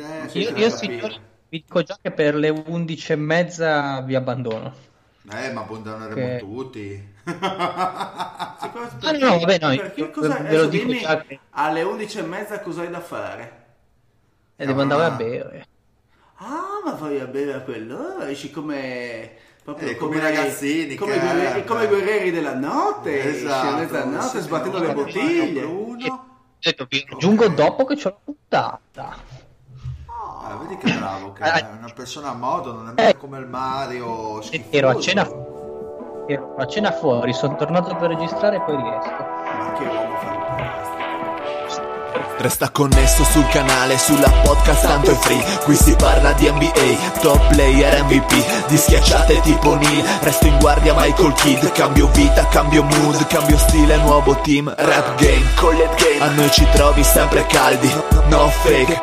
capire. Io, io signori, vi dico già che per le 11 e mezza vi abbandono. Eh, ma abbandoneremo Che- tutti. Ah, no, vabbè, no, Perché io- cosa, ve lo adesso dico dimmi già che- alle 11 e mezza cosa hai da fare? E devo andare a bere. Ah, ma vai a bere a quell'ora, esci come... Proprio Eh, come i ragazzini, come, guerrieri, come i guerrieri della notte, Esatto, mezzanotte sì, sbattendo le bottiglie. Ho detto, vi aggiungo dopo che c'ho la puntata. Ah, vedi che bravo, che è una persona a modo, non è mica come il Mario schifoso. Ero a cena, ero a cena fuori, sono tornato per registrare e poi riesco. Ma che uomo fantastico. Resta connesso sul canale, sulla podcast tanto è free. Qui si parla di NBA, top player MVP Di schiacciate tipo Neil, resto in guardia Michael Kidd. Cambio vita, cambio mood, cambio stile, nuovo team Rap game, collet game, a noi ci trovi sempre caldi. No fake,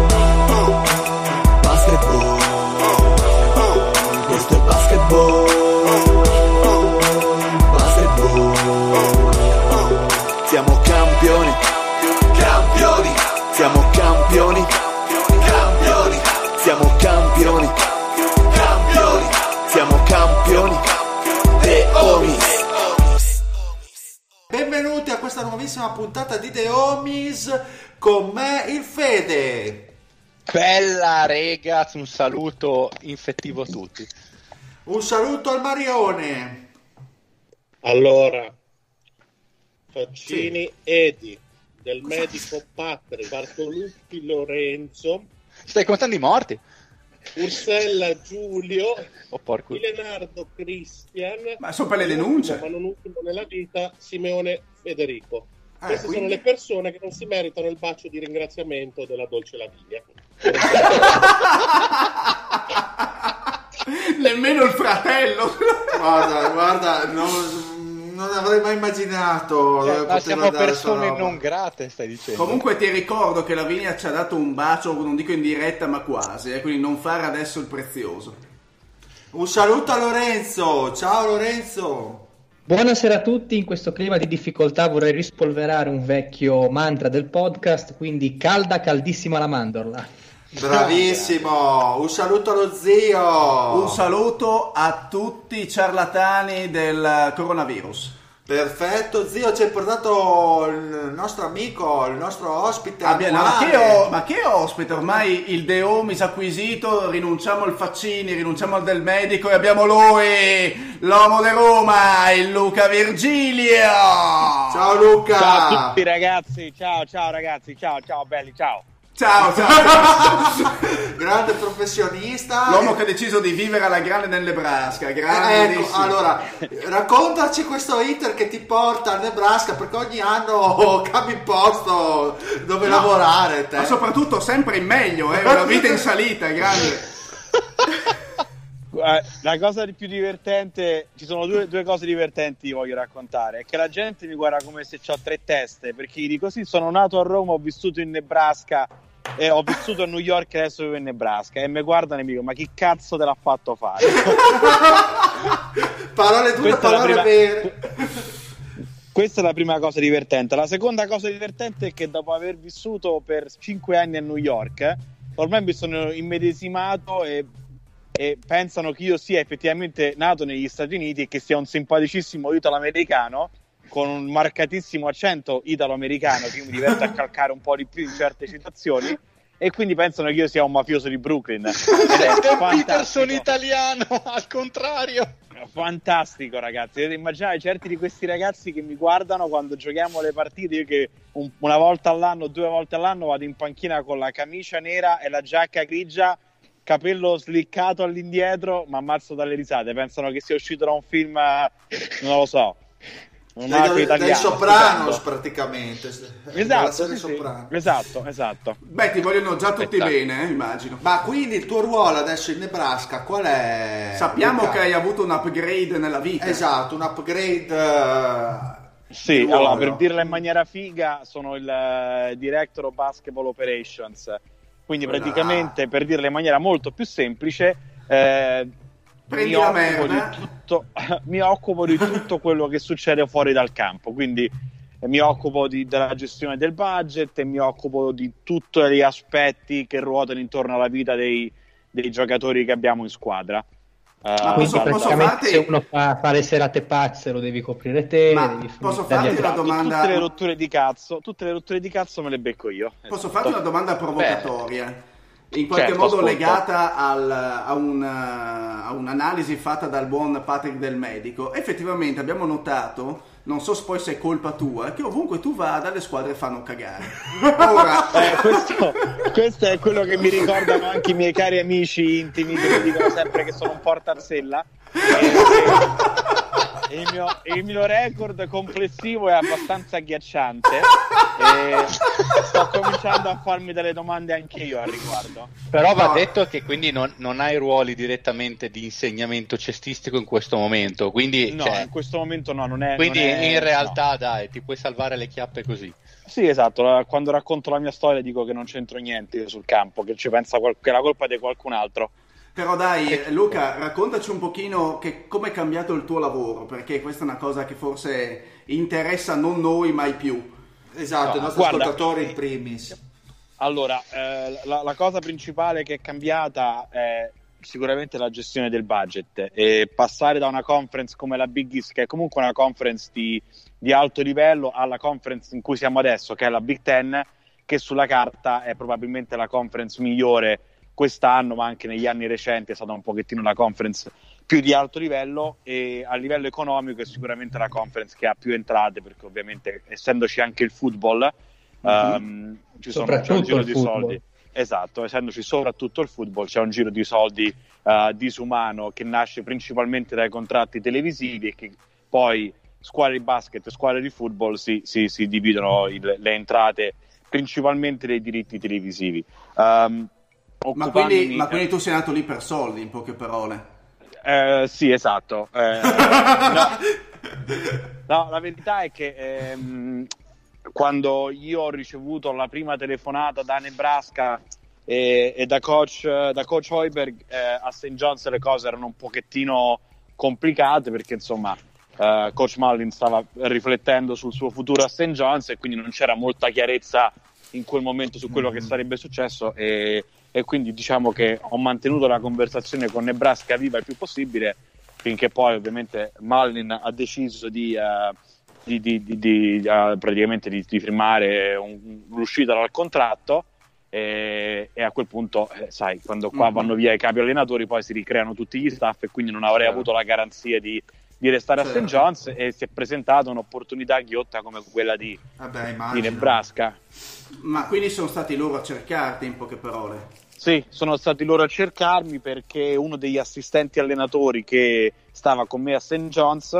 questa nuovissima puntata di The Homies con me il Fede. Bella ragazzi, un saluto infettivo a tutti. Un saluto al Marione. Allora, Faccini Edi, del medico Patri, Bartolucci Lorenzo, Stai contando i morti? Ursella Giulio, Oh porco. Leonardo Cristian, Ma sono per le denunce. ma non ultimo nella vita, Simeone Federico. Eh, Queste quindi- sono le persone che non si meritano il bacio di ringraziamento della Dolce Lavinia. Nemmeno il fratello. Guarda, guarda, non, non avrei mai immaginato. Cioè, ma siamo persone non grate, stai dicendo. Comunque ti ricordo che Lavinia ci ha dato un bacio, non dico in diretta ma quasi, eh, quindi non fare adesso il prezioso. Un saluto a Lorenzo. Ciao Lorenzo. Buonasera a tutti, in questo clima di difficoltà vorrei rispolverare un vecchio mantra del podcast, quindi calda, caldissima la mandorla. Bravissimo. Un saluto allo zio. Un saluto a tutti i ciarlatani del coronavirus. Perfetto, zio, ci hai portato il nostro amico, il nostro ospite. Abbia- no, ma, che o- ma che ospite? Ormai il De Omis acquisito, rinunciamo al Faccini, rinunciamo al del medico e abbiamo lui, l'uomo di Roma, il Luca Virgilio. Ciao Luca. Ciao a tutti ragazzi, ciao ciao ragazzi, ciao ciao belli, ciao. Ciao, ciao. Grande professionista. L'uomo che ha deciso di vivere alla grande nel Nebraska, grandissimo. Ecco, allora, raccontaci questo iter che ti porta al Nebraska perché ogni anno cambi posto dove No, lavorare. Te. Ma soprattutto sempre in meglio, eh, una vita in salita, grande. Eh, La cosa di più divertente, ci sono due, due cose divertenti che voglio raccontare. È che la gente mi guarda come se ho tre teste, perché di così sono nato a Roma, ho vissuto in Nebraska e ho vissuto a New York e adesso vivo in Nebraska e mi guardano e mi dicono ma chi cazzo te l'ha fatto fare? Parole la parole prima- vere. Questa è la prima cosa divertente. La seconda cosa divertente è che dopo aver vissuto per cinque anni a New York, eh, ormai mi sono immedesimato e, e pensano che io sia effettivamente nato negli Stati Uniti e che sia un simpaticissimo italo-americano con un marcatissimo accento italo-americano che io mi diverto a calcare un po' di più in certe situazioni e quindi pensano che io sia un mafioso di Brooklyn. Ed è fantastico. italiano, al contrario. Fantastico, ragazzi. Dovete immaginare certi di questi ragazzi che mi guardano quando giochiamo le partite. Io che un- una volta all'anno, due volte all'anno vado in panchina con la camicia nera e la giacca grigia, capello sliccato all'indietro, ma ammazzo dalle risate. Pensano che sia uscito da un film, eh, non lo so. Una Dei, mafia dei Sopranos stupendo. praticamente. Esatto, sì, sì. Sopranos. esatto, esatto. Beh, ti vogliono già tutti Spettacolo. bene, eh, immagino. Ma quindi il tuo ruolo adesso in Nebraska qual è? Sappiamo Luca? che hai avuto un upgrade nella vita. Esatto, un upgrade. eh, Sì, allora per dirla in maniera figa, sono il eh, Director of Basketball Operations. Quindi Quella- praticamente, per dirla in maniera molto più semplice, eh, mi, la occupo merda. di tutto, mi occupo di tutto quello che succede fuori dal campo. Quindi eh, mi occupo di- della gestione del budget e mi occupo di tutti gli aspetti che ruotano intorno alla vita dei, dei giocatori che abbiamo in squadra. Eh, Ma Quindi posso- posso praticamente farti- se uno fa, fa le serate pazze lo devi coprire te. Ma devi posso farti una domanda? Tutte le rotture di cazzo, tutte le rotture di cazzo me le becco io. Posso Esatto. farti una domanda provocatoria? In qualche Certo, modo ascolto. legata al- a, un, uh, a un'analisi fatta dal buon Patrick del medico. Effettivamente abbiamo notato, non so poi se è colpa tua, che ovunque tu vada le squadre fanno cagare. Ora, Eh, questo, questo è quello che mi ricordano anche i miei cari amici intimi che mi dicono sempre che sono un portarsella. E, il, mio, il mio record complessivo è abbastanza agghiacciante e sto cominciando a farmi delle domande anche io al riguardo. Però va No. detto che quindi non, non hai ruoli direttamente di insegnamento cestistico in questo momento, quindi, No, cioè, in questo momento no, non è... quindi non è- in realtà dai, ti puoi salvare le chiappe così. no. Sì, esatto, quando racconto la mia storia dico che non c'entro niente io sul campo, che ci pensa qual- che la colpa è di qualcun altro. Però dai, Luca, raccontaci un pochino che, come è cambiato il tuo lavoro, perché questa è una cosa che forse interessa non noi, mai più. Esatto, No, i nostri guarda, ascoltatori in primis. Allora, eh, la, la cosa principale che è cambiata è sicuramente la gestione del budget e passare da una conference come la Big East, che è comunque una conference di, di alto livello, alla conference in cui siamo adesso, che è la Big Ten, che sulla carta è probabilmente la conference migliore quest'anno, ma anche negli anni recenti è stata un pochettino la conference più di alto livello e a livello economico è sicuramente la conference che ha più entrate perché ovviamente essendoci anche il football ehm, ci sono un giro di football. soldi. Esatto essendoci soprattutto il football c'è un giro di soldi eh, disumano che nasce principalmente dai contratti televisivi e che poi squadre di basket e squadre di football si, si- si dividono il- le entrate principalmente dei diritti televisivi. Ehm, Ma quindi, ma quindi tu sei nato lì per soldi, in poche parole. eh, sì, esatto. Eh, no. No, la verità è che ehm, quando io ho ricevuto la prima telefonata da Nebraska e, e da, coach, da coach Hoiberg eh, a St. John's le cose erano un pochettino complicate perché insomma eh, coach Mullin stava riflettendo sul suo futuro a St. John's e quindi non c'era molta chiarezza in quel momento su quello che sarebbe successo e, e quindi diciamo che ho mantenuto la conversazione con Nebraska viva il più possibile finché poi ovviamente Mullin ha deciso di, eh, di- di- di- eh, praticamente di, firmare un- l'uscita dal contratto e, e a quel punto eh, sai quando qua Mhm. vanno via i capi allenatori poi si ricreano tutti gli staff e quindi non avrei Certo. avuto la garanzia di, di restare a Certo. St. John's e si è presentata un'opportunità ghiotta come quella di, Vabbè, di. Nebraska Ma quindi sono stati loro a cercarti, in poche parole. Sì, sono stati loro a cercarmi perché uno degli assistenti allenatori che stava con me a St. John's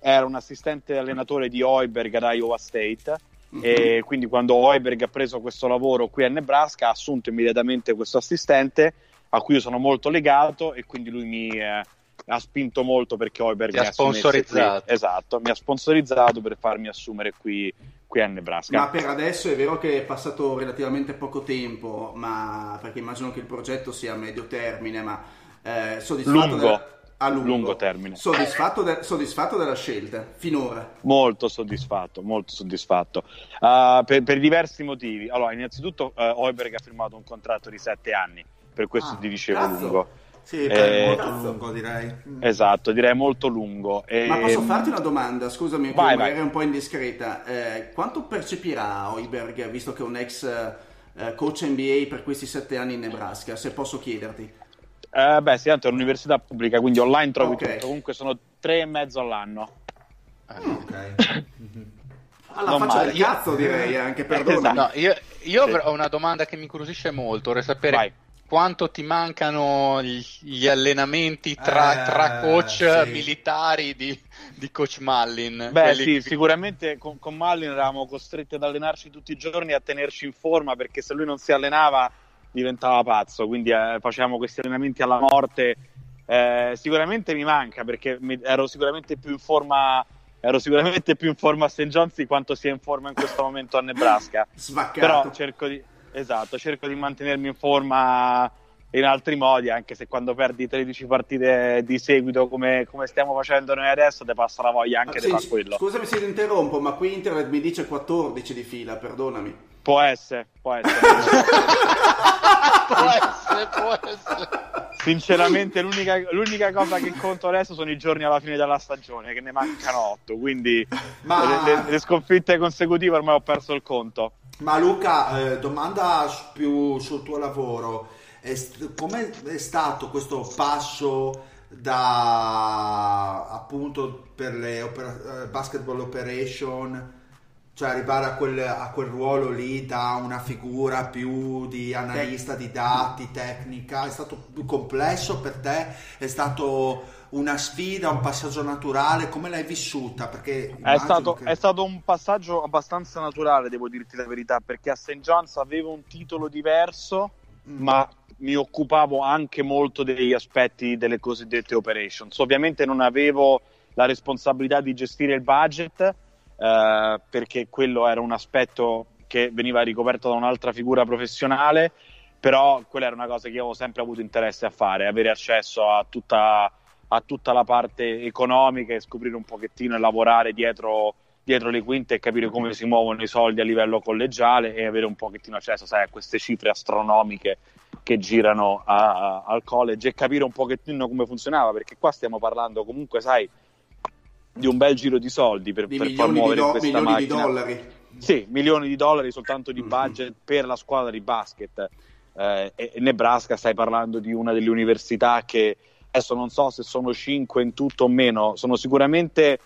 era un assistente allenatore di Hoiberg ad Iowa State Mhm. e quindi quando Hoiberg ha preso questo lavoro qui a Nebraska ha assunto immediatamente questo assistente a cui io sono molto legato e quindi lui mi eh, ha spinto molto perché Hoiberg ha mi assumesse sponsorizzato. Esatto, mi ha sponsorizzato per farmi assumere qui, qui a Nebraska. Ma per adesso è vero che è passato relativamente poco tempo, ma perché immagino che il progetto sia a medio termine, ma eh, soddisfatto Lungo. della- a lungo. Lungo termine. Soddisfatto, de- soddisfatto della scelta, finora. Molto soddisfatto, molto soddisfatto. Uh, per, per diversi motivi. Allora, innanzitutto, uh, Hoiberg ha firmato un contratto di sette anni, per questo Ah, ti dicevo cazzo. lungo. Sì, Eh, per molto cazzo. lungo direi. Mm. Esatto, direi molto lungo. E- Ma posso farti una domanda, scusami, Vai, magari vai. è un po' indiscreta. Eh, quanto percepirà Hoiberg, visto che è un ex eh, coach NBA per questi sette anni in Nebraska, se posso chiederti? Eh, beh, sì, tanto è un'università pubblica, quindi online trovi Ok. tutto. Comunque sono tre e mezzo all'anno. Ok. Alla Non faccia male. del cazzo direi, anche perdona. Esatto. No, io, io Sì. ho una domanda che mi incuriosisce molto, vorrei sapere Vai. Quanto ti mancano gli, allenamenti tra, Eh, tra coach sì. militari di, di coach Mullin. Beh, sì, che- sicuramente con, con Mullin eravamo costretti ad allenarci tutti i giorni e a tenerci in forma perché se lui non si allenava diventava pazzo, quindi eh, facevamo questi allenamenti alla morte. Eh, sicuramente mi manca perché mi- ero sicuramente più in forma. Ero sicuramente più in forma a St. John's di quanto sia in forma in questo momento a Nebraska. Svaccato. Però cerco di, esatto, cerco di mantenermi in forma in altri modi, anche se quando perdi 13 partite di seguito come, come stiamo facendo noi adesso, ti passa la voglia anche Ah, di sì, fare quello. Scusami se ti interrompo, ma qui internet mi dice 14 di fila, perdonami. Può essere, può essere. può essere, può essere. Sinceramente, l'unica, l'unica cosa che conto adesso sono i giorni alla fine della stagione, che ne mancano 8. Quindi Ma- le, le- le sconfitte consecutive ormai ho perso il conto. Ma Luca, eh, domanda più sul tuo lavoro. Com'è è stato questo passo da appunto per le opera- eh, basketball operation, cioè arrivare a quel, a quel ruolo lì da una figura più di analista di dati, tecnica? È stato più complesso per te? È stato una sfida, un passaggio naturale? Come l'hai vissuta? Perché È stato, che- è stato un passaggio abbastanza naturale, devo dirti la verità, perché a St. John's avevo un titolo diverso, Mm. ma mi occupavo anche molto degli aspetti delle cosiddette operations. Ovviamente non avevo la responsabilità di gestire il budget, eh, perché quello era un aspetto che veniva ricoperto da un'altra figura professionale, però quella era una cosa che io avevo sempre avuto interesse a fare, avere accesso a tutta, a tutta la parte economica e scoprire un pochettino e lavorare dietro, dietro le quinte e capire come si muovono i soldi a livello collegiale e avere un pochettino accesso sai, a queste cifre astronomiche che girano a- a- al college e capire un pochettino come funzionava, perché qua stiamo parlando comunque, sai, di un bel giro di soldi per, Di per far milioni, di, muovere do- questa milioni di macchina. dollari. Sì, milioni di dollari soltanto di Mhm. budget per la squadra di basket. Eh, e Nebraska stai parlando di una delle università che adesso non so se sono 5 in tutto o meno, sono sicuramente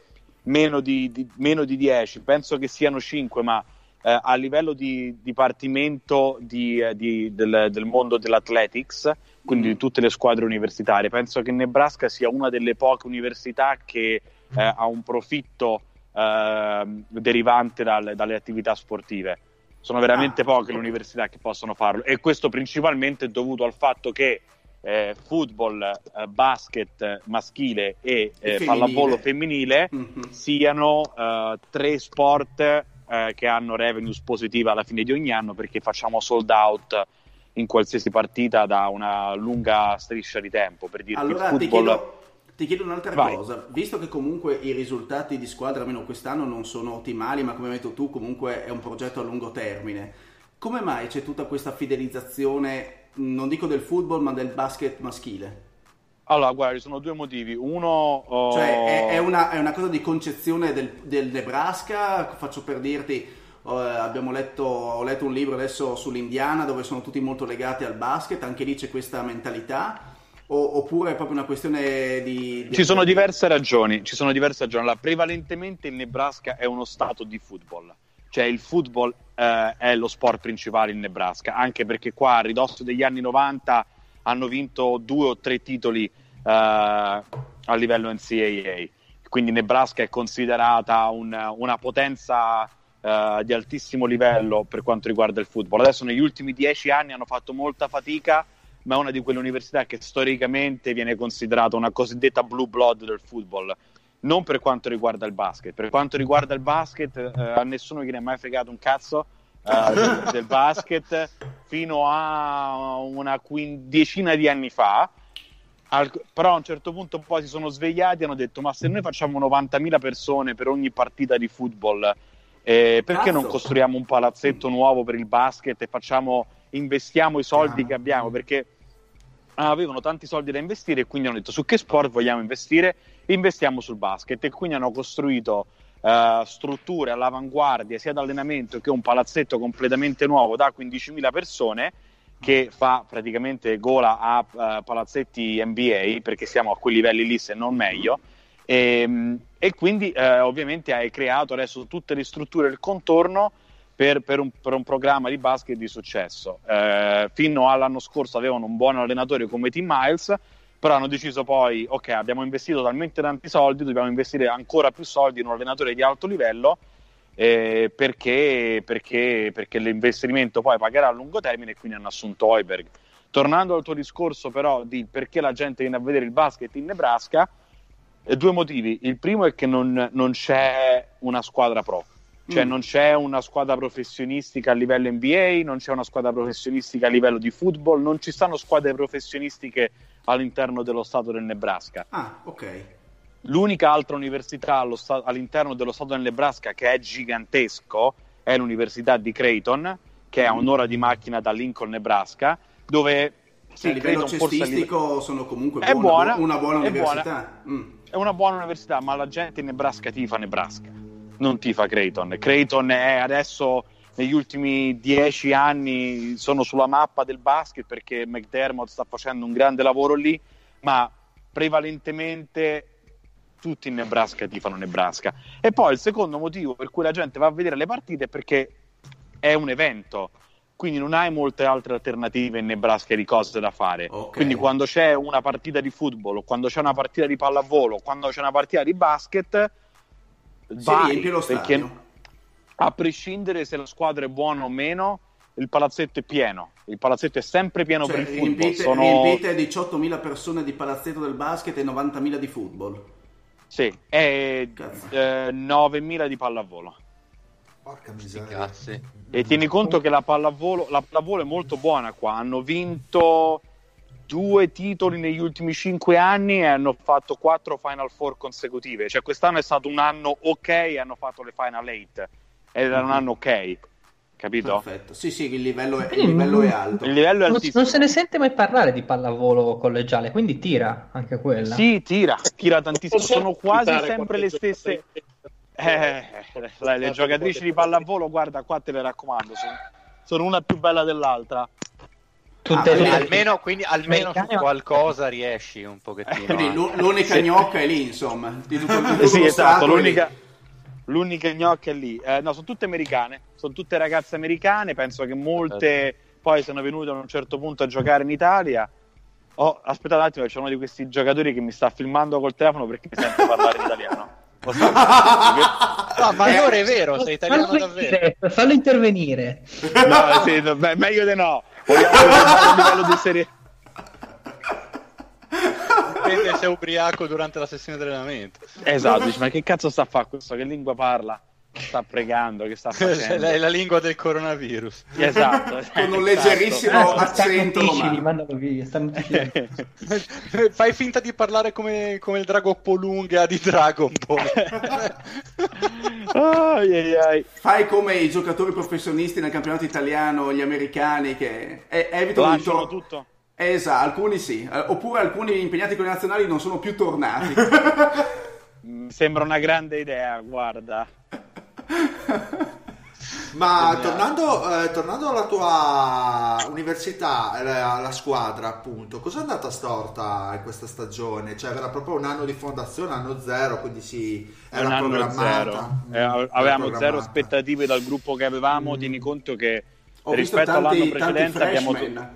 meno di, di- meno di 10, penso che siano 5, ma eh, a livello di dipartimento di, eh, di- del, del mondo dell'athletics, quindi di tutte le squadre universitarie, penso che Nebraska sia una delle poche università che eh, ha un profitto ehm, derivante dal- dalle attività sportive. Sono veramente Ah. poche le università che possono farlo e questo principalmente è dovuto al fatto che eh, football, eh, basket maschile e eh, femminile. pallavolo femminile Mhm. siano eh, tre sport eh, che hanno revenues positive alla fine di ogni anno perché facciamo sold out in qualsiasi partita da una lunga striscia di tempo. Per dirti, Allora il ti football... chiedo, ti chiedo un'altra Vai. cosa, visto che comunque i risultati di squadra, almeno quest'anno, non sono ottimali, ma come hai detto tu comunque è un progetto a lungo termine, come mai c'è tutta questa fidelizzazione, non dico del football, ma del basket maschile? Allora, guarda, ci sono due motivi. Uno, oh, Cioè è, è una, è una cosa di concezione del, del Nebraska, faccio per dirti, eh, abbiamo letto, ho letto un libro adesso sull'Indiana dove sono tutti molto legati al basket, anche lì c'è questa mentalità, o- oppure è proprio una questione di... di- Ci sono diverse ragioni, ci sono diverse ragioni. Allora, prevalentemente il Nebraska è uno stato di football, cioè il football eh, è lo sport principale in Nebraska, anche perché qua a ridosso degli anni 90 hanno vinto due o tre titoli eh, a livello NCAA, quindi Nebraska è considerata un- una potenza eh, di altissimo livello per quanto riguarda il football. Adesso negli ultimi dieci anni hanno fatto molta fatica ma è una di quelle università che storicamente viene considerata una cosiddetta blue blood del football. Non per quanto riguarda il basket, per quanto riguarda il basket, eh, a nessuno gliene è mai fregato un cazzo eh, del basket fino a una quindicina di anni fa. Al- però a un certo punto poi si sono svegliati e hanno detto: Ma se noi facciamo 90.000 persone per ogni partita di football, eh, perché non costruiamo un palazzetto nuovo per il basket e facciamo, investiamo i soldi Ah. che abbiamo? Perché avevano tanti soldi da investire e quindi hanno detto su che sport vogliamo investire? Investiamo sul basket e quindi hanno costruito eh, strutture all'avanguardia sia d'allenamento che un palazzetto completamente nuovo da 15.000 persone che fa praticamente gola a eh, palazzetti NBA perché siamo a quei livelli lì se non meglio e, e quindi eh, ovviamente hai creato adesso tutte le strutture del contorno per, per un, per un programma di basket di successo. Eh, fino all'anno scorso avevano un buon allenatore come Tim Miles, però hanno deciso poi, ok, abbiamo investito talmente tanti soldi, dobbiamo investire ancora più soldi in un allenatore di alto livello eh, perché, perché, perché l'investimento poi pagherà a lungo termine e quindi hanno assunto Hoiberg. Tornando al tuo discorso però di perché la gente viene a vedere il basket in Nebraska, eh, due motivi. Il primo è che non, non c'è una squadra pro, cioè Mm. non c'è una squadra professionistica a livello NBA, non c'è una squadra professionistica a livello di football, non ci stanno squadre professionistiche all'interno dello stato del Nebraska. Ah, ok. L'unica altra università allo sta- all'interno dello stato del Nebraska che è gigantesco è l'Università di Creighton, che è a un'ora di macchina da Lincoln, Nebraska, dove Sì, sì, a livello cestistico sono comunque È buona, buona, una buona è università. Mm. è una buona università, ma la gente in Nebraska tifa Nebraska, non tifa Creighton. Creighton è adesso negli ultimi dieci anni sono sulla mappa del basket perché McDermott sta facendo un grande lavoro lì, ma prevalentemente tutti in Nebraska tifano Nebraska. E poi il secondo motivo per cui la gente va a vedere le partite è perché è un evento. Quindi non hai molte altre alternative in Nebraska di cose da fare. Ok. Quindi quando c'è una partita di football, quando c'è una partita di pallavolo, quando c'è una partita di basket, Si vai, riempie lo perché stadio. a prescindere se la squadra è buona o meno, il palazzetto è pieno. Il palazzetto è sempre pieno Cioè, per il football. riempite, Sono... riempite 18.000 persone di palazzetto del basket e 90.000 di football. Sì, e eh, 9.000 di pallavolo. Porca miseria. E tieni conto che la pallavolo, la pallavolo è molto buona qua. Hanno vinto due titoli negli ultimi cinque anni e hanno fatto quattro Final Four consecutive. Cioè, quest'anno è stato un anno ok e hanno fatto le Final Eight. Ed era un anno ok, capito? Perfetto. Sì, sì, il livello è, il livello è alto. Il livello è Non, altissimo. non se ne sente mai parlare di pallavolo collegiale, quindi tira anche quella. Sì, tira, tira tantissimo. Sono quasi sempre le stesse. Eh, le, le giocatrici di pallavolo, guarda, qua te le raccomando, sono, sono una più bella dell'altra. Tutte Ah, le- Almeno, quindi, almeno su qualcosa riesci un pochettino. Quindi eh. l'u- l'unica gnocca è lì, insomma. Di tutto, di tutto sì, esatto, l'unica, l'unica gnocca è lì. Eh, no, sono tutte americane, sono tutte ragazze americane, penso che molte poi sono venute a un certo punto a giocare in Italia. Oh, aspettate un attimo, c'è uno di questi giocatori che mi sta filmando col telefono perché mi sente parlare in italiano. No, ma allora è vero, sei italiano fallo, davvero. intervenire, fallo intervenire. No, sì, no, beh, meglio di no. Vogliamo il livello di serie. Dipende se è ubriaco durante la sessione di allenamento. Esatto, dici, ma che cazzo sta a fare questo? Che lingua parla? Sta pregando, che sta facendo? è la lingua del coronavirus. Esatto. Con un esatto. leggerissimo stanno accento romano. mandalo via. Stanno. Fai finta di parlare come, come il drago Polunga di Dragon Ball. Ai, ai, ai. Fai come i giocatori professionisti nel campionato italiano, gli americani che eh, evitano di tor- tutto. Esatto, alcuni sì, Eh, oppure alcuni impegnati con i nazionali non sono più tornati. Mi sembra una grande idea, guarda. Ma tornando, eh, tornando alla tua università, eh, alla squadra, appunto, cosa è andata storta in questa stagione? Cioè, era proprio un anno di fondazione, anno zero, quindi si era un programmata. zero. Mm, Eh, avevamo zero programmata. aspettative dal gruppo che avevamo. Tieni conto che Ho rispetto tanti- all'anno precedente abbiamo,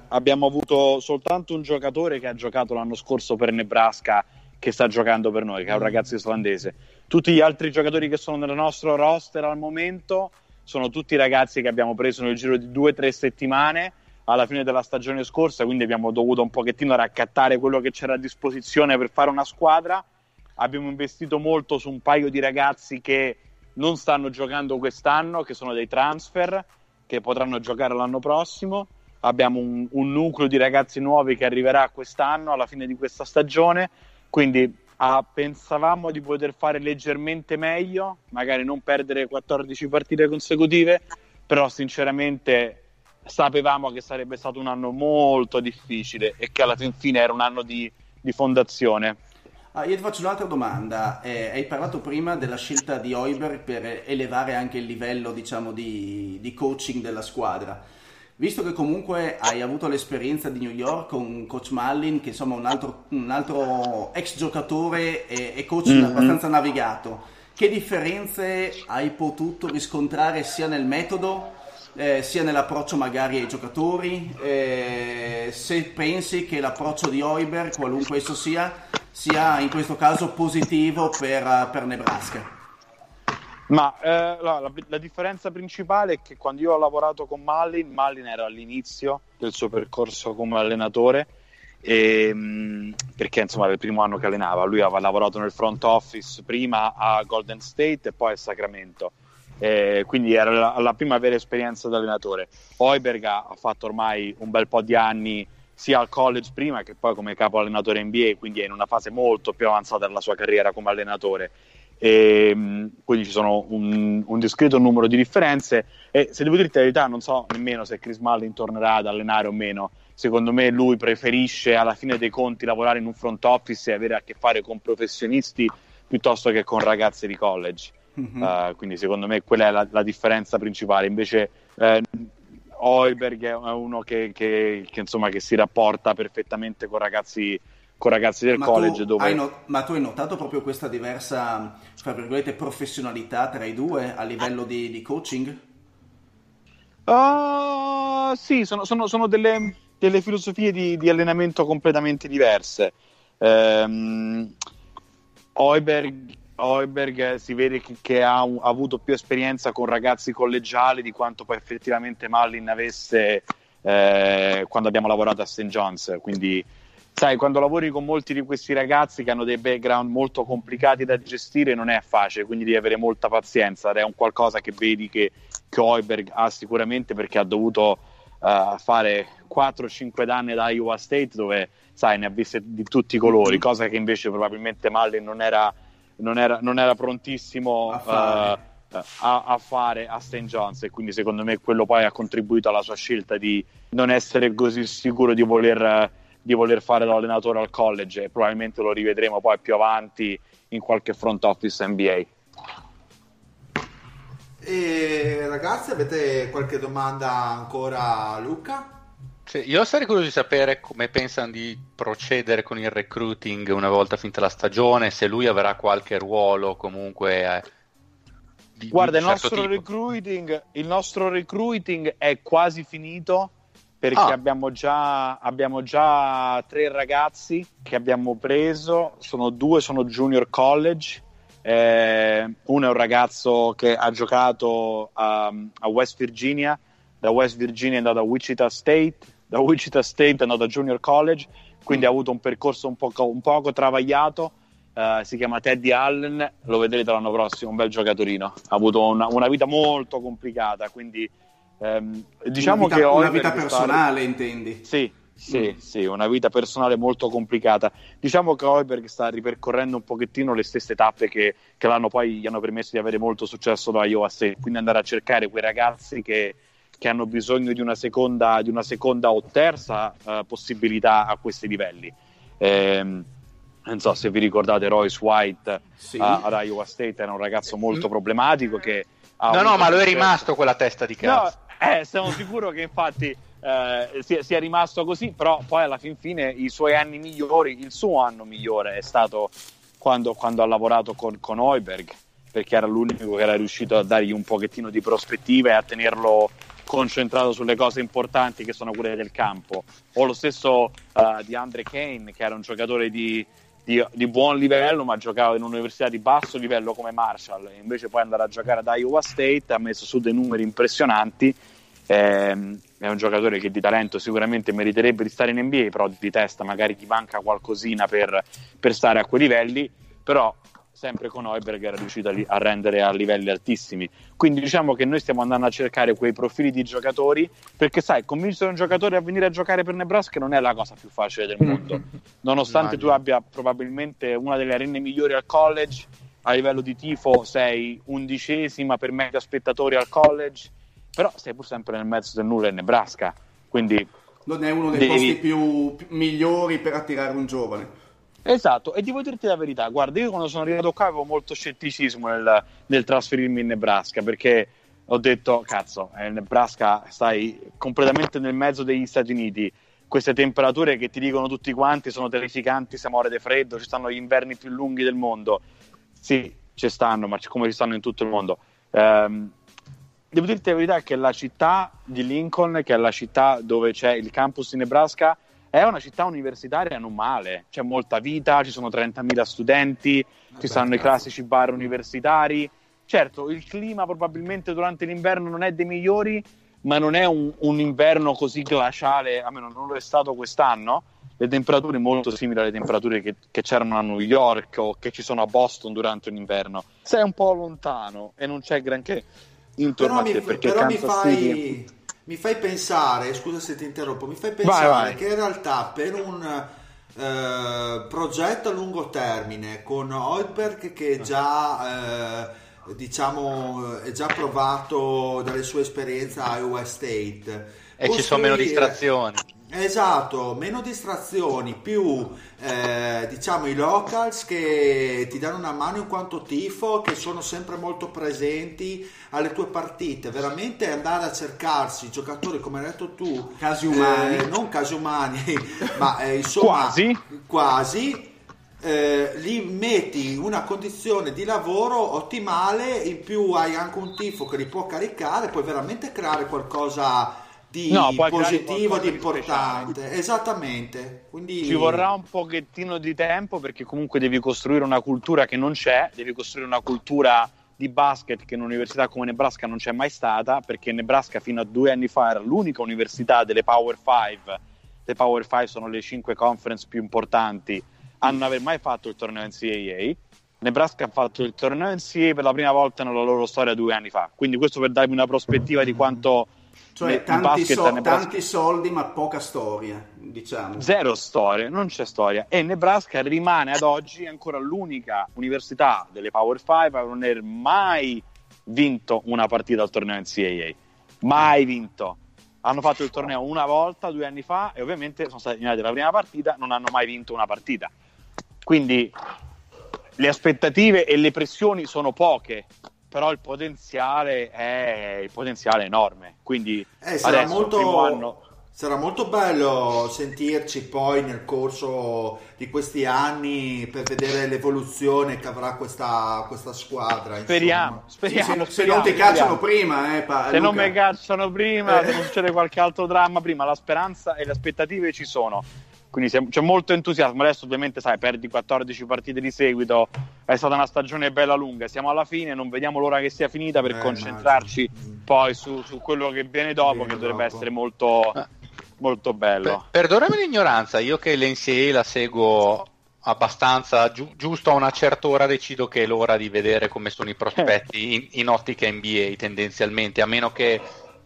abbiamo avuto soltanto un giocatore che ha giocato l'anno scorso per Nebraska che sta giocando per noi, che è un ragazzo islandese. Tutti gli altri giocatori che sono nel nostro roster al momento sono tutti ragazzi che abbiamo preso nel giro di due o tre settimane alla fine della stagione scorsa, quindi abbiamo dovuto un pochettino raccattare quello che c'era a disposizione per fare una squadra. Abbiamo investito molto su un paio di ragazzi che non stanno giocando quest'anno, che sono dei transfer, che potranno giocare l'anno prossimo. Abbiamo un, un nucleo di ragazzi nuovi che arriverà quest'anno, alla fine di questa stagione. Quindi ah, pensavamo di poter fare leggermente meglio, magari non perdere 14 partite consecutive, però sinceramente sapevamo che sarebbe stato un anno molto difficile e che alla fin fine era un anno di, di fondazione. Ah, io ti faccio un'altra domanda. Eh, hai parlato prima della scelta di Oiber per elevare anche il livello, diciamo, di, di coaching della squadra. Visto che comunque hai avuto l'esperienza di New York con Coach Mullin, che insomma è un altro, un altro ex giocatore e, e coach Mhm. abbastanza navigato, che differenze hai potuto riscontrare sia nel metodo eh, sia nell'approccio magari ai giocatori, eh, se pensi che l'approccio di Oiber, qualunque esso sia, sia in questo caso positivo per, per Nebraska. Ma eh, la, la, la, differenza principale è che quando io ho lavorato con Malin, Malin era all'inizio del suo percorso come allenatore, e, mh, perché insomma era il primo anno che allenava. Lui aveva lavorato nel front office prima a Golden State e poi a Sacramento. Eh, quindi era la, la, prima vera esperienza da allenatore. Oiberg ha fatto ormai un bel po' di anni sia al college prima che poi come capo allenatore NBA, quindi è in una fase molto più avanzata della sua carriera come allenatore e, ehm, quindi ci sono un, un, discreto numero di differenze e se devo dirti la verità non so nemmeno se Chris Mullin tornerà ad allenare o meno secondo me lui preferisce alla fine dei conti lavorare in un front office e avere a che fare con professionisti piuttosto che con ragazzi di college mm-hmm. uh, quindi secondo me quella è la, la differenza principale invece eh, Oiberg è uno che, che, che, insomma, che si rapporta perfettamente con ragazzi con ragazzi del ma college. Dove... No- ma tu hai notato proprio questa diversa, tra virgolette, professionalità tra i due a livello di, di coaching? Uh, sì, sono, sono, sono delle, delle, filosofie di, di, allenamento completamente diverse. Um, Oiberg, si vede che, che ha, ha, avuto più esperienza con ragazzi collegiali di quanto poi effettivamente Mallin avesse eh, quando abbiamo lavorato a St. John's, quindi sai, quando lavori con molti di questi ragazzi che hanno dei background molto complicati da gestire non è facile, quindi devi avere molta pazienza ed è un qualcosa che vedi che, che Hoiberg ha sicuramente perché ha dovuto uh, fare 4-5 anni da Iowa State dove, sai, ne ha viste di tutti i colori, mm-hmm. cosa che invece probabilmente Mallin non era, non era, non era prontissimo a fare. Uh, a, a, fare a St. John's e quindi secondo me quello poi ha contribuito alla sua scelta di non essere così sicuro di voler di voler fare l'allenatore al college e probabilmente lo rivedremo poi più avanti in qualche front office NBA. E ragazzi, avete qualche domanda ancora a Luca? Sì, io sarei curioso di sapere come pensano di procedere con il recruiting una volta finita la stagione, se lui avrà qualche ruolo comunque. Eh, di, Guarda, di il, certo nostro recruiting, il nostro recruiting è quasi finito perché ah. abbiamo, già, abbiamo, già, tre ragazzi che abbiamo preso, sono due sono junior college, eh, uno è un ragazzo che ha giocato a, a, West Virginia, da West Virginia è andato a Wichita State, da Wichita State è andato a junior college, quindi mm. ha avuto un percorso un poco, un poco travagliato. Uh, si chiama Teddy Allen, lo vedrete l'anno prossimo, un bel giocatorino. Ha avuto una, una vita molto complicata, quindi Ehm, diciamo una vita, che una vita personale, sta... intendi? Sì, sì, mm. sì, una vita personale molto complicata. Diciamo che Hoiberg sta ripercorrendo un pochettino le stesse tappe che, che l'hanno poi gli hanno permesso di avere molto successo da Iowa State, quindi andare a cercare quei ragazzi che, che hanno bisogno di una seconda, di una seconda o terza uh, possibilità a questi livelli. Eh, non so se vi ricordate Royce White sì. uh, ad Iowa State, era un ragazzo molto mm. problematico che... no, no, ma lo è rimasto quella testa di cazzo. No, eh, sono sicuro che infatti eh, sia, rimasto così, però poi alla fin fine i suoi anni migliori, il suo anno migliore è stato quando, quando ha lavorato con, con Oiberg, perché era l'unico che era riuscito a dargli un pochettino di prospettiva e a tenerlo concentrato sulle cose importanti che sono quelle del campo. O lo stesso uh, di Andre Kane, che era un giocatore di, di, di, buon livello, ma giocava in un'università di basso livello come Marshall. Invece poi andare a giocare ad Iowa State ha messo su dei numeri impressionanti eh, è un giocatore che di talento sicuramente meriterebbe di stare in NBA, però di testa magari ti manca qualcosina per, per stare a quei livelli, però sempre con Oiberg era riuscito a, a, rendere a livelli altissimi. Quindi diciamo che noi stiamo andando a cercare quei profili di giocatori, perché sai, convincere un giocatore a venire a giocare per Nebraska non è la cosa più facile del mondo. Nonostante tu abbia probabilmente una delle arene migliori al college, a livello di tifo sei undicesima per media spettatori al college, però sei pur sempre nel mezzo del nulla in Nebraska, quindi... Non è uno dei devi... posti più, più migliori per attirare un giovane. Esatto, e devo dirti la verità, guarda, io quando sono arrivato qua avevo molto scetticismo nel, nel trasferirmi in Nebraska, perché ho detto, cazzo, eh, Nebraska stai completamente nel mezzo degli Stati Uniti, queste temperature che ti dicono tutti quanti sono terrificanti, se muore di freddo, ci stanno gli inverni più lunghi del mondo. Sì, ci stanno, ma come ci stanno in tutto il mondo. Um, devo dirti la verità che la città di Lincoln, che è la città dove c'è il campus in Nebraska, è una città universitaria non male, c'è molta vita, ci sono 30.000 studenti, ci stanno i classici bar universitari. Certo, il clima probabilmente durante l'inverno non è dei migliori, ma non è un, un inverno così glaciale, almeno non lo è stato quest'anno. Le temperature molto simili alle temperature che, che c'erano a New York o che ci sono a Boston durante un inverno. Sei un po' lontano e non c'è granché intorno Però, a te mi, perché Kansas City- fai, mi fai pensare, scusa se ti interrompo, mi fai pensare vai. che in realtà per un eh, progetto a lungo termine con Holberg che già eh, diciamo è già provato dalle sue esperienze a Iowa State E ci sono meno distrazioni. Esatto, meno distrazioni, più eh, diciamo i locals che ti danno una mano in quanto tifo, che sono sempre molto presenti alle tue partite. Veramente andare a cercarsi giocatori, come hai detto tu, Casi umani. eh, non casi umani, ma eh, insomma Quasi. quasi, eh, li metti in una condizione di lavoro ottimale, in più hai anche un tifo che li può caricare, puoi veramente creare qualcosa di No, positivo, di importante. Esattamente. Quindi Ci vorrà un pochettino di tempo perché comunque devi costruire una cultura che non c'è, devi costruire una cultura di basket che in un'università come Nebraska non c'è mai stata, perché Nebraska fino a due anni fa era l'unica università delle Power 5, le Power 5 sono le cinque conference più importanti, a non aver mai fatto il torneo NCAA. Nebraska ha fatto il torneo NCAA per la prima volta nella loro storia due anni fa, quindi questo per darvi una prospettiva di quanto Cioè, tanti, so- tanti soldi, ma poca storia, diciamo. Zero storia, non c'è storia. E Nebraska rimane ad oggi ancora l'unica università delle Power 5 a non aver mai vinto una partita al torneo NCAA. Mai vinto. Hanno fatto il torneo una volta, due anni fa, e ovviamente sono stati eliminati la prima partita, non hanno mai vinto una partita. Quindi le aspettative e le pressioni sono poche, però il potenziale è, il potenziale è enorme. Quindi Eh, sarà, adesso, molto, anno... sarà molto bello sentirci poi nel corso di questi anni per vedere l'evoluzione che avrà questa, questa squadra. Speriamo, speriamo, se, se speriamo, non ti speriamo. cacciano prima, eh, pa- Se non Luca. mi cacciano prima, Eh. se non succede qualche altro dramma prima, la speranza e le aspettative ci sono. Quindi siamo- c'è molto entusiasmo. Adesso, ovviamente, sai, perdi 14 partite di seguito. È stata una stagione bella lunga. Siamo alla fine, non vediamo l'ora che sia finita per Eh, concentrarci immagino. poi su, su quello che viene dopo, Viene che dovrebbe dopo. essere molto, Ah. molto Per- bello. perdonami l'ignoranza, io che l'NCAA la seguo abbastanza giu- giusto a una certa ora decido che è l'ora di vedere come sono i prospetti in, in ottica NBA tendenzialmente, a meno che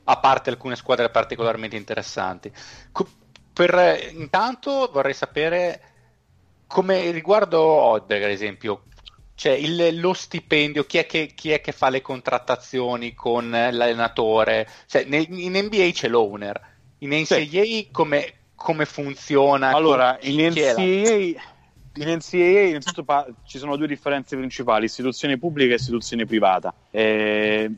a parte alcune squadre particolarmente interessanti. Co- per, intanto vorrei sapere come riguardo Odberg, ad esempio, cioè il- lo stipendio, chi è, che, chi è che fa le contrattazioni con l'allenatore? Cioè, nel- in NBA c'è l'owner, in NCAA come, come funziona? Allora, in NCAA, in NCAA innanzitutto pa- ci sono due differenze principali, istituzione pubblica e istituzione privata. Eh,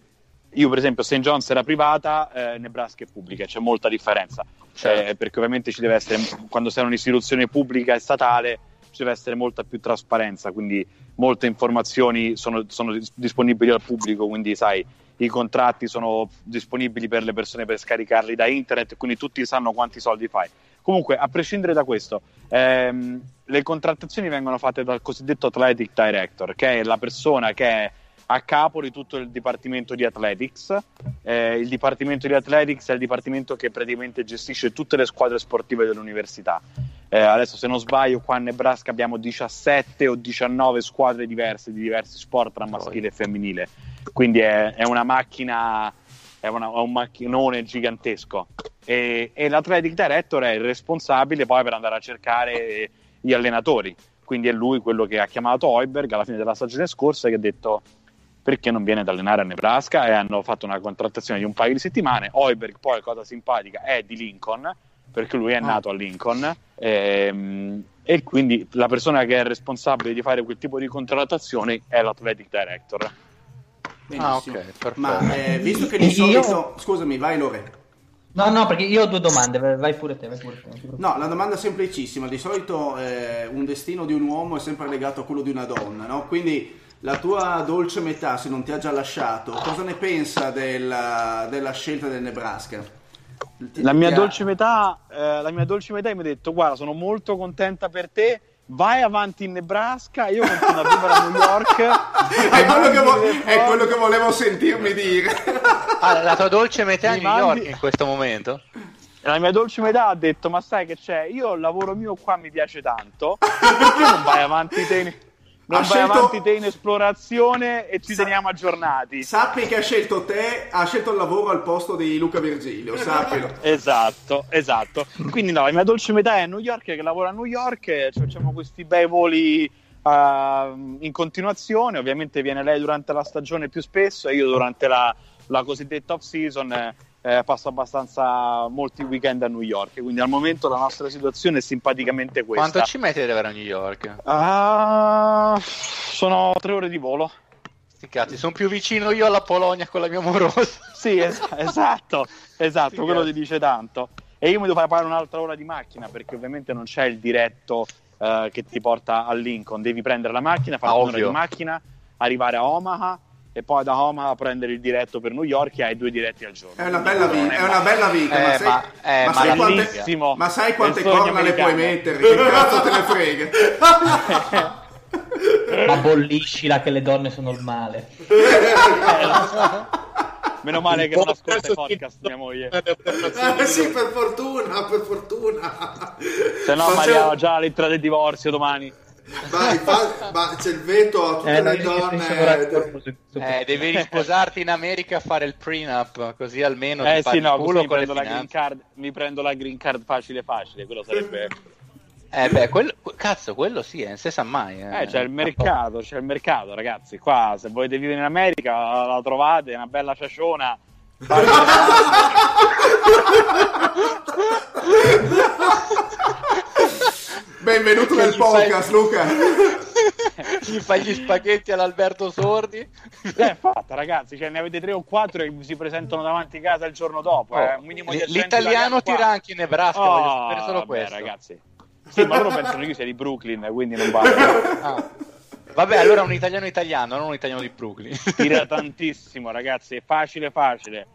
io per esempio St. John's era privata, eh, Nebraska è pubblica, c'è molta differenza, Certo. Eh, perché ovviamente ci deve essere, quando sei un'istituzione pubblica e statale, ci deve essere molta più trasparenza, quindi molte informazioni sono, sono dis- disponibili al pubblico, quindi sai, i contratti sono disponibili per le persone per scaricarli da internet, quindi tutti sanno quanti soldi fai. Comunque, a prescindere da questo, ehm, le contrattazioni vengono fatte dal cosiddetto Athletic Director, che è la persona che è a capo di tutto il dipartimento di Athletics. Eh, il dipartimento di Athletics è il dipartimento che praticamente gestisce tutte le squadre sportive dell'università. Eh, adesso, se non sbaglio, qua a Nebraska abbiamo 17 o 19 squadre diverse di diversi sport tra maschile e femminile. Quindi è, è una macchina, è, una- è un macchinone gigantesco. E, e l'Athletic Director è il responsabile poi per andare a cercare gli allenatori. Quindi è lui quello che ha chiamato Hoiberg alla fine della stagione scorsa e che ha detto perché non viene ad allenare a Nebraska e hanno fatto una contrattazione di un paio di settimane. Hoiberg poi, cosa simpatica, è di Lincoln, perché lui è nato a Lincoln. ehm, e quindi la persona che è responsabile di fare quel tipo di contrattazioni è l'Athletic Director. Ah, Benissimo. ok, perfetto. Ma eh, visto che di Io- solito... Scusami, vai Lore. No, no, perché io ho due domande, vai pure te, vai pure te. No, la domanda è semplicissima. Di solito eh, un destino di un uomo è sempre legato a quello di una donna, no? Quindi la tua dolce metà, se non ti ha già lasciato, cosa ne pensa della, della scelta del Nebraska? Ti- La mia, metà, eh, la mia dolce metà mi ha detto: Guarda, sono molto contenta per te. Vai avanti in Nebraska, io continuo a vivere a New York. È quello, che vo- è quello che volevo sentirmi dire. Ah, la tua dolce metà a Mi New mandi- York in questo momento? La mia dolce metà ha detto: Ma sai che c'è? Io il lavoro mio qua mi piace tanto. Perché non vai avanti te non Ha vai scelto- avanti te in esplorazione e ci Sa- teniamo aggiornati? Sappi che ha scelto te, ha scelto il lavoro al posto di Luca Virgilio, sappilo. Esatto, esatto. Quindi no, la mia dolce metà è a New York che lavora a New York, e facciamo questi bei voli uh, in continuazione, ovviamente viene lei durante la stagione più spesso e io durante la, la cosiddetta off season eh, eh, passo abbastanza molti weekend a New York, quindi al momento la nostra situazione è simpaticamente questa. Quanto ci metti ad arrivare a New York? Ah, sono tre ore di volo. Sti cazzi, sono più vicino io alla Polonia con la mia amorosa. Sì, es- esatto, esatto, quello ti dice tanto. E io mi devo fare pagare un'altra ora di macchina perché ovviamente non c'è il diretto eh, che ti porta a Lincoln. Devi prendere la macchina, fare Ah, un'ora di macchina, arrivare a Omaha e poi da Omaha prendere il diretto per New York e hai due diretti al giorno. È una bella, vi- è una bella vita, Eh, ma, sai, ma- eh, ma ma sai quante, bellissimo. ma sai quante corna le puoi americano. mettere? Che cazzo te ne frega? Abolliscila che le donne sono il male. Meno male che non ascolta i podcast mia moglie. Eh, sì, per fortuna, per fortuna. Se no Ma mi c'è- arriva già la lettera del divorzio domani. Vai, fa- ma c'è il veto a tutte Eh, le donne. Eh, devi risposarti in America a fare il prenup, così almeno Eh sì, no, mi prendo, la green card, mi prendo la green card facile facile, quello sarebbe... Eh beh, quello, cazzo, quello sì, eh, non si sa mai. Eh, Eh, c'è il mercato, c'è il mercato, ragazzi. Qua, se volete vivere in America, la trovate, è una bella ciaciona. Benvenuto nel gli fai- podcast, Luca. Gli fai gli spaghetti all'Alberto Sordi. È fatta, ragazzi. Cioè, ne avete tre o quattro e si presentano davanti a casa il giorno dopo. eh. Un minimo di L- L'italiano tira anche in Nebraska, voglio sapere Oh, solo vabbè, questo. ragazzi. Sì, ma loro pensano che io sia di Brooklyn, quindi non vale. Ah. Vabbè, allora un italiano italiano, non un italiano di Brooklyn. Tira tantissimo, ragazzi. È facile, facile.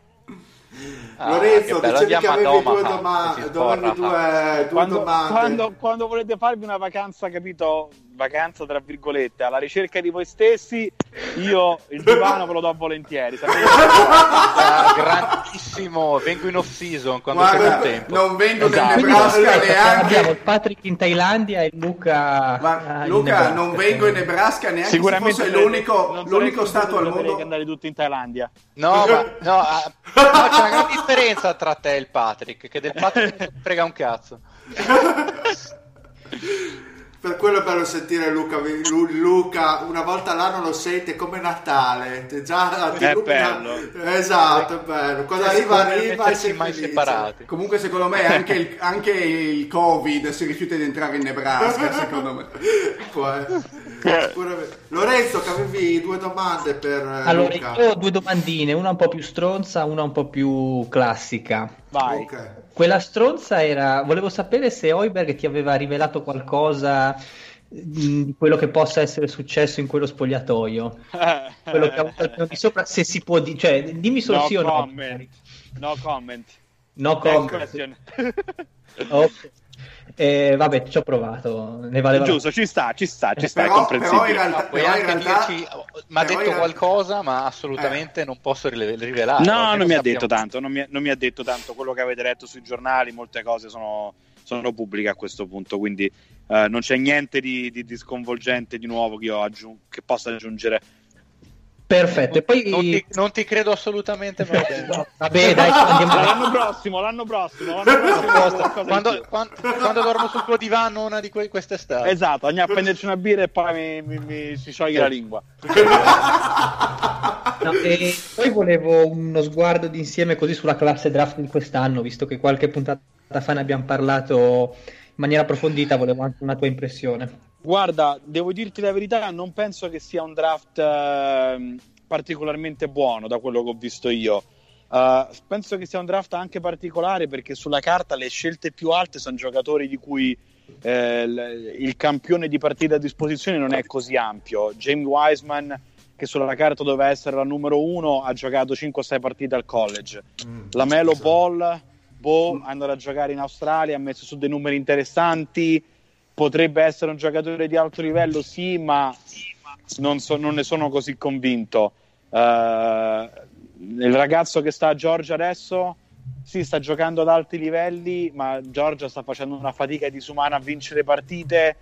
Ah, Lorenzo, che bello, dicevi che avevi due, doma- dovevi sporra. due, due quando, domande. quando- quando volete farvi una vacanza, capito? Vacanza tra virgolette, alla ricerca di voi stessi, io il divano ve lo do volentieri. sapete? Ah, grandissimo, vengo in off season quando c'è Guarda, più tempo. non vengo Esatto. nel Quindi Nebraska aspetta, abbiamo neanche. Patrick in Thailandia e Luca. Ma, in Luca, Nebraska. non vengo in Nebraska neanche se Sicuramente fosse sarete- l'unico, l'unico stato al mondo. che andare tutti in Thailandia. No, ma no, ah, no, c'è una gran differenza tra te e il Patrick, che del Patrick non frega un cazzo. Per quello è bello sentire Luca, Lu- Luca una volta all'anno lo sente come Natale. Già, ti È illumina- bello. Esatto, è bello. Quando Cioè, arriva, arriva e sei mai separati. Comunque, secondo me, anche il, anche il Covid si rifiuta di entrare in Nebraska. secondo me. Lorenzo, che avevi due domande per eh, Allora, Luca. io ho due domandine, una un po' più stronza, una un po' più classica. Vai. Ok. Quella stronza era, volevo sapere se Hoiberg ti aveva rivelato qualcosa mh, di quello che possa essere successo in quello spogliatoio. Quello che ha avuto il piano di sopra, se si può dire, cioè, dimmi solo no sì o no. comment. No comment. No comment. Ok. Eh, vabbè, ci ho provato. Ne valeva la- Giusto, ci sta, ci sta, ci sta, è Però, in comprensibile. realtà, Puoi anche realtà- dirci, mi ha detto in- qualcosa, ma assolutamente non posso rivelarlo. No, non mi ha sappiamo- detto tanto, non mi, non mi ha detto tanto quello che avete letto sui giornali, molte cose sono, sono pubbliche a questo punto, quindi eh, non c'è niente di, di- di sconvolgente di nuovo che io aggiung- che possa aggiungere. Perfetto. E poi Non ti, non ti credo assolutamente, ma va bene. Vabbè, dai, andiamo L'anno prossimo, l'anno prossimo, l'anno prossimo quando, quando, quando dormo sul tuo divano una di que- quest'estate. Esatto, andiamo a prenderci una birra e poi mi, mi- mi si scioglie la lingua. No, e poi volevo uno sguardo d'insieme così sulla classe draft di quest'anno, visto che qualche puntata fa ne abbiamo parlato in maniera approfondita, volevo anche una tua impressione. Guarda, devo dirti la verità, non penso che sia un draft ehm, particolarmente buono da quello che ho visto io. Uh, penso che sia un draft anche particolare perché sulla carta le scelte più alte sono giocatori di cui eh, l- il campione di partita a disposizione non è così ampio. James Wiseman, che sulla carta doveva essere la numero uno, ha giocato 5-6 partite al college. Mm, la Melo esatto. Ball, Bo, è andato a giocare in Australia, ha messo su dei numeri interessanti. Potrebbe essere un giocatore di alto livello, sì, ma non, so- non ne sono così convinto. Uh, il ragazzo che sta a Georgia adesso sì, sta giocando ad alti livelli, ma Georgia sta facendo una fatica disumana a vincere partite.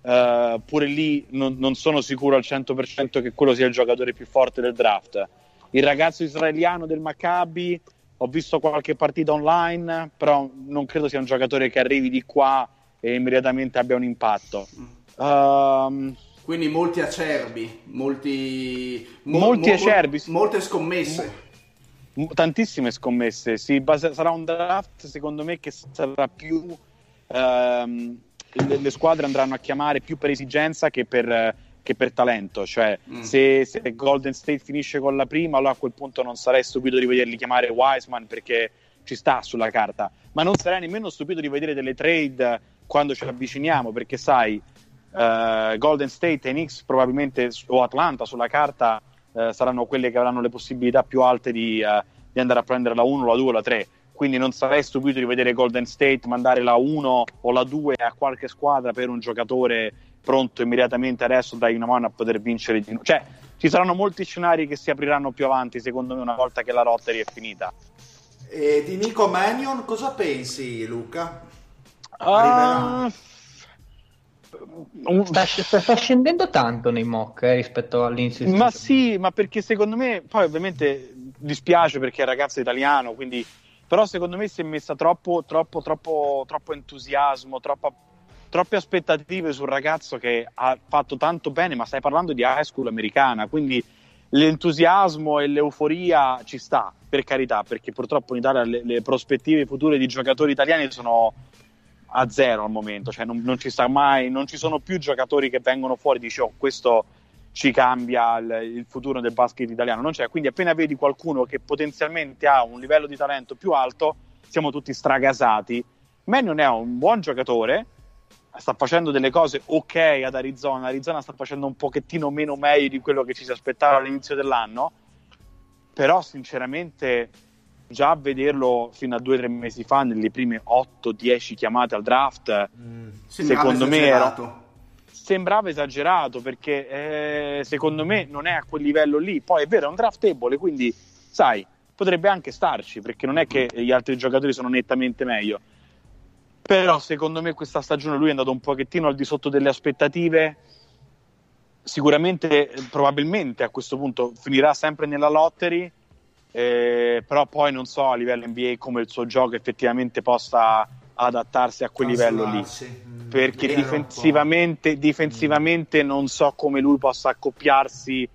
Uh, pure lì non, non, sono sicuro al 100% che quello sia il giocatore più forte del draft. Il ragazzo israeliano del Maccabi, ho visto qualche partita online, però non credo sia un giocatore che arrivi di qua e immediatamente abbia un impatto. Um, quindi molti acerbi, molti, mo- molti mo- acerbi, molte scommesse. Mo- tantissime scommesse. Sì, base- sarà un draft, secondo me, che sarà più. Ehm, le, le, squadre andranno a chiamare più per esigenza che per, che per talento. Cioè, mm. se, se, Golden State finisce con la prima, allora a quel punto non sarei stupito di vederli chiamare Wiseman perché ci sta sulla carta. Ma non sarei nemmeno stupito di vedere delle trade quando ci avviciniamo, perché sai. Uh, Golden State e Knicks probabilmente o Atlanta sulla carta uh, saranno quelle che avranno le possibilità più alte di, uh, di, andare a prendere la 1, la 2 o la 3 quindi non sarei stupito di vedere Golden State mandare la 1 o la 2 a qualche squadra per un giocatore pronto immediatamente adesso dai una mano a poter vincere di cioè ci saranno molti scenari che si apriranno più avanti secondo me una volta che la lottery è finita e di Nico Mannion cosa pensi Luca? Sta, sta, sta, scendendo tanto nei mock eh, rispetto all'inizio. Ma sì, ma perché secondo me, poi ovviamente dispiace perché è un ragazzo italiano, quindi, però secondo me si è messa troppo, troppo, troppo, troppo entusiasmo, troppa, troppe aspettative sul ragazzo che ha fatto tanto bene, ma stai parlando di high school americana, quindi l'entusiasmo e l'euforia ci sta, per carità, perché purtroppo in Italia le, le prospettive future di giocatori italiani sono a zero al momento, cioè non, non, ci sta mai, non ci sono più giocatori che vengono fuori e dici oh questo ci cambia il, il, futuro del basket italiano, non c'è, quindi appena vedi qualcuno che potenzialmente ha un livello di talento più alto, siamo tutti stragasati. Mannion è un buon giocatore, sta facendo delle cose ok ad Arizona, Arizona sta facendo un pochettino meno meglio di quello che ci si aspettava all'inizio dell'anno, però sinceramente già vederlo fino a due o tre mesi fa nelle prime 8-10 chiamate al draft Mm, secondo me esagerato. era, sembrava esagerato perché eh, secondo me non è a quel livello lì. Poi è vero è un draftable quindi sai potrebbe anche starci perché non è che gli altri giocatori sono nettamente meglio. Però secondo me questa stagione lui è andato un pochettino al di sotto delle aspettative. Sicuramente probabilmente a questo punto finirà sempre nella lottery eh, però poi non so a livello NBA come il suo gioco effettivamente possa adattarsi a quel livello lì. Mm, perché difensivamente, difensivamente non so come lui possa accoppiarsi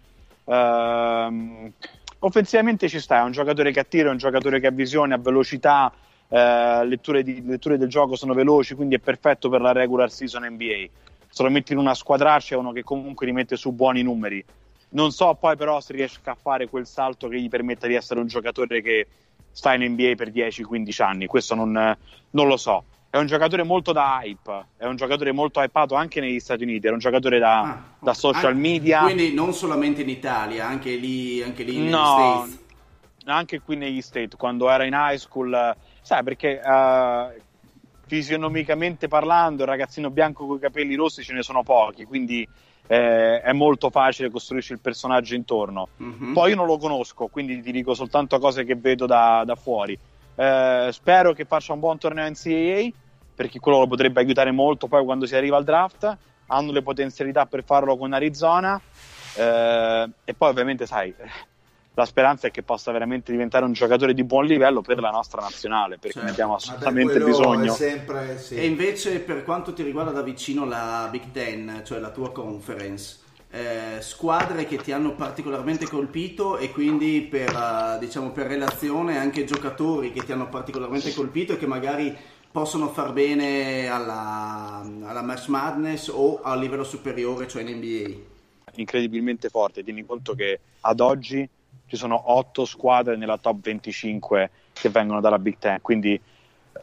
ehm, offensivamente ci sta è un giocatore che attira, è un giocatore che ha visione, ha velocità eh, letture, di, letture del gioco sono veloci quindi è perfetto per la regular season NBA se lo metti in una squadraccia è uno che comunque rimette su buoni numeri non so poi però se riesca a fare quel salto che gli permetta di essere un giocatore che sta in NBA per 10-15 anni, questo non, non, lo so. È un giocatore molto da hype, è un giocatore molto hypato anche negli Stati Uniti, è un giocatore da, Ah, da social anche- media, Quindi non solamente in Italia, anche lì, anche lì negli No, States. anche qui negli State, quando era in high school, sai perché eh, fisionomicamente parlando, il ragazzino bianco con i capelli rossi ce ne sono pochi, quindi eh, è molto facile costruirci il personaggio intorno. Mhm. Poi io non lo conosco, quindi ti dico soltanto cose che vedo da, da fuori. Eh, spero che faccia un buon torneo NCAA, perché quello lo potrebbe aiutare molto poi quando si arriva al draft. Hanno le potenzialità per farlo con Arizona. Eh, e poi ovviamente, sai, la speranza è che possa veramente diventare un giocatore di buon livello per la nostra nazionale, perché Certo. ne abbiamo Vabbè, assolutamente quello bisogno. Sempre, sì. E invece per quanto ti riguarda da vicino la Big Ten, cioè la tua conference, eh, squadre che ti hanno particolarmente colpito e quindi per, eh, diciamo, per relazione anche giocatori che ti hanno particolarmente colpito e che magari possono far bene alla, alla March Madness o a livello superiore, cioè in NBA. incredibilmente forte. Tieni conto che ad oggi ci sono 8 squadre nella top 25 che vengono dalla Big Ten, quindi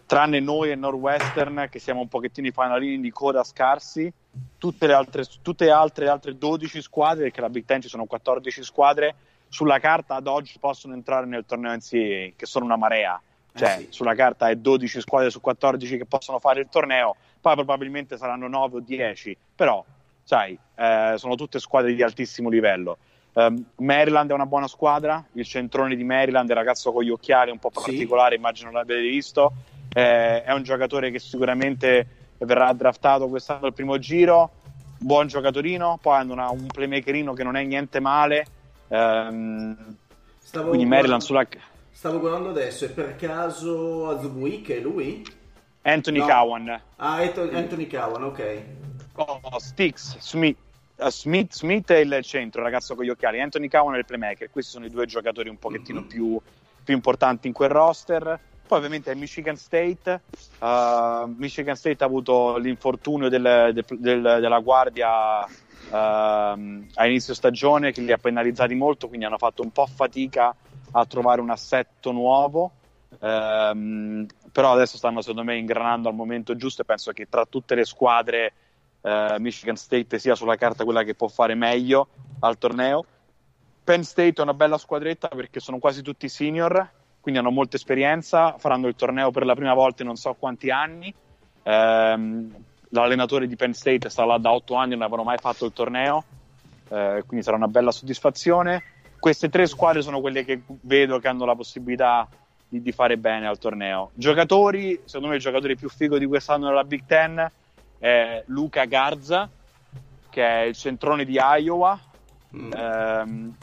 tranne noi e Northwestern che siamo un pochettino i fanalini di coda scarsi, tutte le altre, tutte le altre, altre 12 squadre, perché la Big Ten ci sono 14 squadre, sulla carta ad oggi possono entrare nel torneo NCAA, che sono una marea. Cioè, Eh sì. sulla carta è 12 squadre su 14 che possono fare il torneo, poi probabilmente saranno 9 o 10, però, sai, eh, sono tutte squadre di altissimo livello. Um, Maryland è una buona squadra, il centrone di Maryland, il ragazzo con gli occhiali un po' Sì. particolare, immagino l'avete visto, eh, è un giocatore che sicuramente verrà draftato quest'anno al primo giro, buon giocatorino, poi hanno una- un playmakerino che non è niente male, ehm, Stavo quindi Maryland sulla... Stavo guardando adesso, e per caso Azbuik è lui? Anthony No. Cowan, Ah, Anthony, Cowan, ok. oh, Sticks, Smith, Smith, Smith è il centro, il ragazzo con gli occhiali, Anthony Cowan è il playmaker, questi sono i due giocatori un pochettino più, più importanti in quel roster. Poi ovviamente è Michigan State, uh, Michigan State ha avuto l'infortunio del- del- del- della guardia ehm, a inizio stagione che li ha penalizzati molto, quindi hanno fatto un po' fatica a trovare un assetto nuovo. Ehm, però adesso stanno secondo me ingranando al momento giusto e penso che tra tutte le squadre eh, Michigan State sia sulla carta quella che può fare meglio al torneo. Penn State è una bella squadretta perché sono quasi tutti senior, quindi hanno molta esperienza, faranno il torneo per la prima volta in non so quanti anni. Ehm, l'allenatore di Penn State sta là da otto anni e non avevano mai fatto il torneo, eh, quindi sarà una bella soddisfazione. Queste tre squadre sono quelle che vedo che hanno la possibilità di, di fare bene al torneo. Giocatori, secondo me il giocatore più figo di quest'anno nella Big Ten è Luca Garza, che è il centrone di Iowa, Mm. ehm,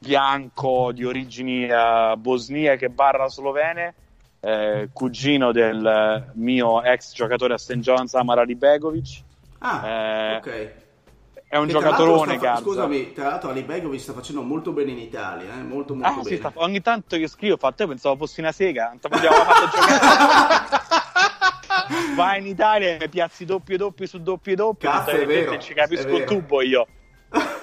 bianco di origini eh, bosniache barra slovene, eh, cugino del mio ex giocatore a St. John's Amar Begovic. Ah, Eh, ok. È un Che l'altro giocatorone, fa-. Scusami, tra l'altro Ali Begovic sta facendo molto bene in Italia, eh? molto molto Ah, sì, bene. sta- ogni tanto io scrivo, ho fatto, io pensavo fossi una sega, non ti abbiamo fatto giocare. Vai in Italia e piazzi doppio doppio su doppio doppio, Cazzo, è vero, ci capisco il tubo io.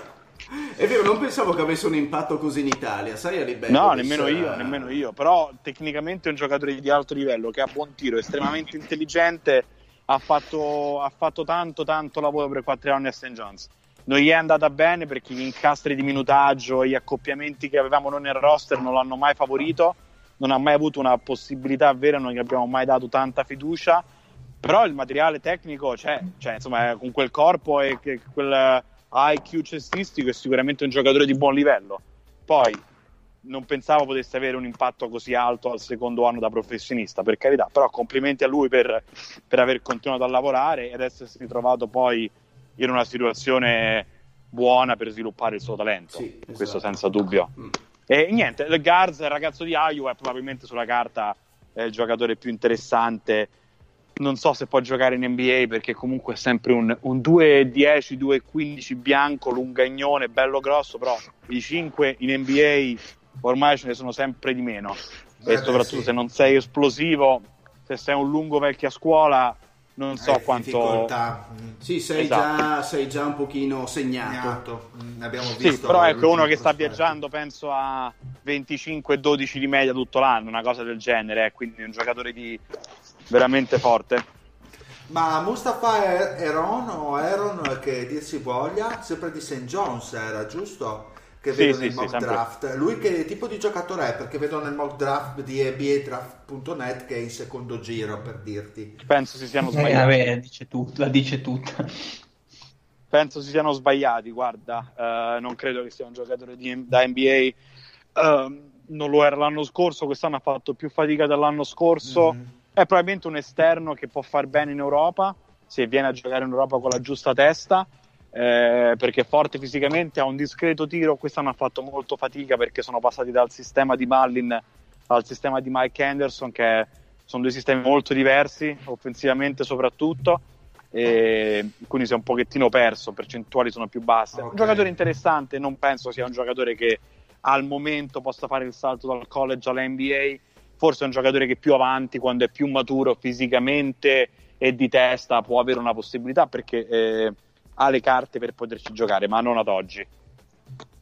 È vero, non pensavo che avesse un impatto così in Italia, sai Ali Begovic? No, nemmeno io, eh, nemmeno io. Però tecnicamente è un giocatore di alto livello che ha buon tiro, estremamente intelligente. Ha fatto, ha fatto tanto, tanto lavoro per quattro anni a St. John's. Non gli è andata bene perché gli incastri di minutaggio gli accoppiamenti che avevamo noi nel roster non l'hanno mai favorito. Non ha mai avuto una possibilità vera, non gli abbiamo mai dato tanta fiducia. Però il materiale tecnico c'è, cioè, insomma, con quel corpo e quel IQ cestistico è sicuramente un giocatore di buon livello. Poi non pensavo potesse avere un impatto così alto al secondo anno da professionista, per carità, però complimenti a lui per, per aver continuato a lavorare ed essersi ritrovato poi in una situazione buona per sviluppare il suo talento, Sì, questo esatto. senza dubbio. Mm. E niente, il Garza, il ragazzo di Iowa, è probabilmente sulla carta è il giocatore più interessante. Non so se può giocare in NBA perché comunque è sempre un, un 2-10, 2-15 bianco, lungagnone, bello grosso, però i 5 in NBA ormai ce ne sono sempre di meno. Eh e beh, soprattutto sì. se non sei esplosivo, se sei un lungo vecchio a scuola, non so Eh, quanto... difficoltà. Sì, sei, Esatto. già, sei già un pochino segnato. segnato. Mm, Sì, visto però ecco uno che sta viaggiando, penso a 25-12 di media tutto l'anno, una cosa del genere, eh, quindi un giocatore di veramente forte. Ma Mustafa Er- Eron o Aaron che dir si voglia, sempre di St. John's era, giusto? Che Sì, vedo sì, nel sì, mock sempre. draft. Lui che tipo di giocatore è? Perché vedo nel mock draft di ABAdraft.net che è in secondo giro, per dirti. Penso si siano Eh, sbagliati. vabbè, dice tutto, la dice tutta. Penso si siano sbagliati, guarda, eh, non credo che sia un giocatore di- da NBA. Ehm, non lo era l'anno scorso, quest'anno ha fatto più fatica dell'anno scorso. Mhm. È probabilmente un esterno che può far bene in Europa, se viene a giocare in Europa con la giusta testa, eh, perché è forte fisicamente, ha un discreto tiro. Quest'anno ha fatto molto fatica perché sono passati dal sistema di Mullin al sistema di Mike Henderson, che sono due sistemi molto diversi, offensivamente soprattutto, e quindi si è un pochettino perso, percentuali sono più basse. Ok. Un giocatore interessante, non penso sia un giocatore che al momento possa fare il salto dal college alla NBA, forse è un giocatore che più avanti, quando è più maturo fisicamente e di testa, può avere una possibilità perché eh, ha le carte per poterci giocare, ma non ad oggi.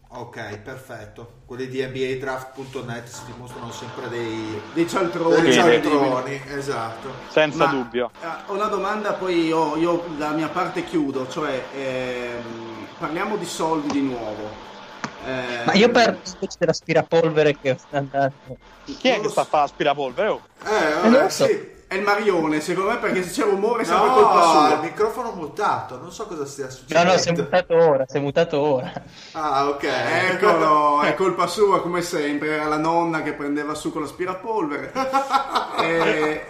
Ok, perfetto. Quelli di NBAdraft.net si dimostrano sempre dei, Dei cialtroni. dei cialtroni, esatto. Senza Ma, dubbio. eh, Ho una domanda, poi io, io la mia parte chiudo, cioè ehm, parliamo di soldi di nuovo. Ehm, Ma io per invece dell'aspirapolvere che è andato. Chi è che sta a fare aspirapolvere? Oh. Eh, non vabbè, lo so. sì. È il Marione, secondo me, perché se c'è rumore è sempre No, colpa il sua. microfono mutato, non so cosa stia No, succedendo. no, si è mutato ora, si è mutato ora. Ah, ok. Eccolo, è colpa sua come sempre, era la nonna che prendeva su con l'aspirapolvere. Eh,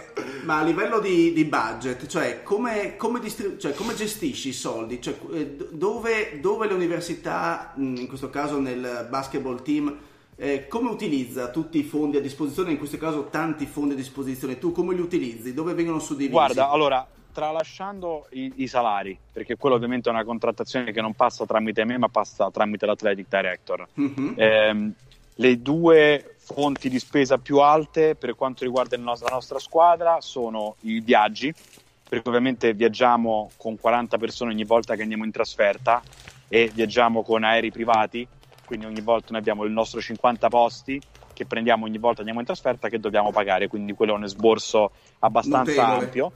ma a livello di, di budget, cioè come, come distri- cioè, come gestisci i soldi? Cioè, eh, dove, dove le università, in questo caso nel basketball team, eh, come utilizza tutti i fondi a disposizione, in questo caso tanti fondi a disposizione, tu come li utilizzi? Dove vengono suddivisi? Guarda, allora, tralasciando i, i salari, perché quello ovviamente è una contrattazione che non passa tramite me, ma passa tramite l'Athletic Director. Mhm. Ehm, le due fonti di spesa più alte per quanto riguarda il nos- la nostra squadra sono i viaggi, perché ovviamente viaggiamo con 40 persone ogni volta che andiamo in trasferta e viaggiamo con aerei privati, quindi ogni volta noi abbiamo il nostro 50 posti che prendiamo ogni volta andiamo in trasferta che dobbiamo pagare, quindi quello è un esborso abbastanza Notevole. ampio.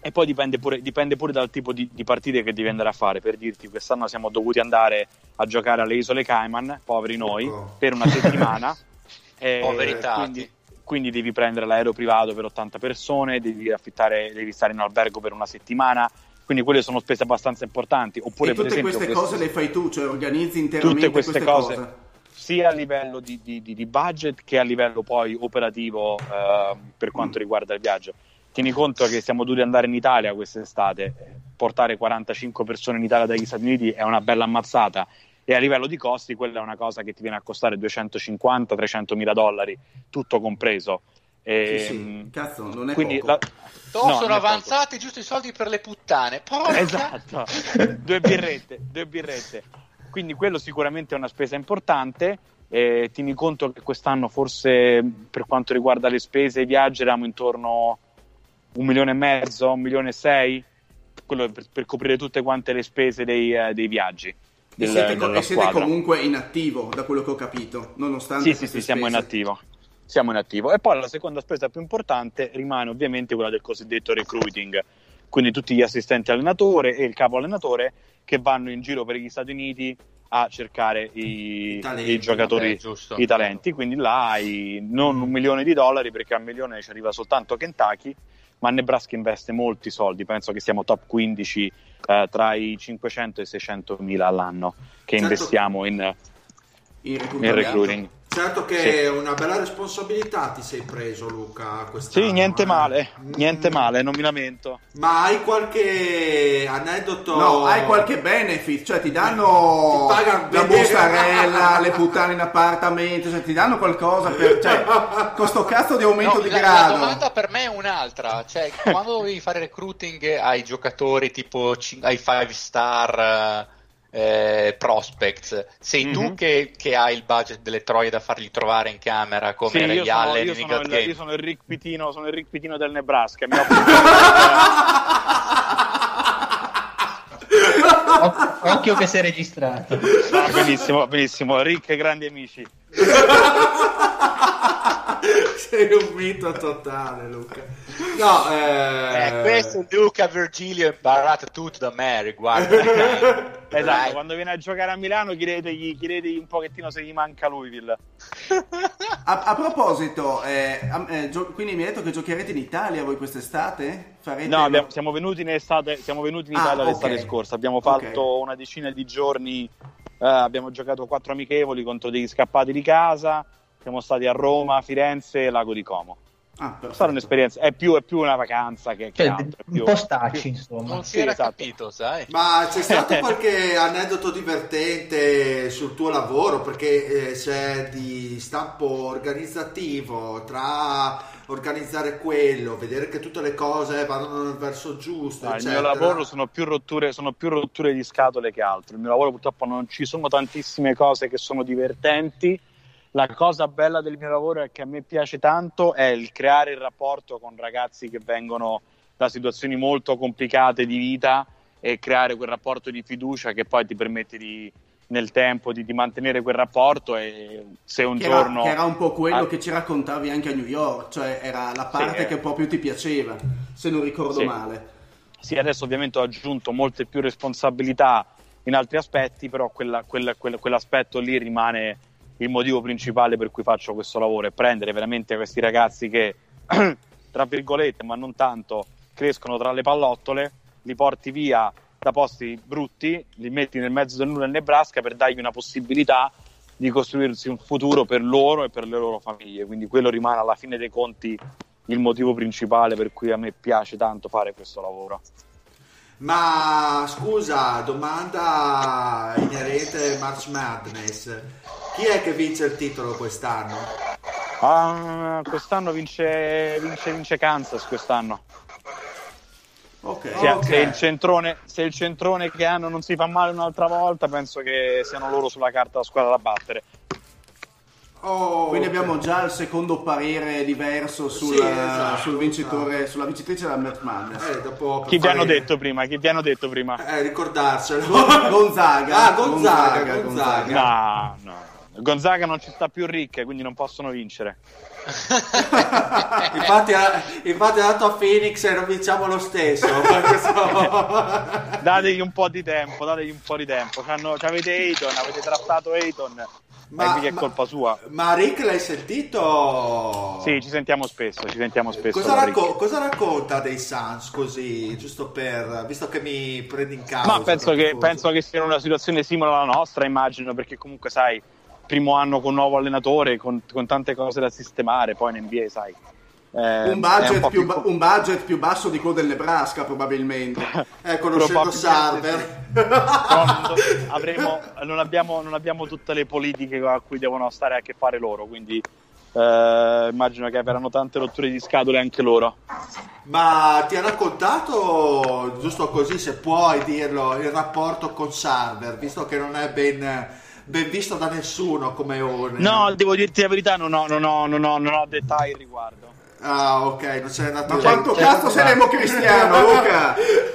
E poi dipende pure, dipende pure dal tipo di, di partite che devi andare a fare. Per dirti, quest'anno siamo dovuti andare a giocare alle isole Cayman, poveri noi, Ecco. per una settimana. E Poveri quindi, quindi devi prendere l'aereo privato per 80 persone, devi affittare, devi stare in albergo per una settimana. Quindi quelle sono spese abbastanza importanti. Oppure, e tutte per esempio, queste quest- cose le fai tu, cioè organizzi interamente tutte queste cose. cose sia a livello di, di- di- budget che a livello poi operativo eh, per quanto riguarda il viaggio. Tieni conto che siamo dovuti andare in Italia quest'estate, portare 45 persone in Italia dagli Stati Uniti è una bella ammazzata e a livello di costi quella è una cosa che ti viene a costare 250-300 mila dollari, tutto compreso. E, Sì, sì, mh, cazzo, non è quindi poco. la- Oh, no, sono è poco. avanzati giusto i soldi per le puttane. Porca. Esatto, due birrette, due birrette. Quindi quello sicuramente è una spesa importante. Eh, tieni conto che quest'anno forse per quanto riguarda le spese e i viaggi eravamo intorno a un milione e mezzo, un milione e sei, quello per, per coprire tutte quante le spese dei, eh, dei viaggi. E del- siete, co- della e siete squadra. comunque in attivo, da quello che ho capito, nonostante Sì, sì, sì, siamo in spese. attivo. Siamo in attivo. E poi la seconda spesa più importante rimane ovviamente quella del cosiddetto recruiting, quindi tutti gli assistenti allenatore e il capo allenatore che vanno in giro per gli Stati Uniti a cercare i, I talenti, i giocatori, vabbè, giusto. i talenti. Quindi là hai non un milione di dollari perché a un milione ci arriva soltanto Kentucky, ma Nebraska investe molti soldi, penso che siamo top 15 eh, tra i 500 e i 600 mila all'anno che Certo. investiamo in, In recruiting. Certo che Sì. è una bella responsabilità ti sei preso Luca quest'anno. Sì, niente eh. male, Mm. niente male, non mi lamento. Ma hai qualche aneddoto? No, hai qualche benefit, cioè ti danno Ti pagano la bene. bustarella, le puttane in appartamento, cioè ti danno qualcosa per, cioè, con sto cazzo di aumento No, di la, la grado. domanda per me è un'altra, cioè quando dovevi fare recruiting ai giocatori tipo ai 5 star eh, prospects, sei tu Mhm. che, che hai il budget delle troie da fargli trovare in camera come Sì, io, Ray sono, Allen io, in sono God il, Game? io sono il Rick Pitino, sono il Rick Pitino del Nebraska. mi Oc- Occhio che sei registrato. Va benissimo, benissimo. Rick, grandi amici. sei un mito totale Luca. No, eh... Eh, questo è Luca Virgilio imparato tutto da me riguardo Esatto, Dai. quando viene a giocare a Milano chiedetegli, chiedetegli un pochettino se gli manca Louisville. A, a proposito, eh, eh, gio- quindi mi hai detto che giocherete in Italia voi quest'estate? Farete... No, abbiamo- siamo venuti in estate, siamo venuti in Ah, Italia ok. l'estate scorsa. Abbiamo fatto una decina di giorni, eh, abbiamo giocato quattro amichevoli contro degli scappati di casa. Siamo stati a Roma, Firenze e Lago di Como. Ah, stata un'esperienza, è più, è più una vacanza che, che Cioè, altro. un più- po' stacci, più- insomma. non si Sì, era esatto. capito sai Ma c'è stato qualche aneddoto divertente sul tuo lavoro? Perché eh, c'è di stampo organizzativo tra organizzare quello, vedere che tutte le cose vanno nel verso giusto. No, il mio lavoro sono più, rotture, sono più rotture di scatole che altro. Il mio lavoro purtroppo non ci sono tantissime cose che sono divertenti. La cosa bella del mio lavoro è che a me piace tanto è il creare il rapporto con ragazzi che vengono da situazioni molto complicate di vita e creare quel rapporto di fiducia che poi ti permette di, nel tempo di, di mantenere quel rapporto e se un Che giorno... era, che era un po' quello Ah, che ci raccontavi anche a New York, cioè era la parte Sì. che proprio ti piaceva, se non ricordo Sì. male. Sì, adesso ovviamente ho aggiunto molte più responsabilità in altri aspetti, però quella- quella- quella- quell'aspetto lì rimane il motivo principale per cui faccio questo lavoro, è prendere veramente questi ragazzi che, tra virgolette, ma non tanto, crescono tra le pallottole, li porti via da posti brutti, li metti nel mezzo del nulla in Nebraska per dargli una possibilità di costruirsi un futuro per loro e per le loro famiglie. Quindi quello rimane alla fine dei conti il motivo principale per cui a me piace tanto fare questo lavoro. Ma scusa, domanda inerente March Madness. Chi è che vince il titolo quest'anno? Ah, quest'anno vince, vince, vince Kansas quest'anno. Ok. Se, Ok. se il centrone, se il centrone che hanno non si fa male un'altra volta, penso che siano loro sulla carta la squadra da battere. Oh, Quindi abbiamo già il secondo parere diverso sul, Sì, esatto, sul vincitore, sulla vincitrice della Matt Madness. Eh, dopo Chi ti fare- hanno detto prima? Chi ti hanno detto prima? Eh, ricordarselo. Gonzaga. Ah, Gonzaga, Gonzaga, Gonzaga. No, no. Gonzaga non ci sta più ricche, quindi non possono vincere. infatti, ha, infatti è andato a Phoenix e non vinciamo lo stesso. Dategli un po' di tempo, dategli un po' di tempo. C'hanno- C'avete Ayton, avete trattato Ayton. Ma, mica è ma- colpa sua. Ma Rick l'hai sentito? Sì, ci sentiamo spesso, ci sentiamo spesso. Cosa, racco- cosa racconta dei Suns così, giusto per, visto che mi prendi in causa? Ma penso che, penso che sia una situazione simile alla nostra, immagino, perché comunque sai, primo anno con nuovo allenatore, con, con tante cose da sistemare, poi in NBA, sai. Eh, Un budget, più, ba- un budget più basso di quello del Nebraska, probabilmente. Eh, conoscendo Probabilmente Sarver. Do- avremo- non abbiamo, non abbiamo tutte le politiche a cui devono stare a che fare loro, quindi eh, immagino che avranno tante rotture di scatole anche loro. Ma ti ha raccontato, giusto così, se puoi dirlo, il rapporto con Sarver, visto che non è ben, ben visto da nessuno come ora. No, devo dirti la verità, non ho, non ho- non ho- non ho dettagli al riguardo. Ah, ok, non c'è andato Ma quanto cazzo sei democristiano, Luca?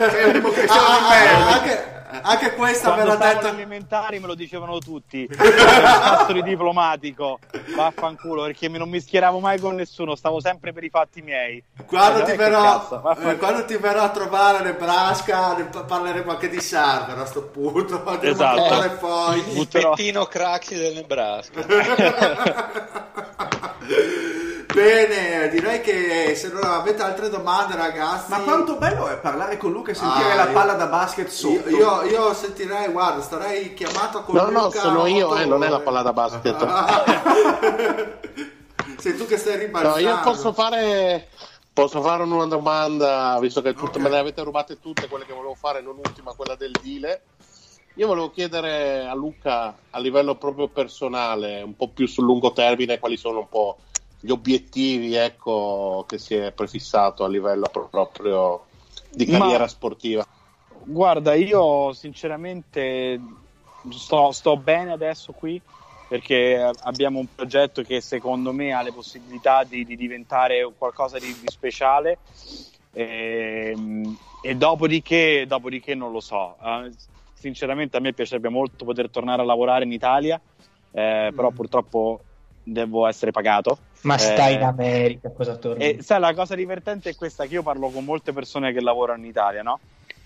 Sei un democristiano Ah, di ah, merda. anche, anche questa me Quando l'ha stavo detta. alle elementari me lo dicevano tutti. Il cazzo di diplomatico, vaffanculo, perché mi- non mi schieravo mai con nessuno, stavo sempre per i fatti miei. Quando Eh, ti, verrò, eh, quando ti verrò a trovare a Nebraska ne pa- parleremo anche di Sarver a sto punto. Esatto. trovare poi. Il Butterò- pettino craxi del Nebraska. Bene, direi che se non avete altre domande ragazzi... Ma quanto bello è parlare con Luca e sentire Ah, la io- palla da basket sotto. Io, io, io sentirei, guarda, starei chiamato con No, no, Luca sono io, eh, non è la palla da basket. Sei tu che stai No, ribaltando. io posso fare, posso fare una domanda, visto che tutte Ok. me ne avete rubate tutte quelle che volevo fare, non ultima quella del Dile. Io volevo chiedere a Luca a livello proprio personale, un po' più sul lungo termine, quali sono un po' gli obiettivi ecco, che si è prefissato a livello pro- proprio di Ma- carriera sportiva. Guarda, io sinceramente sto, sto bene adesso qui perché abbiamo un progetto che secondo me ha le possibilità di, di diventare qualcosa di, di speciale e, e dopodiché, dopodiché non lo so. Eh, sinceramente a me piacerebbe molto poter tornare a lavorare in Italia, eh, però Mm. purtroppo devo essere pagato. Ma stai Eh, in America, cosa torni? e sai, la cosa divertente è questa che io parlo con molte persone che lavorano in Italia, no?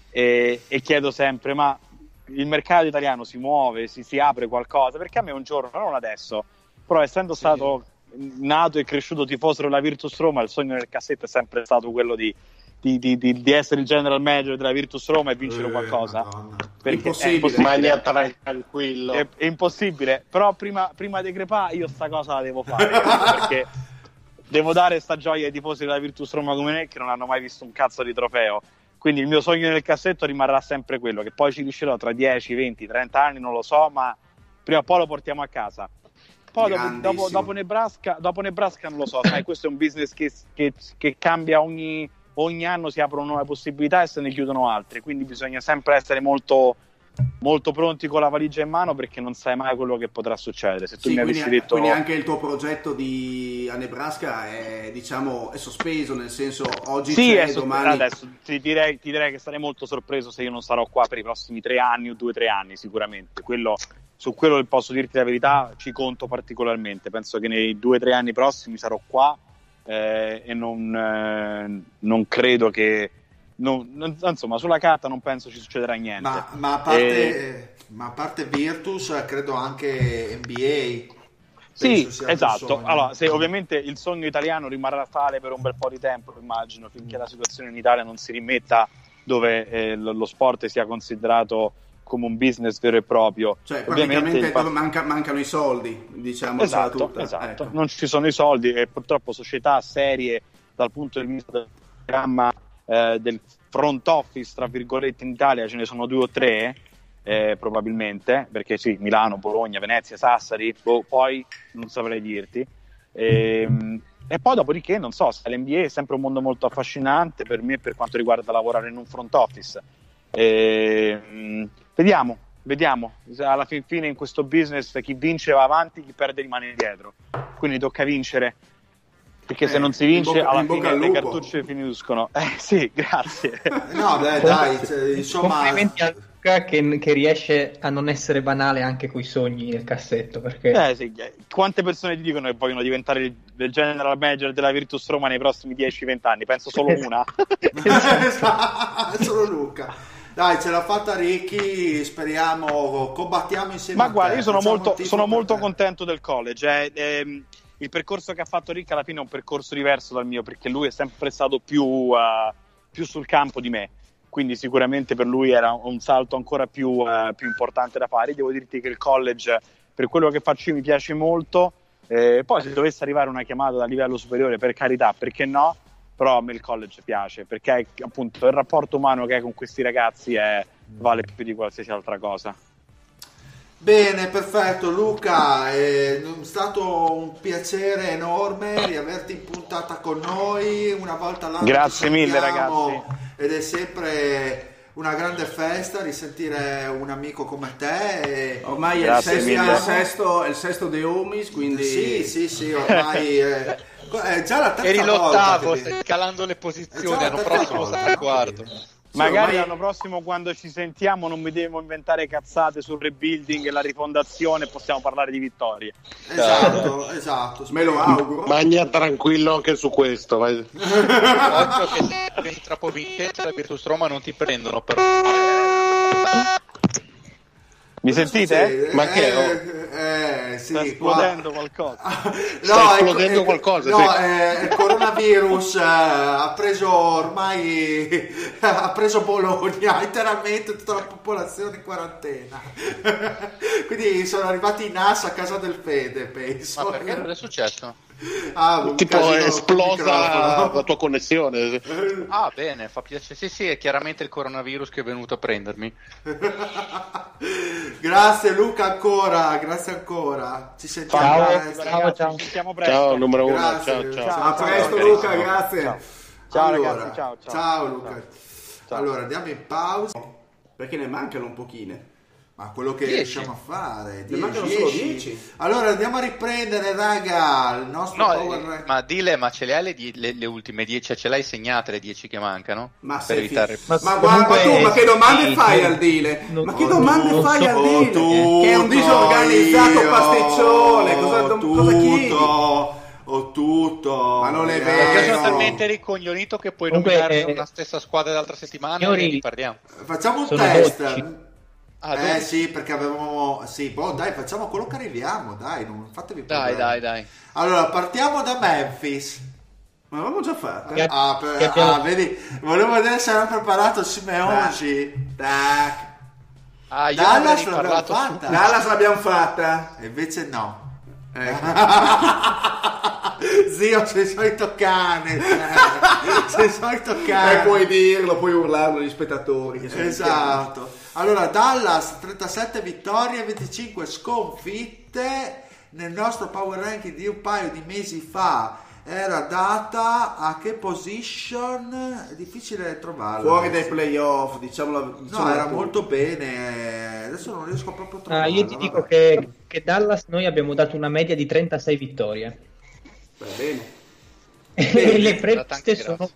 E, e chiedo sempre, ma il mercato italiano si muove, si, si apre qualcosa? Perché a me un giorno, non adesso, però essendo stato nato e cresciuto tifoso della Virtus Roma, il sogno nel cassetto è sempre stato quello di, di- di- di- di essere il general manager della Virtus Roma e vincere Eh, qualcosa. Madonna. Perché Impossibile. è impossibile. Ma niente, tra- tranquillo. È, è impossibile, però prima, prima di crepare io sta cosa la devo fare perché devo dare sta gioia ai tifosi della Virtus Roma come me che non hanno mai visto un cazzo di trofeo. Quindi il mio sogno nel cassetto rimarrà sempre quello, che poi ci riuscirò tra 10, 20, 30 anni, non lo so, ma prima o poi lo portiamo a casa. Poi dopo, dopo, dopo Nebraska, dopo Nebraska non lo so, sai, questo è un business che, che- che cambia ogni, ogni anno, si aprono nuove possibilità e se ne chiudono altre, quindi bisogna sempre essere molto, molto pronti con la valigia in mano perché non sai mai quello che potrà succedere. Se tu Sì, mi quindi, avessi detto... quindi anche il tuo progetto di, a Nebraska è, diciamo, è sospeso, nel senso oggi Sì, c'è, è so- domani... adesso ti direi, ti direi che sarei molto sorpreso se io non sarò qua per i prossimi tre anni o due o tre anni, sicuramente. Quello su quello posso dirti la verità, ci conto particolarmente. Penso che nei due o tre anni prossimi sarò qua eh, e non, eh, non, credo che. Non, non, insomma, sulla carta non penso ci succederà niente. Ma, ma, a, parte, e... ma a parte Virtus, credo anche NBA. Sì, esatto. Allora, se ovviamente il sogno italiano rimarrà tale per un bel po' di tempo, immagino, finché la situazione in Italia non si rimetta dove eh, lo sport sia considerato come un business vero e proprio. Cioè, praticamente il... manca, mancano i soldi, diciamo. Esatto, esatto. Ecco. non ci sono i soldi e purtroppo società serie dal punto di vista del programma eh, del front office, tra virgolette, in Italia ce ne sono due o tre. Eh, probabilmente perché sì, Milano, Bologna, Venezia, Sassari, boh, poi non saprei dirti. E, ehm, e poi dopodiché, non so, l'NBA è sempre un mondo molto affascinante per me per quanto riguarda lavorare in un front office. E, ehm, Vediamo, vediamo. Alla fin fine in questo business chi vince va avanti, chi perde rimane indietro. Quindi tocca vincere. Perché eh, se non si vince, bocca, alla fine le cartucce finiscono. Eh sì, grazie. no, beh, dai, cioè, insomma. Complimenti a Luca che, che, riesce a non essere banale anche con i sogni nel cassetto. Perché... Eh, sì. Quante persone ti dicono che vogliono diventare il, il general manager della Virtus Roma nei prossimi 10-20 anni? Penso solo una. solo Luca. Dai, ce l'ha fatta Ricky, speriamo, combattiamo insieme. Ma guarda, io sono molto, sono molto contento del college. Eh. Eh, il percorso che ha fatto Ricky alla fine è un percorso diverso dal mio, perché lui è sempre stato più, uh, più sul campo di me. Quindi sicuramente per lui era un salto ancora più, uh, più importante da fare. Devo dirti che il college, per quello che faccio io, mi piace molto. Eh, poi se dovesse arrivare una chiamata da livello superiore, per carità, perché no? Però a me il college piace perché appunto il rapporto umano che hai con questi ragazzi è, vale più di qualsiasi altra cosa. Bene, perfetto Luca, è stato un piacere enorme riaverti in puntata con noi, una volta l'anno Grazie mille ragazzi. Ed è sempre una grande festa risentire un amico come te. Ormai è il, sesto, è il, sesto, è il sesto dei Omis, quindi... Sì, sì, sì, ormai... è è già la terza Eri l'ottavo, stai scalando le posizioni, l'anno prossimo sarà quarto. Magari l'anno prossimo quando ci sentiamo non mi devo inventare cazzate sul rebuilding e la rifondazione possiamo parlare di vittorie. Esatto, esatto. Me lo auguro. Magna tranquillo anche su questo. Occhio che se sei troppo vincente la Virtus Roma non ti prendono però. Mi sentite? Ma che eh, eh, sì, sta esplodendo qua... qualcosa. no, sta esplodendo è, qualcosa. No, sì. eh, il coronavirus eh, ha preso ormai ha preso Bologna interamente tutta la popolazione in quarantena. Quindi sono arrivati in NAS a casa del Fede, penso. Ma perché non è successo? Ah, tipo è esplosa la tua connessione. Ah, bene, fa piacere. Sì, sì, è chiaramente il coronavirus che è venuto a prendermi. grazie Luca ancora, grazie ancora. Ci sentiamo ciao, presto. Ciao, ciao. Ci sentiamo presto. Ciao, numero uno. Ciao, ciao. ciao. A presto Luca, grazie. Ciao, ciao allora, ragazzi, ciao, ciao. Ciao Luca. Allora, andiamo in pausa. Perché ne mancano un pochine. Ma quello che 10. riusciamo a fare, 10, ne mancano solo 10. Allora andiamo a riprendere, raga, il nostro no, power... Ma dile, ma ce le hai le, die- le, le ultime 10? Cioè, ce le hai segnate le 10 che mancano? Ma, per evitare... ma, ma guarda tu, ma che domande fai al Dile? ma che domande oh, fai al Dile? Tutto, che è un disorganizzato io, pasticcione, cosa, tutto, cosa chiedi? Ho tutto, ma non è vero. Perché sono talmente ricoglionito che puoi Comunque, nominare eh, una stessa squadra dell'altra settimana signori, e ne parliamo. Facciamo un test. 12. Ah, eh sì, perché avevamo... Sì, boh, dai, facciamo quello che arriviamo, dai, non fatevi problemi. Dai, dai, dai. Allora, partiamo da Memphis. Ma l'avevamo già fatto. Ah, per... ah, vedi, volevo vedere se era preparato Simeonci. Tac. Ah, io Dallas l'abbiamo fatta. Dallas l'abbiamo fatta. E invece no. Ecco. Zio, sei il solito cane. sei il solito cane. E puoi dirlo, puoi urlarlo agli spettatori. esatto. Allora, Dallas 37 vittorie, 25 sconfitte. Nel nostro power ranking di un paio di mesi fa era data a che position? È difficile trovarla. Fuori dai playoff, diciamo. no, era molto bene. Adesso non riesco proprio a trovarla. Ah, io ti dico che, che, Dallas noi abbiamo dato una media di 36 vittorie. Va bene. e le previste sono,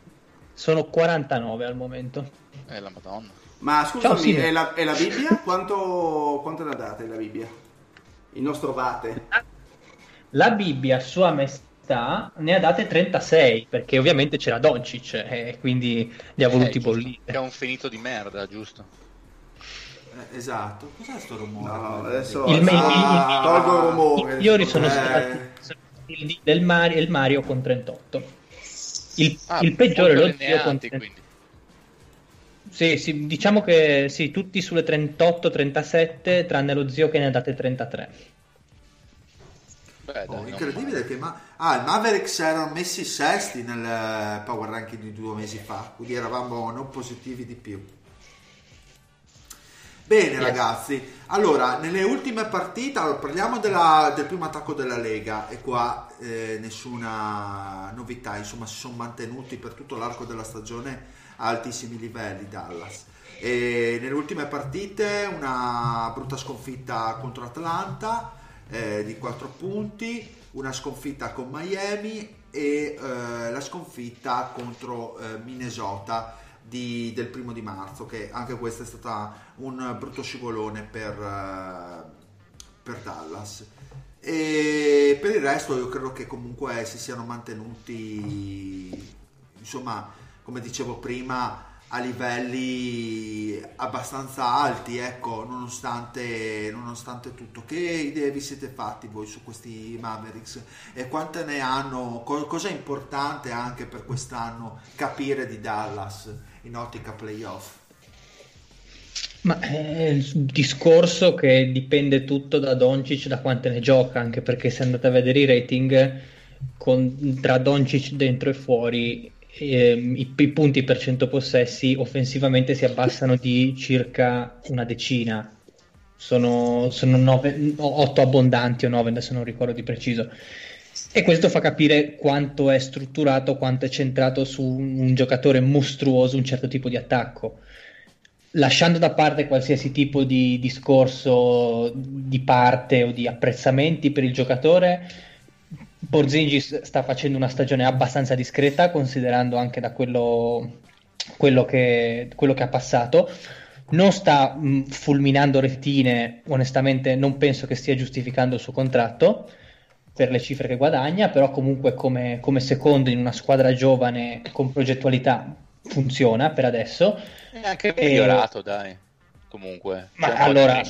sono 49 al momento. Eh, la madonna. Ma scusami, Ciao, è, la, è, la, Bibbia? Quanto, quanto è la data la Bibbia? Il nostro Vate. La Bibbia, sua maestà, ne ha date 36, perché ovviamente c'era Doncic, e quindi li ha voluti Eh, bollire. È un finito di merda, giusto? Eh, esatto. Cos'è sto rumore? No, adesso Il- il- ah, il- tolgo il rumore. I migliori sono Eh. stati il D del Mario, e il Mario con 38. Il, Ah, il peggiore lo zio con allineati, 30. quindi. Sì, sì, diciamo che sì, tutti sulle 38-37, tranne lo zio che ne ha date 33. Beh, dai, Oh, incredibile che ma... ah, i Mavericks erano messi sesti nel eh, power ranking di due mesi fa, quindi eravamo non positivi di più. Bene Yes. ragazzi, allora nelle ultime partite, allora, parliamo della- del primo attacco della Lega e qua eh, nessuna novità, insomma si sono mantenuti per tutto l'arco della stagione a altissimi livelli Dallas. E nelle ultime partite una brutta sconfitta contro Atlanta eh, di 4 punti, una sconfitta con Miami e eh, la sconfitta contro eh, Minnesota di- del primo di marzo, che anche questa è stata un brutto scivolone per, eh, per Dallas. E per il resto io credo che comunque si siano mantenuti, insomma, come dicevo prima, a livelli abbastanza alti, ecco, nonostante, nonostante tutto. Che idee vi siete fatti voi su questi Mavericks e quante ne hanno? Co- cosa è importante anche per quest'anno capire di Dallas in ottica playoff? Ma è il discorso che dipende tutto da Doncic, da quante ne gioca, anche perché se andate a vedere i rating con- tra Doncic dentro e fuori, ehm, i, i punti per 100 possessi offensivamente si abbassano di circa una decina. Sono 8 abbondanti o 9, adesso non ricordo di preciso. E questo fa capire quanto è strutturato, quanto è centrato su un, giocatore mostruoso, un certo tipo di attacco lasciando da parte qualsiasi tipo di discorso di parte o di apprezzamenti per il giocatore, Porzingis sta facendo una stagione abbastanza discreta, considerando anche da quello, quello, che, quello che ha passato. Non sta mh, fulminando retine, onestamente non penso che stia giustificando il suo contratto per le cifre che guadagna, però comunque come, come secondo in una squadra giovane con progettualità funziona per adesso. È anche E- migliorato, dai. Comunque. Ma di allora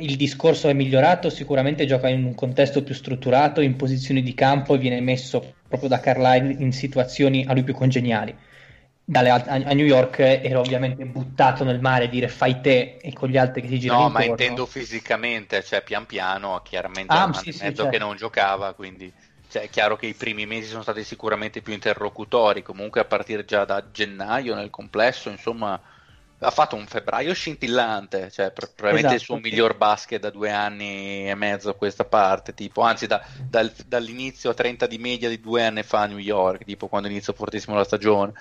il discorso è migliorato, sicuramente gioca in un contesto più strutturato, in posizioni di campo e viene messo proprio da Carlisle in situazioni a lui più congeniali. Dalle a, a New York era ovviamente buttato nel mare dire fai te e con gli altri che ti girano No, ma intendo fisicamente, cioè pian piano, chiaramente Ah, sì, sì, mezzo certo. che non giocava, quindi cioè, è chiaro che i primi mesi sono stati sicuramente più interlocutori, comunque a partire già da gennaio nel complesso, insomma, ha fatto un febbraio scintillante, cioè pr- probabilmente il suo Esatto, sì. miglior basket da due anni e mezzo a questa parte, tipo, anzi da- dal- dall'inizio a 30 di media di due anni fa a New York, tipo quando inizia fortissimo la stagione.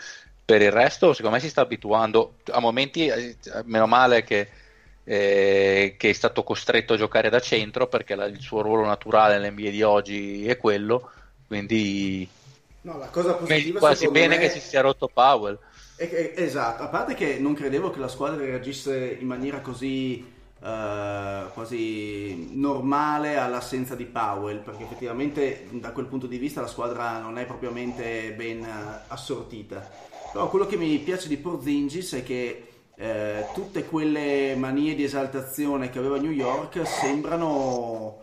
Per il resto, secondo me si sta abituando a momenti, eh, meno male che eh, che è stato costretto a giocare da centro perché la- il suo ruolo naturale nell'NBA di oggi è quello, quindi No, la cosa positiva quasi bene me che si sia rotto Powell. esatto, a parte che non credevo che la squadra reagisse in maniera così eh, quasi normale all'assenza di Powell, perché effettivamente da quel punto di vista la squadra non è propriamente ben eh, assortita. Però quello che mi piace di Porzingis è che eh, tutte quelle manie di esaltazione che aveva New York sembrano,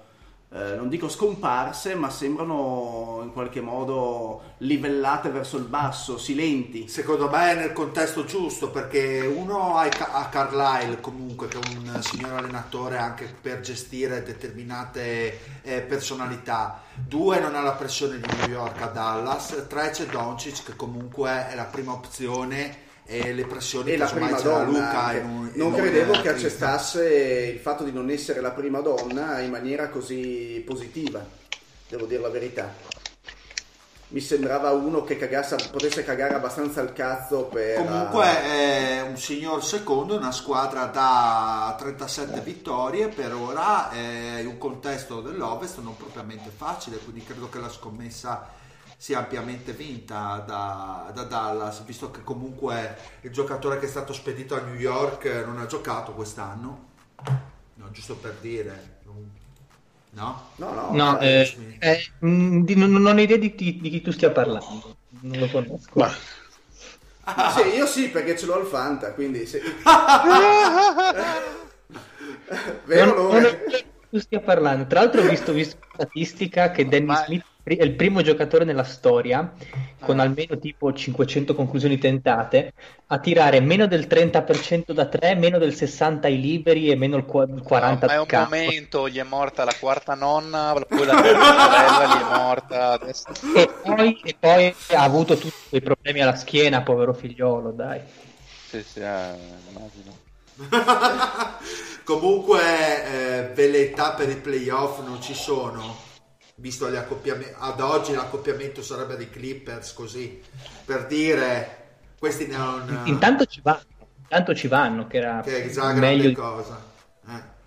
eh, non dico scomparse, ma sembrano in qualche modo livellate verso il basso, silenti. Secondo me è nel contesto giusto perché uno ha, ha Carlisle comunque che è un signor allenatore anche per gestire determinate eh, personalità, due non ha la pressione di New York a Dallas, tre c'è Doncic che comunque è la prima opzione e le pressioni E la prima donna. Non un- credevo che accettasse il fatto di non essere la prima donna in maniera così positiva, devo dire la verità. Mi sembrava uno che cagasse, potesse cagare abbastanza il cazzo per... Comunque è un signor secondo, una squadra da 37 vittorie per ora, è un contesto dell'Ovest non propriamente facile, quindi credo che la scommessa sia ampiamente vinta da, da Dallas, visto che comunque il giocatore che è stato spedito a New York non ha giocato quest'anno, no, giusto per dire. No? No, no. No, eh, eh, eh, di- non, non ho idea di, chi- di chi tu stia parlando. Non lo conosco. Ma Sì, io sì, perché ce l'ho al Fanta, quindi sì. Vero non, non tu stia parlando. Tra l'altro ho visto, visto statistica che Danny Smith è il primo giocatore nella storia con almeno tipo 500 conclusioni tentate a tirare meno del 30% da 3, meno del 60 ai liberi e meno il qua- il 40 ma è un campo. momento, gli è morta la quarta nonna, poi la terza sorella gli è morta. Adesso... E poi, e poi ha avuto tutti quei problemi alla schiena, povero figliolo, dai. Sì, sì, eh, immagino. Comunque, eh, velleità per i playoff non ci sono. Visto gli accoppiamenti, ad oggi l'accoppiamento sarebbe dei Clippers, così per dire questi non. Intanto ci vanno, intanto ci vanno, che era che è già grande meglio cosa. Eh.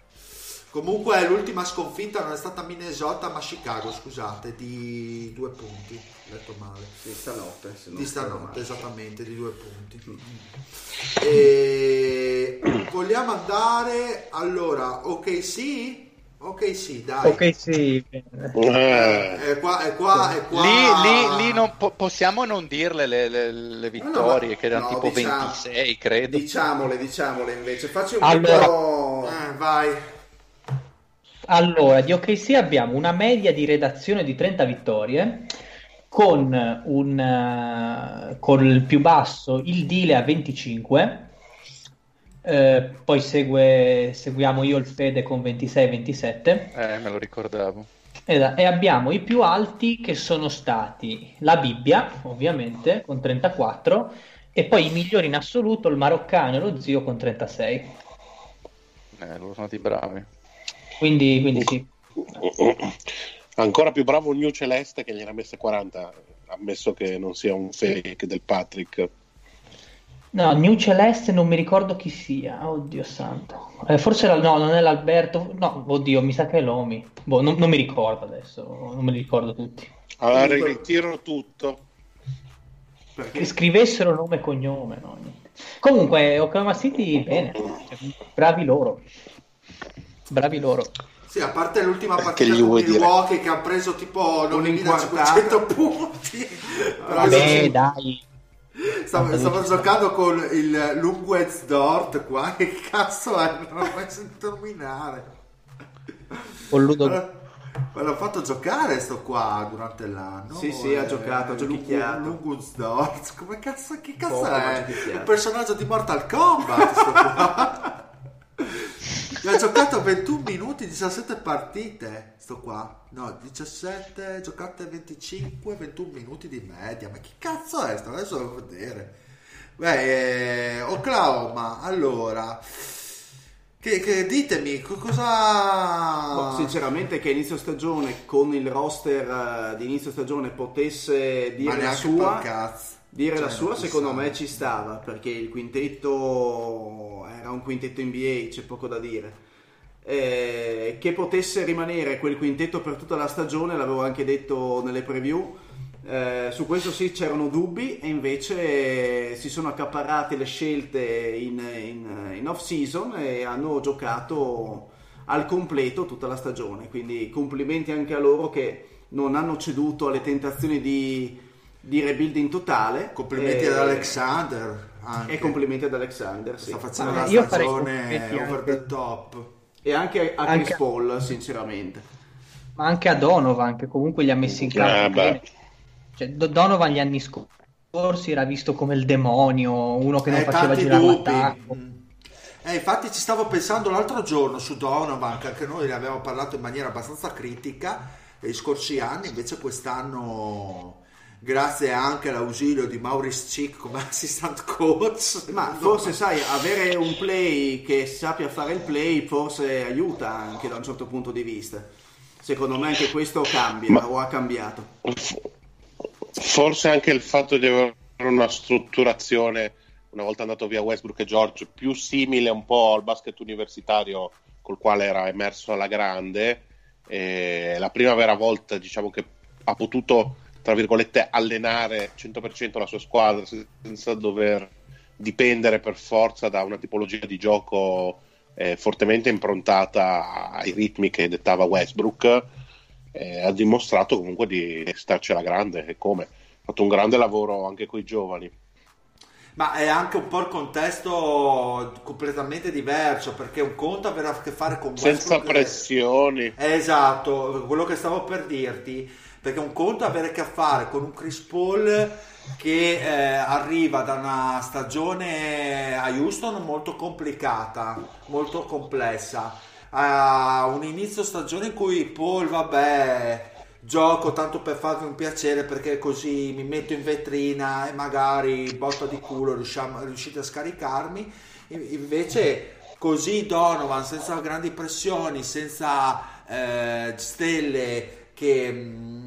Comunque, l'ultima sconfitta non è stata Minnesota, ma Chicago, scusate, di due punti. Detto male. Di stanotte. se non Di stanotte, esattamente, di due punti. E vogliamo andare allora, ok, sì, ok, sì, dai. Ok, sì. bene. eh, È qua, è qua, è qua. Lì, lì, lì non po- possiamo non dirle le, le- le vittorie, ma- che erano no, tipo diciamo- 26, credo. Diciamole, diciamole invece. Facci un Allora- po'. Eh, vai. Allora, di OKC abbiamo una media di redazione di 30 vittorie, con, un, eh, con il più basso il Dile a 25, eh, poi segue, seguiamo io il Fede con 26-27. Eh, me lo ricordavo. E, e abbiamo i più alti che sono stati la Bibbia, ovviamente, con 34, e poi i migliori in assoluto il maroccano e lo zio con 36. Eh, loro sono stati bravi. Quindi, quindi sì. Ancora più bravo il New Celeste che gliene ha messe 40, ammesso che non sia un fake del Patrick. No, New Celeste non mi ricordo chi sia, oddio santo. Eh, forse la- no, non è l'Alberto, no, oddio, mi sa che è l'Omi. Boh, non, non mi ricordo adesso, non me li ricordo tutti. Allora Comunque- ritiro tutto. Che Perché scrivessero nome e cognome, no? Comunque, Oklahoma City, bene, bravi loro. Bravi loro. Sì, a parte l'ultima Che partita gli con vuoi dire? Milwaukee che ha preso tipo 9500 punti. Vabbè, dai. Stavo, stavo giocando con il Lungwez Dort qua. Che cazzo è? Non l'ho mai sentito nominare. Con Ludo... Me l'ho fatto giocare sto qua durante l'anno. Sì, sì, ha giocato, ha giochicchiato. Lungwez Dort. Come cazzo, che cazzo ma è? Un personaggio di Mortal Kombat sto qua. Ha giocato 21 minuti, 17 partite. Sto qua. No, 17 giocate 25, 21 minuti di media. Ma che cazzo è sto? Adesso devo vedere. Beh, eh, Oklahoma, allora. Che, che ditemi, co- cosa... Boh, sinceramente che inizio stagione con il roster eh, di inizio stagione potesse dire la neanche sua, per cazzo. Dire la Cioè, sua non secondo pensavo. me ci stava perché il quintetto era un quintetto NBA, c'è poco da dire. Eh, che potesse rimanere quel quintetto per tutta la stagione, l'avevo anche detto nelle preview. eh, su questo sì c'erano dubbi e invece si sono accaparrate le scelte in, in- in off season e hanno giocato al completo tutta la stagione. Quindi complimenti anche a loro che non hanno ceduto alle tentazioni di, di rebuilding totale. Complimenti Eh, ad Alexander. Anche. E complimenti ad Alexander. sì. Sta facendo la stagione over the top. E anche a Anche- Chris Paul, sinceramente. Ma anche a Donovan, che comunque li ha messi in campo Eh, beh. bene. Cioè, Do- Donovan gli anni scorsi era visto come il demonio, uno che non Eh, faceva girare dubbi. l'attacco. Mm. Eh, infatti ci stavo pensando l'altro giorno su Donovan, che anche noi ne abbiamo parlato in maniera abbastanza critica gli scorsi anni, invece quest'anno, grazie anche all'ausilio di Maurice Cic come assistant coach, Ma forse, sai, avere un play che sappia fare il play forse aiuta anche da un certo punto di vista. Secondo me anche questo cambia Ma- o ha cambiato. Forse anche il fatto di avere una strutturazione, una volta andato via Westbrook e George, più simile un po' al basket universitario col quale era emerso alla grande. E la prima vera volta, diciamo che ha potuto, tra virgolette, allenare 100% la sua squadra senza dover dipendere per forza da una tipologia di gioco eh, fortemente improntata ai ritmi che dettava Westbrook, eh, ha dimostrato comunque di starcela grande e come. Ha fatto un grande lavoro anche con i giovani. Ma è anche un po' il contesto completamente diverso perché un conto avere a che fare con Senza Westbrook- pressioni. Eh, Esatto, quello che stavo per dirti, perché un conto è avere a che fare con un Chris Paul che eh, arriva da una stagione a Houston molto complicata, molto complessa, a un inizio stagione in cui Paul, vabbè, gioco tanto per farvi un piacere perché così mi metto in vetrina e magari botta di culo riusciamo- riuscite a scaricarmi, In- invece così Donovan senza grandi pressioni, senza eh, stelle che mh,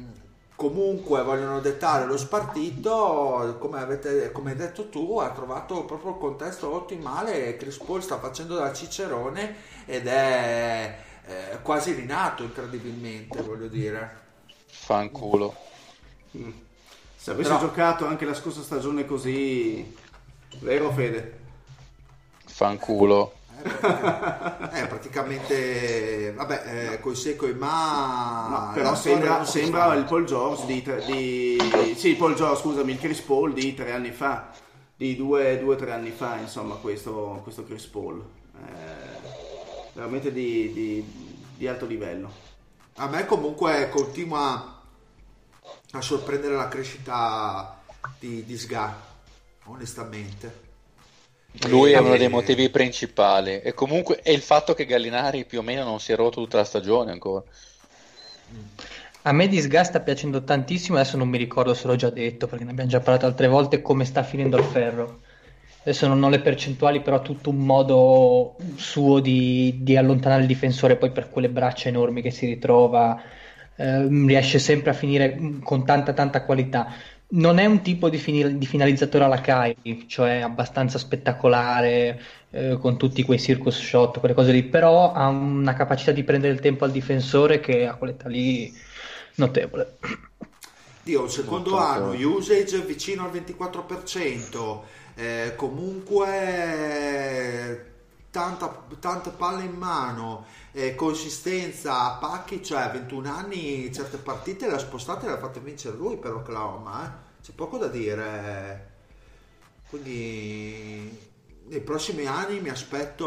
comunque vogliono dettare lo spartito, come, avete, come hai detto tu, ha trovato proprio il contesto ottimale. Chris Paul sta facendo da cicerone ed è eh, quasi rinato incredibilmente, voglio dire. Fanculo. Se avessi Però- giocato anche la scorsa stagione così, vero Fede? Fanculo. È praticamente, vabbè, eh, coi se coi ma. No, però sembra, sembra il Paul George di, tre- di- sì, Paul George, scusami, il Chris Paul di tre anni fa, di due o tre anni fa, insomma, questo, questo Chris Paul. Eh, veramente di, di- di alto livello. A me comunque continua a sorprendere la crescita di, di Sga, onestamente. Lui è Eh, uno dei motivi principali. E comunque è il fatto che Gallinari più o meno non si è rotto tutta la stagione ancora. A me Disgust sta piacendo tantissimo, adesso non mi ricordo se l'ho già detto perché ne abbiamo già parlato altre volte, come sta finendo il ferro. Adesso non ho le percentuali, però ha tutto un modo suo di, di allontanare il difensore poi per quelle braccia enormi che si ritrova, ehm, riesce sempre a finire con tanta tanta qualità. Non è un tipo di, fini- di finalizzatore alla Kyrie, cioè abbastanza spettacolare, eh, con tutti quei circus shot, quelle cose lì, però ha una capacità di prendere il tempo al difensore che a quell'età lì notevole. Dio, il secondo Molto anno, d'accordo. usage vicino al 24%, eh, comunque tanta, tante palle in mano, eh, consistenza pacchi, cioè a 21 anni certe partite le ha spostate e le ha fatte vincere lui per Oklahoma, eh. c'è poco da dire. Quindi nei prossimi anni mi aspetto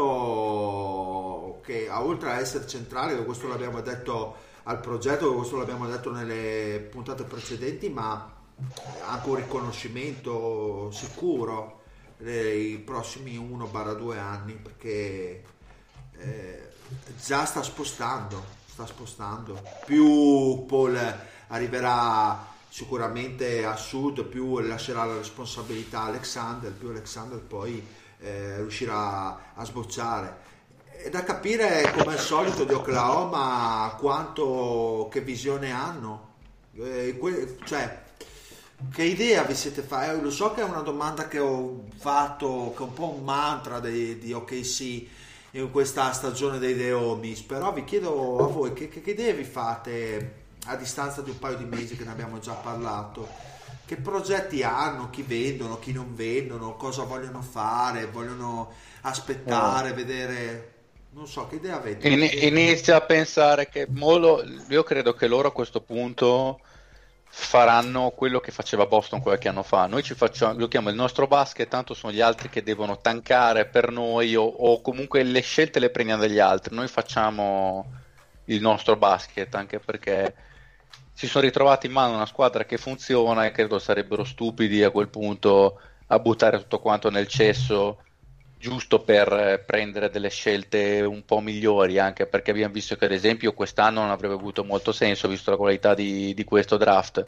che oltre a essere centrale, che questo l'abbiamo detto al progetto, che questo l'abbiamo detto nelle puntate precedenti, ma anche un riconoscimento sicuro nei prossimi 1-2 anni perché eh, già sta spostando, sta spostando. Più Paul arriverà sicuramente a sud, più lascerà la responsabilità a Alexander, più Alexander poi eh, riuscirà a sbocciare. È da capire come al solito di Oklahoma quanto, che visione hanno. Eh, que- cioè, che idea vi siete fatti? Lo so che è una domanda che ho fatto, che è un po' un mantra di, di OKC in questa stagione dei Deomis, però vi chiedo a voi che, che, che idee vi fate a distanza di un paio di mesi che ne abbiamo già parlato? Che progetti hanno, chi vendono, chi non vendono, cosa vogliono fare, vogliono aspettare, vedere... Non so, che idea avete? In- inizia a pensare che Molo, io credo che loro a questo punto faranno quello che faceva Boston qualche anno fa. Noi ci facciamo, giochiamo il nostro basket, tanto sono gli altri che devono tankare per noi o, o comunque le scelte le prendiamo dagli altri. Noi facciamo il nostro basket anche perché si sono ritrovati in mano una squadra che funziona e credo sarebbero stupidi a quel punto a buttare tutto quanto nel cesso giusto per eh, prendere delle scelte un po' migliori, anche perché abbiamo visto che ad esempio quest'anno non avrebbe avuto molto senso, visto la qualità di, di questo draft.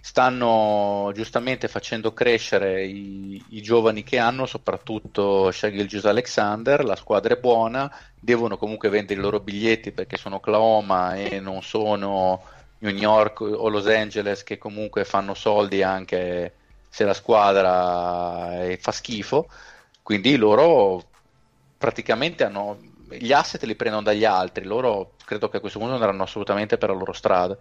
Stanno giustamente facendo crescere i, i giovani che hanno, soprattutto Shai Gilgeous Alexander, la squadra è buona, devono comunque vendere i loro biglietti perché sono Oklahoma e non sono New York o Los Angeles che comunque fanno soldi anche se la squadra eh, fa schifo. Quindi loro praticamente hanno gli asset li prendono dagli altri, loro credo che a questo punto andranno assolutamente per la loro strada.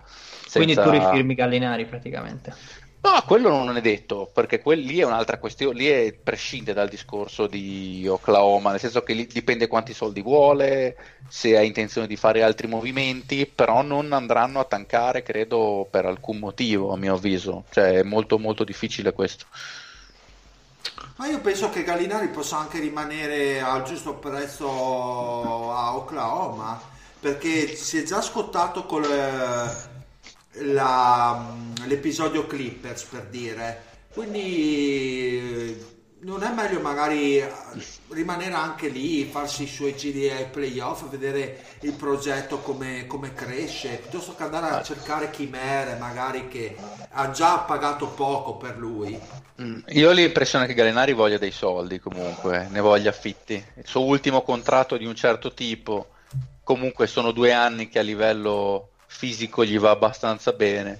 Quindi senza- tu rifirmi Gallinari praticamente. No, quello non è detto, perché quel, lì è un'altra questione, lì è, prescinde dal discorso di Oklahoma, nel senso che lì dipende quanti soldi vuole, se ha intenzione di fare altri movimenti, però non andranno a tankare, credo, per alcun motivo, a mio avviso. Cioè, è molto molto difficile questo. Ma io penso che Gallinari possa anche rimanere al giusto prezzo a Oklahoma, perché si è già scottato con la, l'episodio Clippers per dire. Quindi non è meglio magari rimanere anche lì, farsi i suoi giri ai playoff, vedere il progetto come, come cresce, piuttosto che andare a cercare chimere magari che ha già pagato poco per lui. Mm, io ho l'impressione che Galenari voglia dei soldi comunque, ne voglia affitti. Il suo ultimo contratto di un certo tipo, comunque sono due anni che a livello fisico gli va abbastanza bene.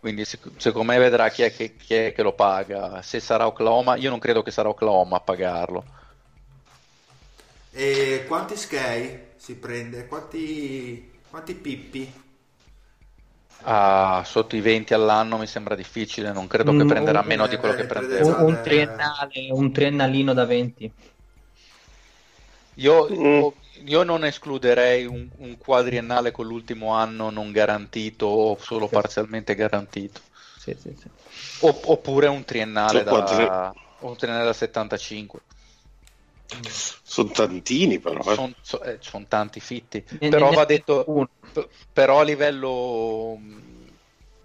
Quindi secondo me vedrà chi è, che, chi è che lo paga. Se sarà Oklahoma, io non credo che sarà Oklahoma a pagarlo. E quanti sky si prende? Quanti, quanti pippi? Ah, sotto i 20 all'anno mi sembra difficile, non credo che prenderà meno di quello che prendeva. Un, un, triennale, un triennalino da 20. Io, mm. io non escluderei un, un, quadriennale con l'ultimo anno non garantito o solo sì. parzialmente garantito. Sì, sì, oppure un triennale, da, un triennale da 75. Sono tantini però. Eh. Sono so, eh, son tanti fitti. Ne, però ne va detto, p- però a livello...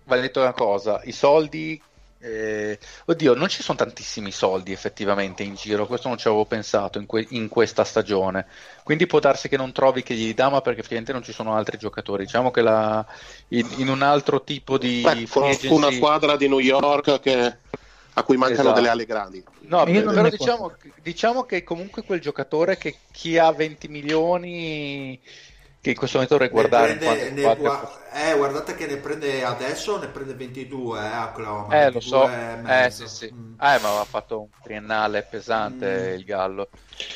Va detto una cosa, i soldi... Eh, oddio, non ci sono tantissimi soldi effettivamente in giro, questo non ci avevo pensato in, que- in, questa stagione. Quindi può darsi che non trovi che gli dà, ma perché effettivamente non ci sono altri giocatori. Diciamo che la, in, in, un altro tipo di... Beh, conosco una squadra di New York che a cui mancano esatto. delle ali grandi. No, però diciamo, diciamo, che comunque quel giocatore che chi ha 20 milioni che in questo momento dovrei guardare prende, ne gua- eh, guardate che ne prende adesso ne prende 22 eh, Oklahoma eh lo so eh, sì, sì. Mm. Eh, ma aveva fatto un triennale pesante mm. il Gallo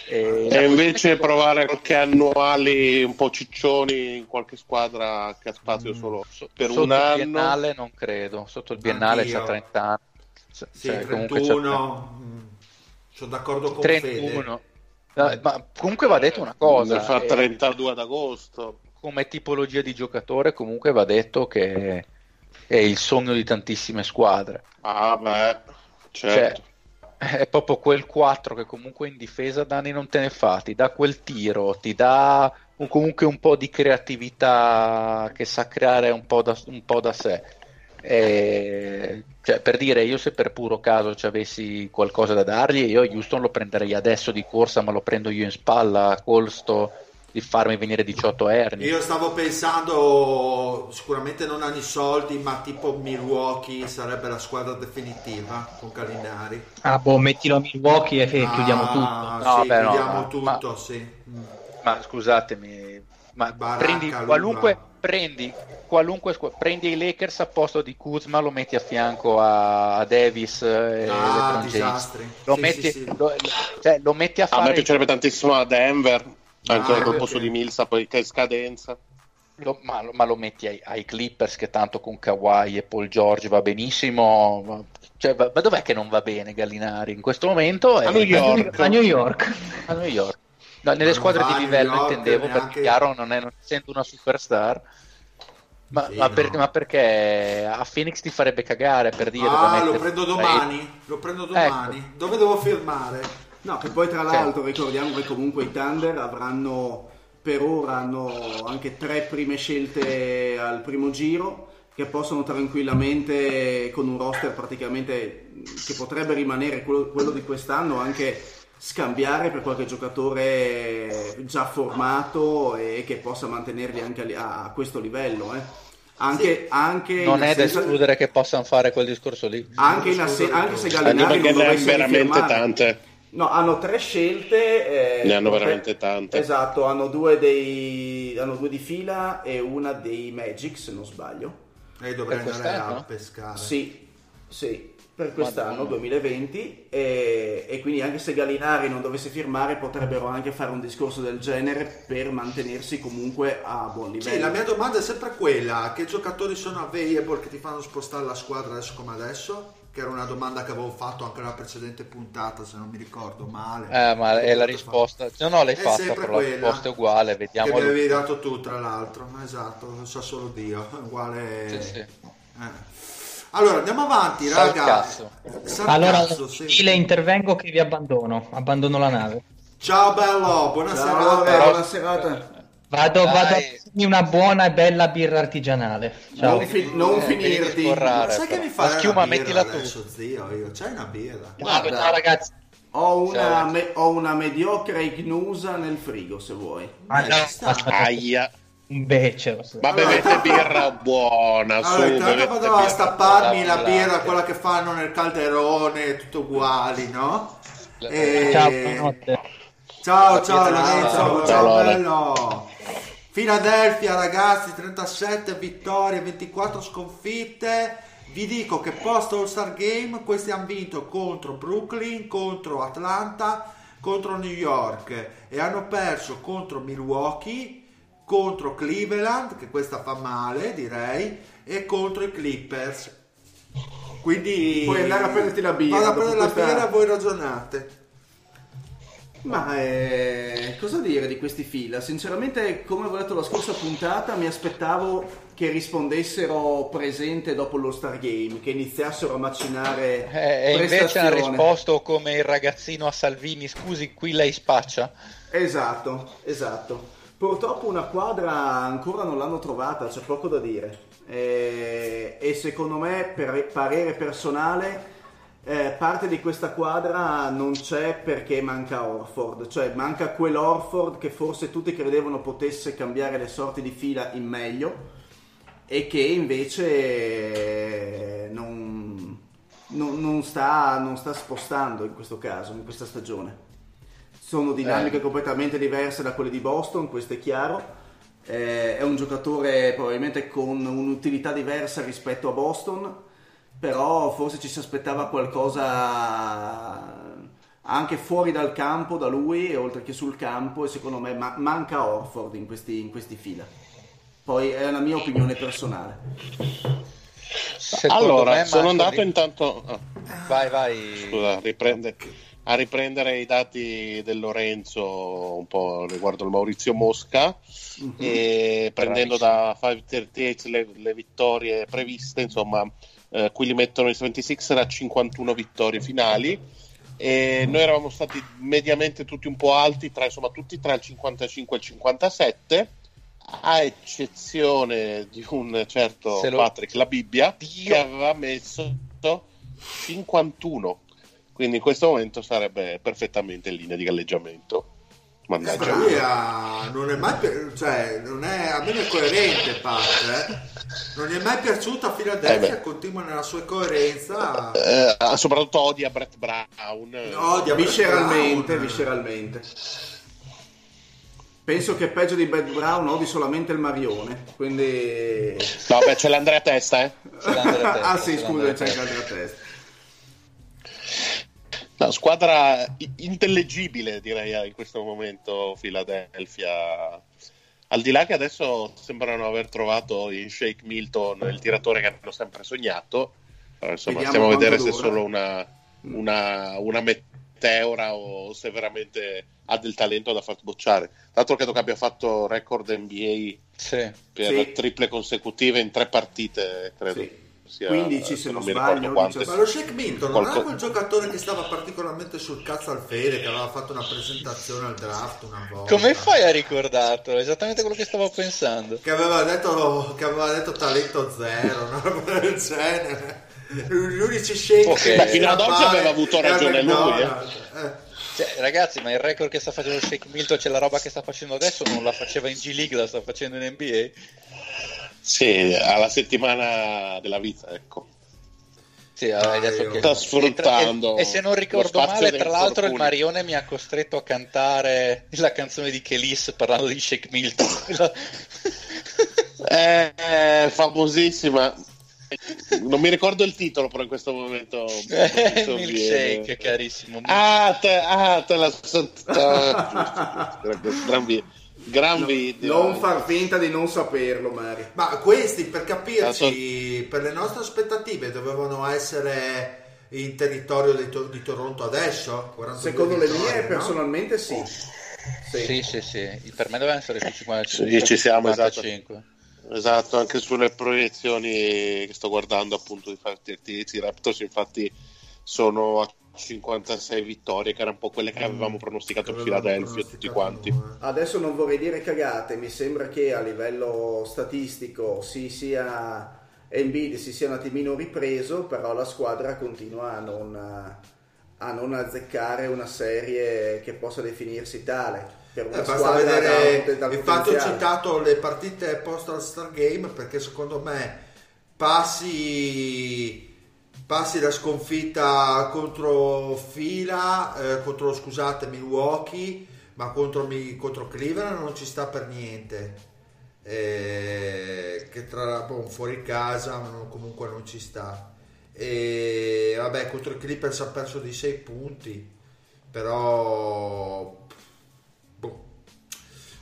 e, e invece che... provare anche annuali un po' ciccioni in qualche squadra che ha spazio mm. solo per sotto un anno il biennale non credo sotto il biennale c'ha 30 anni sì, cioè, 31 mm. sono d'accordo con 31 Fede eh, ma comunque va detto una cosa. Ne fa 32 eh, ad agosto. Come tipologia di giocatore, comunque va detto che è il sogno di tantissime squadre. Ah, beh, certo. Cioè, è proprio quel 4 che comunque in difesa Dani non te ne fa, ti dà quel tiro, ti dà un, comunque un po' di creatività che sa creare un po' da, un po da sé e, cioè, per dire, io se per puro caso ci avessi qualcosa da dargli, io Houston lo prenderei adesso di corsa, ma lo prendo io in spalla a costo di farmi venire 18 erni. Io stavo pensando, sicuramente non hanno i soldi, ma tipo Milwaukee sarebbe la squadra definitiva con Calinari. Ah, boh, mettilo a Milwaukee e ah, chiudiamo tutto. No, sì, beh, chiudiamo no, tutto, ma, sì. Ma scusatemi, ma Baracca, prendi qualunque... Prendi qualunque prendi i Lakers a posto di Kuzma lo metti a fianco a, a Davis e ah, disastri. Lo, sì, metti, sì, sì. Lo, cioè, lo, metti, a fare a me piacerebbe tantissimo a Denver anche ah, col posto di Milsa poi che è scadenza. Lo, ma, ma, lo metti ai, ai, Clippers che tanto con Kawhi e Paul George va benissimo. Ma, cioè, ma, ma dov'è che non va bene Gallinari in questo momento? A New York. A New York, a New York. No, nelle squadre di livello York, intendevo neanche... perché chiaro non, è, non essendo una superstar ma, sì, ma, per, no. ma, perché a Phoenix ti farebbe cagare per dire ah lo prendo domani lo prendo domani ecco. dove devo firmare no che poi tra l'altro ricordiamo che comunque i Thunder avranno per ora hanno anche tre prime scelte al primo giro che possono tranquillamente con un roster praticamente che potrebbe rimanere quello, quello di quest'anno anche scambiare per qualche giocatore già formato e che possa mantenerli anche a, questo livello. Eh. Anche, sì. anche non è da escludere che possano fare quel discorso lì. Anche, in ass- anche se Gallinari non dovesse veramente tante. No, hanno tre scelte. Eh, ne hanno veramente tante. Esatto, hanno due, dei, hanno due di fila e una dei Magic, se non sbaglio. E dovrei andare a pescare. Sì, sì per quest'anno Madonna. 2020 e, e quindi anche se Gallinari non dovesse firmare potrebbero anche fare un discorso del genere per mantenersi comunque a buon livello. Sì, la mia domanda è sempre quella: che giocatori sono available che ti fanno spostare la squadra adesso come adesso? Che era una domanda che avevo fatto anche nella precedente puntata, se non mi ricordo male. Eh, ma è la Che risposta. No, no, l'hai È fatta, sempre però la quella. risposta è uguale. Che Vediamo. mi avevi dato tu, tra l'altro. Esatto, lo sa solo Dio. Uguale. Sì, sì. Eh. Allora, andiamo avanti, Sal raga. cazzo. Sal Allora, stile intervengo che vi abbandono, abbandono la nave. Ciao bello, buona Ciao, serata. Lore, buona serata. Vado, Dai. vado a farmi una buona e bella birra artigianale. Ciao. Non, fi- non Eh, finirti. scorrare, sai che mi fa La schiuma, birra mettila tu. adesso, zio, io. C'hai una birra? Guarda. Ciao ragazzi. Ho una, Ciao. me- ho una mediocre ignusa nel frigo se vuoi. Ma Eh, no, Aia. Un becero. Ma bevete birra buona, su, Allora, intanto bevete vado a birra stapparmi la birra, quella che fanno nel calderone, tutto uguali, no? E- Ciao, buonanotte. Ciao, ciao Ciao, Lorenzo, ciao, ciao, bello. Philadelphia ragazzi, 37 vittorie, 24 sconfitte. Vi dico che post All Star Game questi hanno vinto contro Brooklyn, contro Atlanta, contro New York e hanno perso contro Milwaukee, contro Cleveland, che questa fa male direi, e contro i Clippers. Quindi Puoi andare a prenderti la birra, Vado a prendere la questa- birra, voi ragionate. Ma eh, cosa dire di questi fila? Sinceramente, come avevo detto la scorsa puntata, mi aspettavo che rispondessero presente dopo lo Star Game, che iniziassero a macinare Eh, e invece hanno risposto come il ragazzino a Salvini: Scusi, qui lei spaccia. Esatto, esatto. Purtroppo una quadra ancora non l'hanno trovata, c'è poco da dire. Eh, e secondo me, per parere personale, eh, parte di questa quadra non c'è perché manca Orford, cioè manca quell'Orford che forse tutti credevano potesse cambiare le sorti di fila in meglio e che invece eh, non, non- non sta, non sta spostando in questo caso, in questa stagione. Sono dinamiche Eh. completamente diverse da quelle di Boston, questo è chiaro. Eh, è un giocatore probabilmente con un'utilità diversa rispetto a Boston, però forse ci si aspettava qualcosa anche fuori dal campo da lui, oltre che sul campo, e secondo me ma- manca Orford in questi, in questi fila. Poi è la mia opinione personale. Secondo Allora, sono andato di- intanto Vai, vai. scusa, riprende- a riprendere i dati del Lorenzo un po' riguardo il Maurizio Mosca e prendendo da 538 le, le vittorie previste, insomma, eh, qui li mettono i 76 a 51 vittorie finali e noi eravamo stati mediamente tutti un po' alti, tra, insomma, tutti tra il 55 e il 57 a eccezione di un certo lo- Patrick La Bibbia Dio. che aveva messo 51 quindi in questo momento sarebbe perfettamente in linea di galleggiamento mannaggia Ma lui ha- non è mai pi- cioè, non è, a me è coerente Pat, eh. non gli è mai piaciuto a Eh Philadelphia, beh. continua nella sua coerenza. Eh, soprattutto odia Brett Brown Odia Brett Visceralmente, Brown. visceralmente. Penso che peggio di Bad Brown odi solamente il Marione, quindi... no beh c'è l'Andrea Testa eh C'è l'Andrea Testa, ah sì, scusa, l'Andrea c'è anche l'altra testa. No, squadra intellegibile direi in questo momento Philadelphia. Al di là che adesso sembrano aver trovato in Shake Milton il tiratore che hanno sempre sognato, però, insomma, Vediamo stiamo a vedere se è solo una, una, una meteora o se veramente ha del talento da far sbocciare. Tra l'altro credo che abbia fatto record NBA Sì. per Sì. triple consecutive in tre partite, credo. Sì. Sia- 15 se non sbaglio, ricordo quante. 17. Ma lo Shake Milton non era Qualco- quel giocatore che stava particolarmente sul cazzo al Fede, che aveva fatto una presentazione al draft una volta. Come fai a ricordarlo? Esattamente quello che stavo pensando. Che aveva detto, che aveva detto talento zero, una roba del genere. Gli unici shake Ok. che Beh, fino ad oggi aveva avuto era ragione lui, eh. Eh. Cioè, ragazzi, ma il record che sta facendo Shake Milton, c'è la roba che sta facendo adesso, non la faceva in G League, la sta facendo in NBA. Sì, alla settimana della vita, ecco. Sì, hai detto io- che... Sta sfruttando E, tra- e- e se non ricordo male, tra l'altro il. Marione mi ha costretto a cantare la canzone di Kelis parlando di Shake Milton. Quella- Eh, famosissima. Non mi ricordo il titolo, però in questo momento. Eh, milkshake, carissimo. Ah, te, ah, te la ah, gran, no, video. Non far finta di non saperlo, Mari. Ma questi, per capirci, per le nostre aspettative, dovevano essere in territorio di, to- di Toronto adesso? Secondo le mie, no? personalmente sì. Sì. sì, sì, sì. Per me doveva essere sui 55. Sì, ci siamo, 55. esatto. Esatto, anche sulle proiezioni che sto guardando appunto di i Raptors infatti sono a 56 vittorie, che erano un po' quelle che avevamo pronosticato per Philadelphia tutti quanti. Adesso non vorrei dire cagate, mi sembra che a livello statistico si sia Embiid si sia un attimino ripreso, però la squadra continua a non, a non azzeccare una serie che possa definirsi tale. Per una eh, basta vedere da infatti ho citato le partite post All Star Game perché secondo me passi passi la sconfitta contro Fila eh, contro scusate Milwaukee ma contro, contro Cleveland non ci sta per niente eh, che tra boh, fuori casa non, comunque non ci sta e vabbè contro i Clippers ha perso di 6 punti però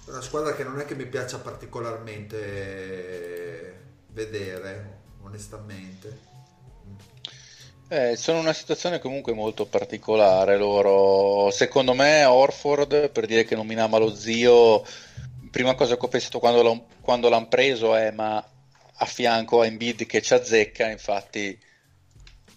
una squadra che non è che mi piaccia particolarmente vedere, onestamente. Eh, sono una situazione comunque molto particolare loro. Secondo me Orford, per dire che nominava lo zio, prima cosa che ho pensato quando, l'ho, quando l'hanno preso è ma a fianco a Embiid che ci azzecca, infatti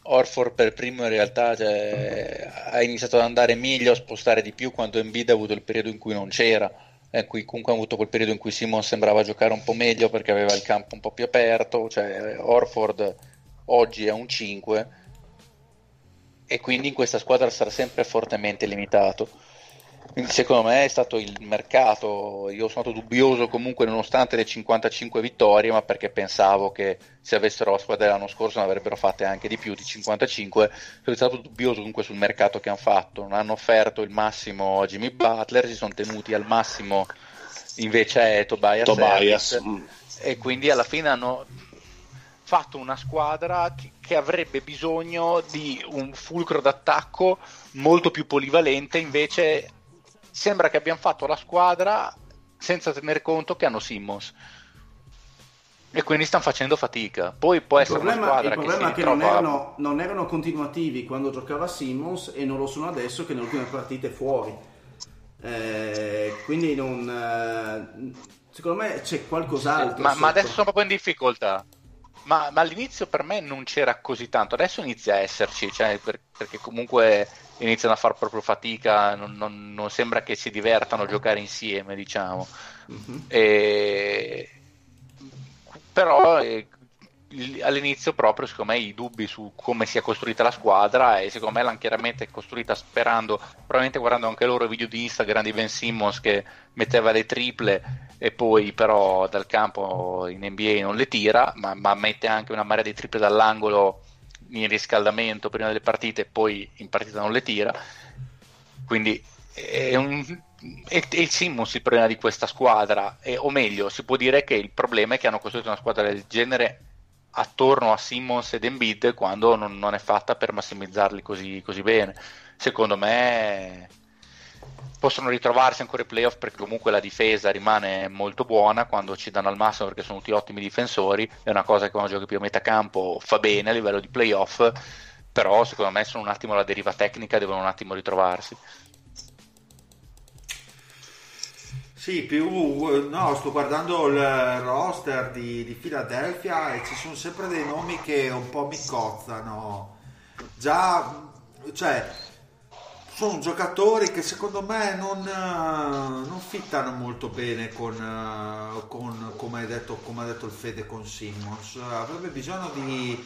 Orford per primo in realtà cioè, ha iniziato ad andare meglio, a spostare di più quando Embiid ha avuto il periodo in cui non c'era eh, cui comunque ha avuto quel periodo in cui Simon sembrava giocare un po' meglio perché aveva il campo un po' più aperto, cioè Orford oggi è un 5 e quindi in questa squadra sarà sempre fortemente limitato. Quindi secondo me è stato il mercato, io sono stato dubbioso comunque nonostante le 55 vittorie, ma perché pensavo che se avessero la squadra dell'anno scorso ne avrebbero fatte anche di più di 55, sono stato dubbioso comunque sul mercato che hanno fatto, non hanno offerto il massimo a Jimmy Butler, si sono tenuti al massimo invece è Tobias, Tobias. Mm. e quindi alla fine hanno fatto una squadra che, che avrebbe bisogno di un fulcro d'attacco molto più polivalente, invece sembra che abbiamo fatto la squadra senza tener conto che hanno Simmons e quindi stanno facendo fatica. Poi può il essere problema, una squadra il problema che, è che non, erano, non, erano, continuativi quando giocava Simmons e non lo sono adesso che nelle ultime partite fuori. Eh, quindi non, eh, secondo me c'è qualcos'altro. Ma, ma, adesso sono proprio in difficoltà. Ma, ma, all'inizio per me non c'era così tanto, adesso inizia a esserci, cioè, per, perché comunque iniziano a fare proprio fatica, non, non, non, sembra che si divertano a giocare insieme, diciamo. Mm-hmm. E... Però eh, all'inizio proprio secondo me i dubbi su come sia costruita la squadra e secondo me l'hanno chiaramente costruita sperando, probabilmente guardando anche loro video di Instagram di Ben Simmons che metteva le triple e poi però dal campo in NBA non le tira, ma, ma mette anche una marea di triple dall'angolo in riscaldamento prima delle partite e poi in partita non le tira. Quindi è, un, è il Simmons il problema di questa squadra, e, o meglio, si può dire che il problema è che hanno costruito una squadra del genere attorno a Simmons ed Embiid quando non, non è fatta per massimizzarli così, così bene. Secondo me possono ritrovarsi ancora i playoff perché comunque la difesa rimane molto buona quando ci danno al massimo perché sono tutti ottimi difensori è una cosa che quando giochi più a metà campo fa bene a livello di playoff però secondo me sono un attimo la deriva tecnica devono un attimo ritrovarsi Sì, più no, sto guardando il roster di, di Philadelphia e ci sono sempre dei nomi che un po' mi cozzano. Già, cioè, sono giocatori che secondo me non, non fittano molto bene con, con come, hai detto, ha detto il Fede con Simmons. Avrebbe bisogno di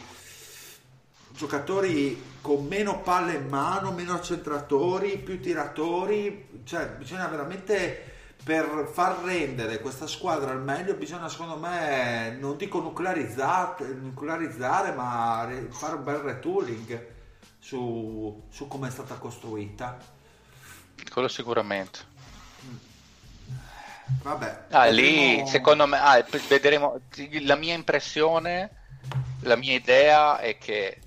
giocatori con meno palle in mano, meno centratori, più tiratori. Cioè, bisogna veramente per far rendere questa squadra al meglio bisogna secondo me non dico nuclearizzare, nuclearizzare ma fare un bel retooling su, su come è stata costruita. Quello sicuramente. Vabbè ah, lì secondo me ah, vedremo la mia impressione la mia idea è che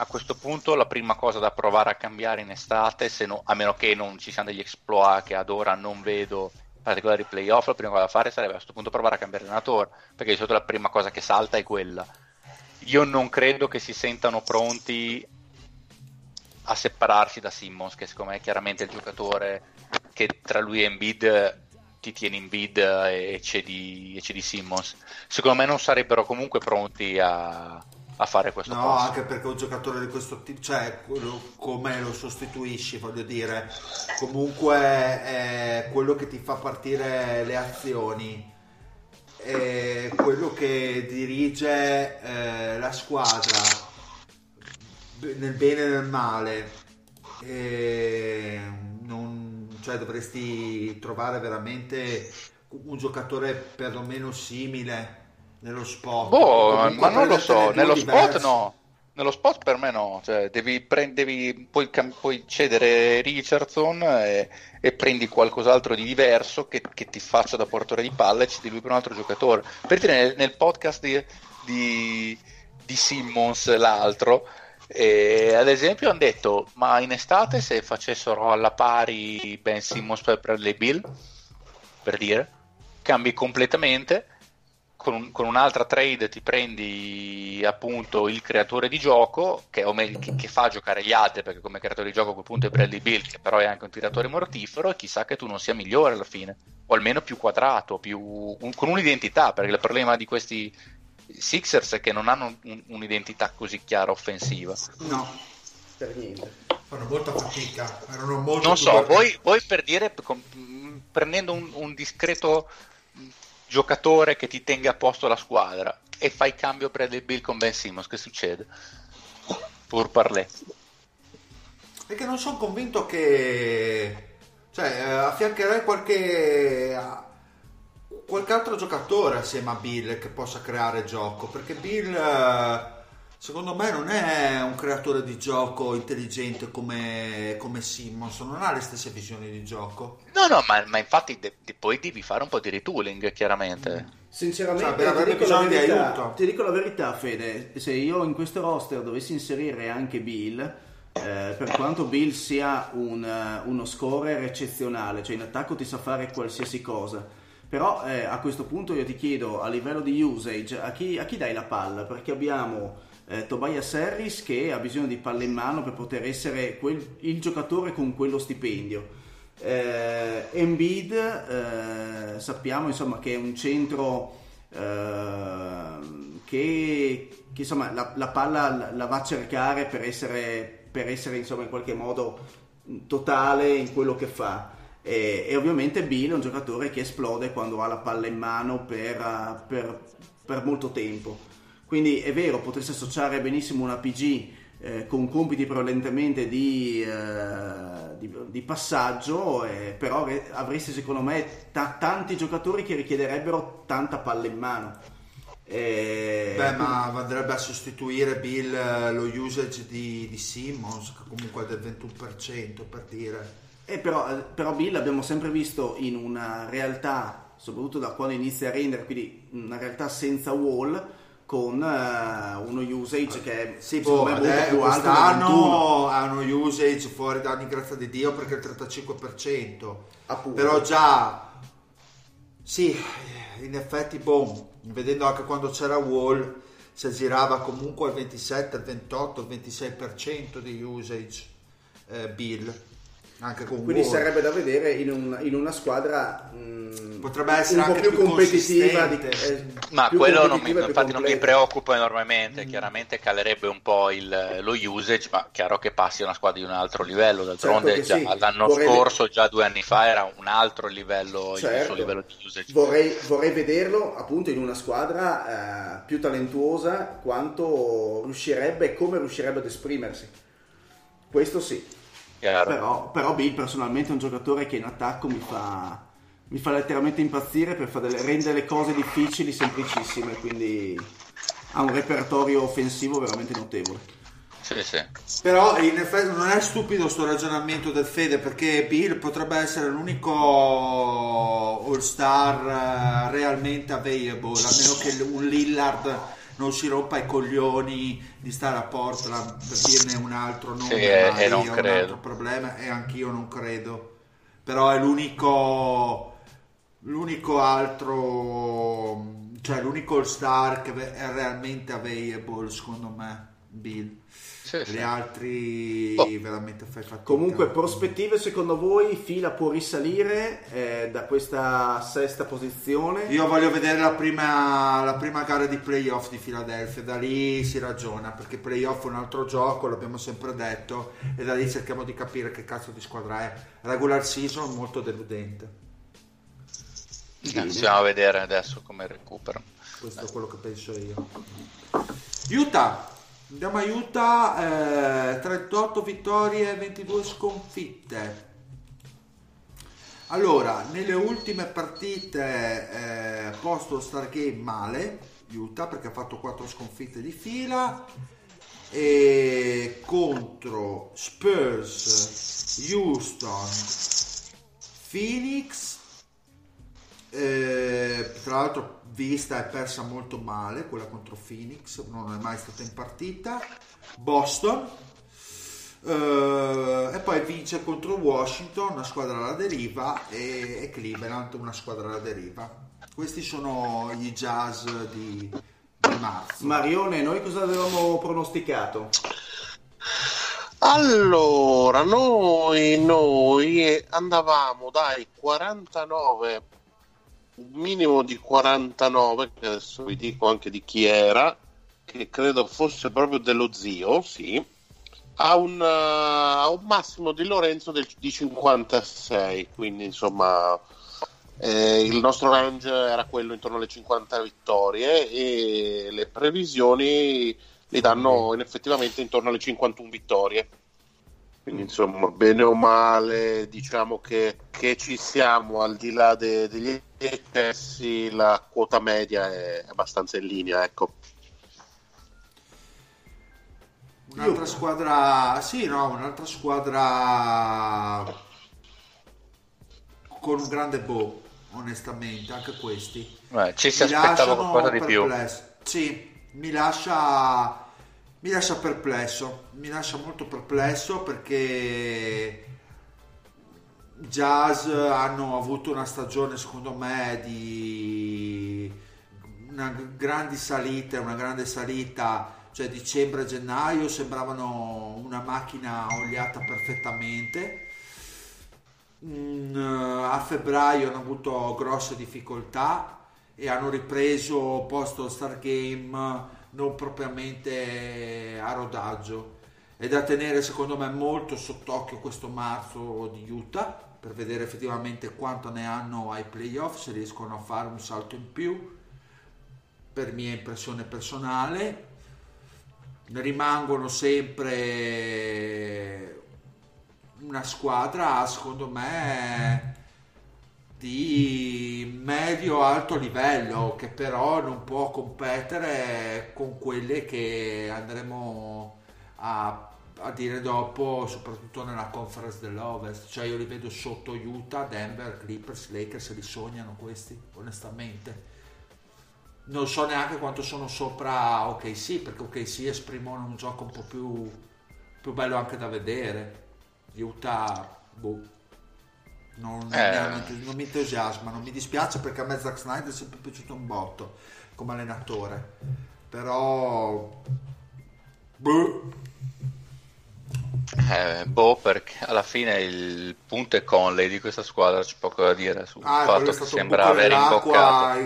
a questo punto la prima cosa da provare a cambiare in estate, no- a meno che non ci siano degli exploit che ad ora non vedo particolari playoff, la prima cosa da fare sarebbe a questo punto provare a cambiare allenatore, perché di solito la prima cosa che salta è quella. Io non credo che si sentano pronti a separarsi da Simmons, che secondo me è chiaramente il giocatore che tra lui e Embiid ti tiene in bid e cedi, e cedi Simmons. Secondo me non sarebbero comunque pronti a, a fare questo No, passo. anche perché un giocatore di questo tipo, cioè quello- come lo sostituisci, voglio dire, comunque è quello che ti fa partire le azioni, è quello che dirige eh, la squadra nel bene e nel male. E non- cioè dovresti trovare veramente un giocatore perlomeno simile nello sport. Boh, ma non lo so, nello spot diversi. no. Nello spot per me no, cioè, devi, prend- devi puoi, cam- puoi cedere Richardson e, e prendi qualcos'altro di diverso che, che ti faccia da portatore di palla e cedi lui per un altro giocatore. Per dire, nel, nel podcast di, di, di Simmons, l'altro, eh, ad esempio hanno detto, ma in estate se facessero alla pari Ben Simmons per Bradley Bill, per dire, cambi completamente con, un- con un'altra trade ti prendi appunto il creatore di gioco che, o meglio, che, che fa giocare gli altri perché come creatore di gioco a quel punto è Bradley Bill che però è anche un tiratore mortifero e chissà che tu non sia migliore alla fine o almeno più quadrato più, un- con un'identità perché il problema di questi Sixers è che non hanno un- un'identità così chiara offensiva No, per niente. Fanno molta fatica, erano molto non più so, voi, voi per dire, prendendo un, un discreto giocatore che ti tenga a posto la squadra e fai cambio Bradley Bill con Ben Simmons, che succede? Pur parlé. È che non sono convinto che... Cioè, eh, affiancherei qualche... qualche altro giocatore assieme a Bill che possa creare gioco, perché Bill... Secondo me non è un creatore di gioco intelligente come, come Simmons, non ha le stesse visioni di gioco. No, no, ma, ma infatti de- de- poi devi fare un po' di retooling, chiaramente. Sinceramente, Cioè, ti, dico la bisogno di verità, aiuto. ti dico la verità, Fede. Se io in questo roster dovessi inserire anche Bill, eh, per quanto Bill sia un, eh, uno scorer eccezionale, cioè in attacco ti sa fare qualsiasi cosa. Però eh, a questo punto io ti chiedo a livello di usage a chi, a chi dai la palla? Perché abbiamo eh, Tobias Harris che ha bisogno di palle in mano per poter essere quel- il giocatore con quello stipendio. Eh, Embiid eh, sappiamo insomma che è un centro ehm, che, che, insomma la, la palla la, la va a cercare per essere, per essere insomma in qualche modo totale in quello che fa. E, e ovviamente Bill è un giocatore che esplode quando ha la palla in mano per, eh, per- per molto tempo. Quindi è vero, potresti associare benissimo una PG eh, con compiti prevalentemente di, eh, di- di passaggio, eh, però re- avresti secondo me ta- tanti giocatori che richiederebbero tanta palla in mano. Eh, Beh, ma andrebbe a sostituire Bill eh, lo usage di, di Simmons, che comunque è del 21% per dire. Eh, però, però Bill l'abbiamo sempre visto in una realtà, soprattutto da quando inizia a rendere, quindi una realtà senza wall, con eh, uno usage che è Sì, boh, me molto alto del 21. quest'anno ha uno usage fuori da ogni grazia di Dio perché è il 35%. Appunto. Però già, sì, in effetti, boh, vedendo anche quando c'era Wall, si aggirava comunque al 27, al 28, al 26% di usage eh, Bill, anche con Quindi Wall. sarebbe da vedere in, un- in una squadra mh, Potrebbe essere un po' anche più, più competitiva. Di, eh, Ma più quello non mi, infatti non mi preoccupa enormemente, chiaramente calerebbe un po' il- lo usage, ma chiaro che passi a una squadra di un altro livello, d'altronde Certo già sì. l'anno Vorrei- scorso, già due anni fa, era un altro livello, il Certo. suo livello di usage. Vorrei, vorrei vederlo appunto in una squadra eh, più talentuosa quanto riuscirebbe e come riuscirebbe ad esprimersi. Questo sì. Però, però Bill personalmente è un giocatore che in attacco mi fa, mi fa letteralmente impazzire per fare delle- rendere le cose difficili semplicissime, quindi ha un repertorio offensivo veramente notevole. Sì, sì. Però in effetti non è stupido sto ragionamento del Fede perché Bill potrebbe essere l'unico all-star eh, realmente available, a meno che un Lillard non si rompa i coglioni di stare a Portland per dirne un altro nome, Sì, e- e io non ho un credo. altro problema e anch'io non credo. Però è l'unico l'unico altro cioè l'unico all star che è realmente available secondo me Bill Sì, sì. gli altri Boh. veramente fai fatica Comunque, prospettive secondo voi? Fila può risalire eh, da questa sesta posizione? io voglio vedere la prima, la prima gara di playoff di Philadelphia da lì si ragiona perché playoff è un altro gioco l'abbiamo sempre detto e da lì cerchiamo di capire che cazzo di squadra è regular season molto deludente Stiamo a vedere adesso come recupero. Questo è quello che penso io. Utah. Andiamo a Utah, eh, 38 vittorie e 22 sconfitte. Allora, nelle ultime partite eh, posto Star Game male, Utah, perché ha fatto 4 sconfitte di fila. E contro Spurs, Houston, Phoenix eh, tra l'altro vista è persa molto male quella contro Phoenix non è mai stata in partita. Boston eh, e poi vince contro Washington una squadra alla deriva e, e Cleveland una squadra alla deriva. Questi sono gli jazz di, di marzo. Marione, noi cosa avevamo pronosticato? Allora, noi, noi andavamo dai 49, un minimo di 49, che adesso vi dico anche di chi era, che credo fosse proprio dello zio, sì, a un, eh, a un massimo di Lorenzo del- di 56, quindi insomma eh, il nostro range era quello intorno alle 50 vittorie e le previsioni li danno in effettivamente intorno alle 51 vittorie. Quindi insomma, bene o male, diciamo che, che ci siamo al di là de- degli eccessi, la quota media è abbastanza in linea, ecco. un'altra squadra sì no un'altra squadra con un grande bow onestamente anche questi Beh, ci si mi aspettava qualcosa di più. Sì, mi lascia, mi lascia perplesso, mi lascia molto perplesso perché Jazz hanno avuto una stagione secondo me di una grandi salite, una grande salita, cioè dicembre gennaio sembravano una macchina oliata perfettamente. Mm, a febbraio hanno avuto grosse difficoltà e hanno ripreso posto Star Game non propriamente a rodaggio. È da tenere secondo me molto sott'occhio questo marzo di Utah per vedere effettivamente quanto ne hanno ai playoff, se riescono a fare un salto in più. Per mia impressione personale, rimangono sempre una squadra secondo me di medio-alto livello che però non può competere con quelle che andremo a, a dire dopo soprattutto nella conference dell'Ovest. Cioè io li vedo sotto Utah, Denver, Clippers, Lakers li sognano questi onestamente. Non so neanche quanto sono sopra OKC perché OKC esprimono un gioco un po' più, più bello anche da vedere. Utah boh non, Eh. mi- non mi entusiasma, non mi dispiace perché a me Zack Snyder è sempre piaciuto un botto come allenatore, però boh, Eh, boh, perché alla fine il punto è Conley di questa squadra, c'è poco da dire sul ah, fatto che sembra aver imboccato.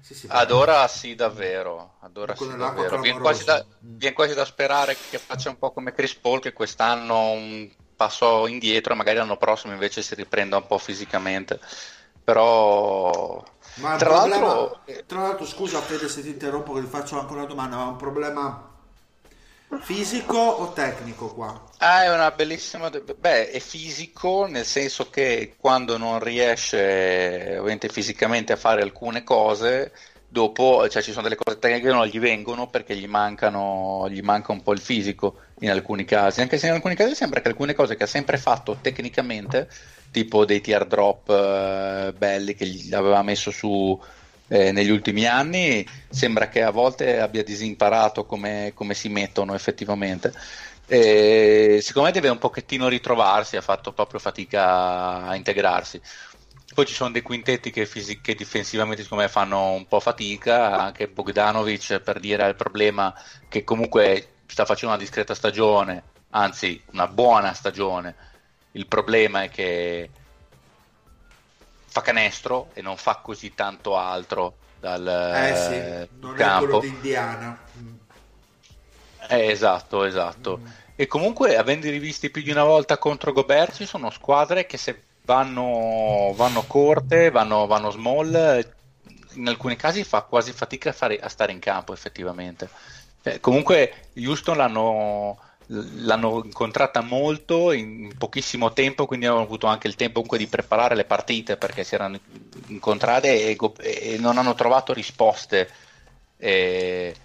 sì, sì, Ad ora sì, davvero. Ad ora sì, davvero. Viene quasi, da, viene quasi da sperare che faccia un po' come Chris Paul, che quest'anno un passo indietro, e magari l'anno prossimo invece si riprenda un po' fisicamente. Però, Ma tra problema- l'altro, tra l'altro, scusa Fede se ti interrompo che ti faccio anche una domanda, ma è un problema fisico o tecnico qua? Ah, è una bellissima. Beh, è fisico nel senso che quando non riesce, ovviamente fisicamente, a fare alcune cose, dopo cioè, ci sono delle cose tecniche che non gli vengono perché gli mancano, gli manca un po' il fisico in alcuni casi. Anche se in alcuni casi sembra che alcune cose che ha sempre fatto tecnicamente, tipo dei teardrop eh, belli che gli aveva messo su eh, negli ultimi anni, sembra che a volte abbia disimparato come, come si mettono effettivamente. E secondo me deve un pochettino ritrovarsi, ha fatto proprio fatica a integrarsi. Poi ci sono dei quintetti che, fisi- che difensivamente secondo me fanno un po' fatica, anche Bogdanovic per dire il problema che comunque sta facendo una discreta stagione, anzi una buona stagione. Il problema è che fa canestro e non fa così tanto altro dal Eh sì, eh, non è campo. quello di Indiana. Mm. Eh, esatto, esatto. E comunque, avendo rivisti più di una volta contro Gobert, ci sono squadre che se vanno, vanno corte, vanno, vanno small, in alcuni casi fa quasi fatica a, fare- a stare in campo effettivamente. Eh, comunque, Houston l'hanno, l'hanno incontrata molto in pochissimo tempo, quindi hanno avuto anche il tempo comunque di preparare le partite perché si erano incontrate e, e non hanno trovato risposte. eh,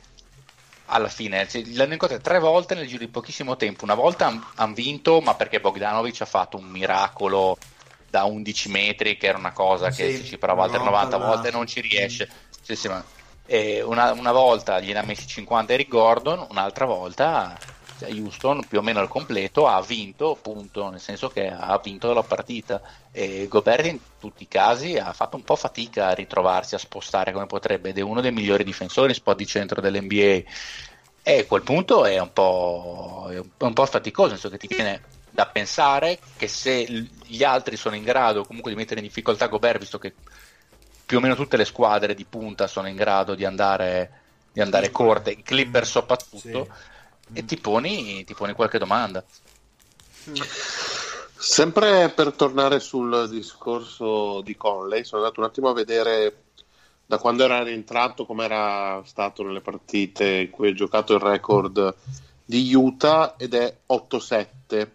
alla fine cioè, l'hanno incontrato tre volte nel giro di pochissimo tempo. Una volta hanno vinto, ma perché Bogdanovic ha fatto un miracolo da 11 metri, che era una cosa che Sì, se ci prova altre no, 90 là. volte non ci riesce. Sì, sì, ma- e una, una volta gliene ha messi 50 Eric Gordon, un'altra volta cioè, Houston più o meno al completo ha vinto, punto, nel senso che ha vinto la partita. E Gobert in tutti i casi ha fatto un po' fatica a ritrovarsi, a spostare come potrebbe, ed è uno dei migliori difensori in spot di centro dell'NBA. E a quel punto è un po', è un, po' faticoso, nel senso che ti viene da pensare che se gli altri sono in grado comunque di mettere in difficoltà Gobert, visto che più o meno tutte le squadre di punta sono in grado di andare, di andare corte, i Clipper soprattutto, e ti poni, ti poni qualche domanda. Sempre per tornare sul discorso di Conley, sono andato un attimo a vedere da quando era rientrato come era stato nelle partite in cui ha giocato il record di Utah ed è 8-7,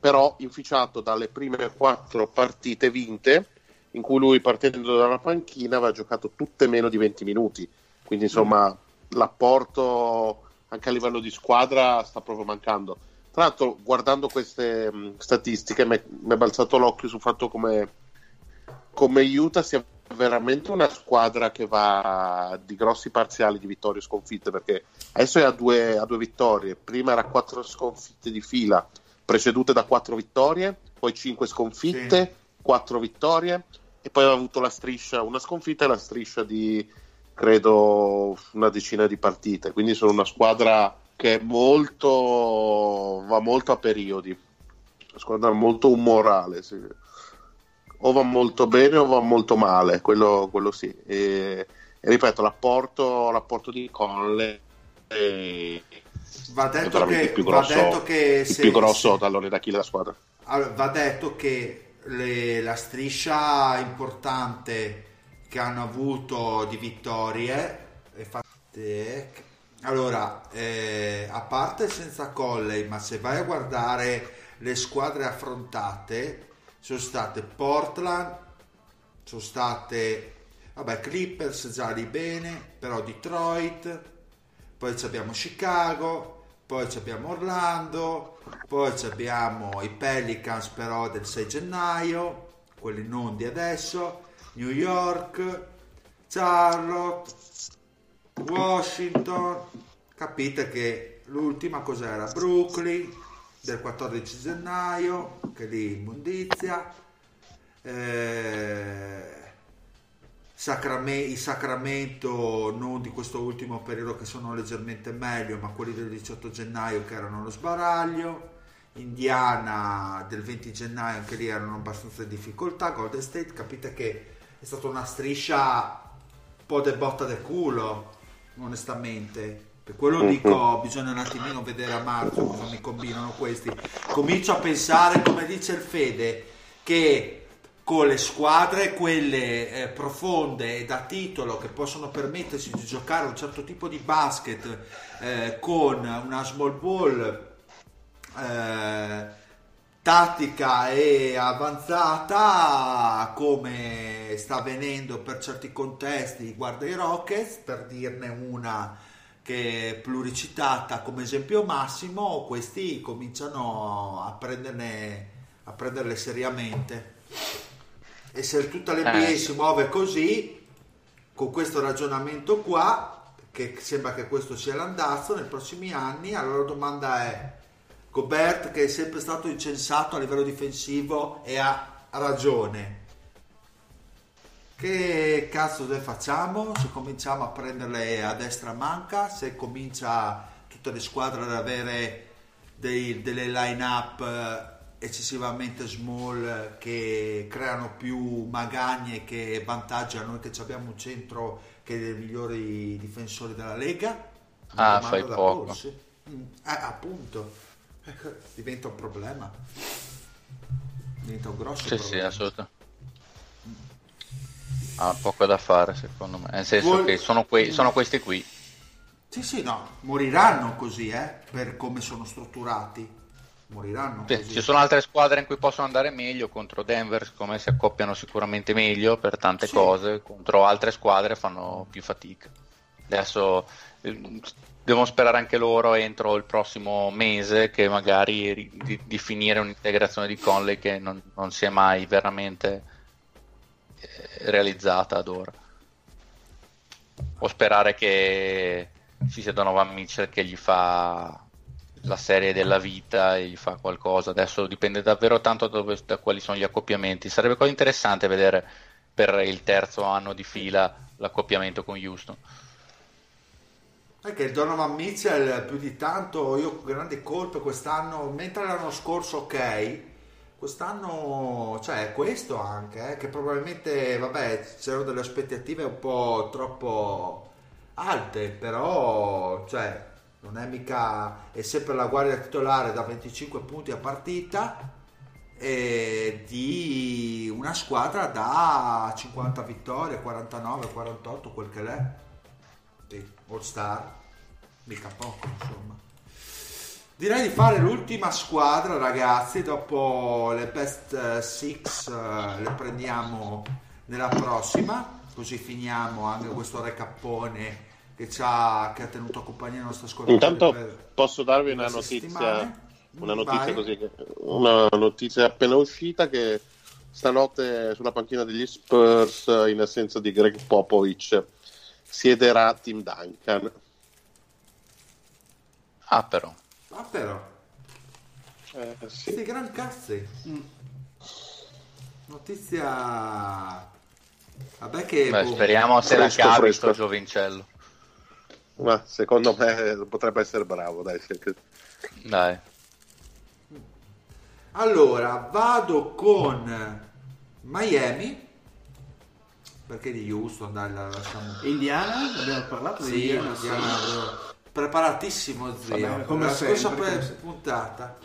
però inficiato dalle prime quattro partite vinte in cui lui partendo dalla panchina aveva giocato tutte meno di 20 minuti, quindi insomma l'apporto anche a livello di squadra sta proprio mancando. Tra l'altro, guardando queste mh, statistiche, mi è balzato l'occhio sul fatto come, come Utah sia veramente una squadra che va di grossi parziali di vittorie e sconfitte, perché adesso è a due, a due vittorie, prima era quattro sconfitte di fila, precedute da quattro vittorie, poi cinque sconfitte, quattro vittorie, e poi aveva avuto la striscia, una sconfitta e la striscia di credo una decina di partite, quindi sono una squadra che è molto va molto a periodi, una squadra molto umorale, sì. o va molto bene o va molto male, quello, quello sì. E, e ripeto, l'apporto, l'apporto di Conley è, Va è detto veramente che, il più va grosso, detto che il se- più grosso se- tallone d'Achille della squadra. Allora, va detto che le- la striscia importante che hanno avuto di vittorie è fatte. Allora eh, a parte senza Colley ma se vai a guardare le squadre affrontate sono state Portland sono state vabbè Clippers già lì bene però Detroit poi abbiamo Chicago, poi abbiamo Orlando, poi abbiamo i Pelicans però del 6 gennaio, quelli non di adesso, New York, Charlotte, Washington, capite che l'ultima cos'era? Brooklyn del 14 gennaio, che lì immondizia, eh, Sacrame- i Sacramento non di questo ultimo periodo che sono leggermente meglio, ma quelli del 18 gennaio che erano lo sbaraglio. Indiana del 20 gennaio anche lì erano abbastanza in difficoltà. Golden State, capite che è stata una striscia un po' de botta del culo, onestamente. Per quello dico, bisogna un attimino vedere a marzo cosa mi combinano questi. Comincio a pensare, come dice il Fede, che con le squadre, quelle eh, profonde e da titolo che possono permettersi di giocare un certo tipo di basket eh, con una small ball eh, tattica e avanzata come sta avvenendo per certi contesti guarda i Rockets per dirne una che è pluricitata come esempio massimo questi cominciano a prenderne a prenderle seriamente e se tutta l'NBA Eh. si muove così con questo ragionamento qua, che sembra che questo sia l'andazzo nei prossimi anni, allora la domanda è, Gobert che è sempre stato incensato a livello difensivo e ha ragione, che cazzo ne facciamo? Se cominciamo a prenderle a destra manca, se comincia tutte le squadre ad avere dei, delle line-up eh, eccessivamente small che creano più magagne che vantaggiano noi che abbiamo un centro che è dei migliori difensori della Lega? Ah, fai poco. Mm, eh, appunto, ecco, diventa un problema. Diventa un grosso sì, problema. Sì, assolutamente. Ha poco da fare secondo me, nel senso Vuol... che sono, que- sono questi qui. Sì, sì, no, moriranno così, eh, per come sono strutturati. Moriranno sì. Ci sono altre squadre in cui possono andare meglio, contro Denver secondo me si accoppiano sicuramente meglio per tante sì. cose, contro altre squadre fanno più fatica. Adesso eh, devono sperare anche loro entro il prossimo mese che magari di, di finire un'integrazione di Conley che non, non si è mai veramente realizzata ad ora. O sperare che ci sia Donovan Mitchell che gli fa la serie della vita e gli fa qualcosa. Adesso dipende davvero tanto da, dove, da quali sono gli accoppiamenti. Sarebbe cosa interessante vedere per il terzo anno di fila l'accoppiamento con Houston. Che il Donovan Mitchell più di tanto, io ho grandi colpe quest'anno, mentre l'anno scorso ok, quest'anno cioè questo anche, eh, che probabilmente vabbè c'erano delle aspettative un po' troppo alte, però cioè, non è mica è sempre la guardia titolare da 25 punti a partita di una squadra da 50 vittorie, 49, 48, quel che l'è. Sì, All Star, mica poco insomma. Direi di fare l'ultima squadra, ragazzi. Dopo le best six uh, le prendiamo nella prossima. Così finiamo anche questo recappone che, ci ha, che ha tenuto compagnia il nostro ascoltatore. Intanto posso darvi una notizia, una notizia, così, una notizia appena uscita che stanotte sulla panchina degli Spurs in assenza di Greg Popovich siederà Tim Duncan. Ah però. Ah, però. Eh, sì. Siete gran cazzi. Mm. Notizia. Vabbè che. Beh, boh, speriamo se la cavi sto giovincello. Ma secondo me potrebbe essere bravo, dai. Dai. Allora, vado con Miami. Perché di Houston, dai, la lasciamo. Indiana? Abbiamo parlato di Sì, Indiana? Indiana, preparatissimo zio. Vabbè, come la scorsa pre- puntata.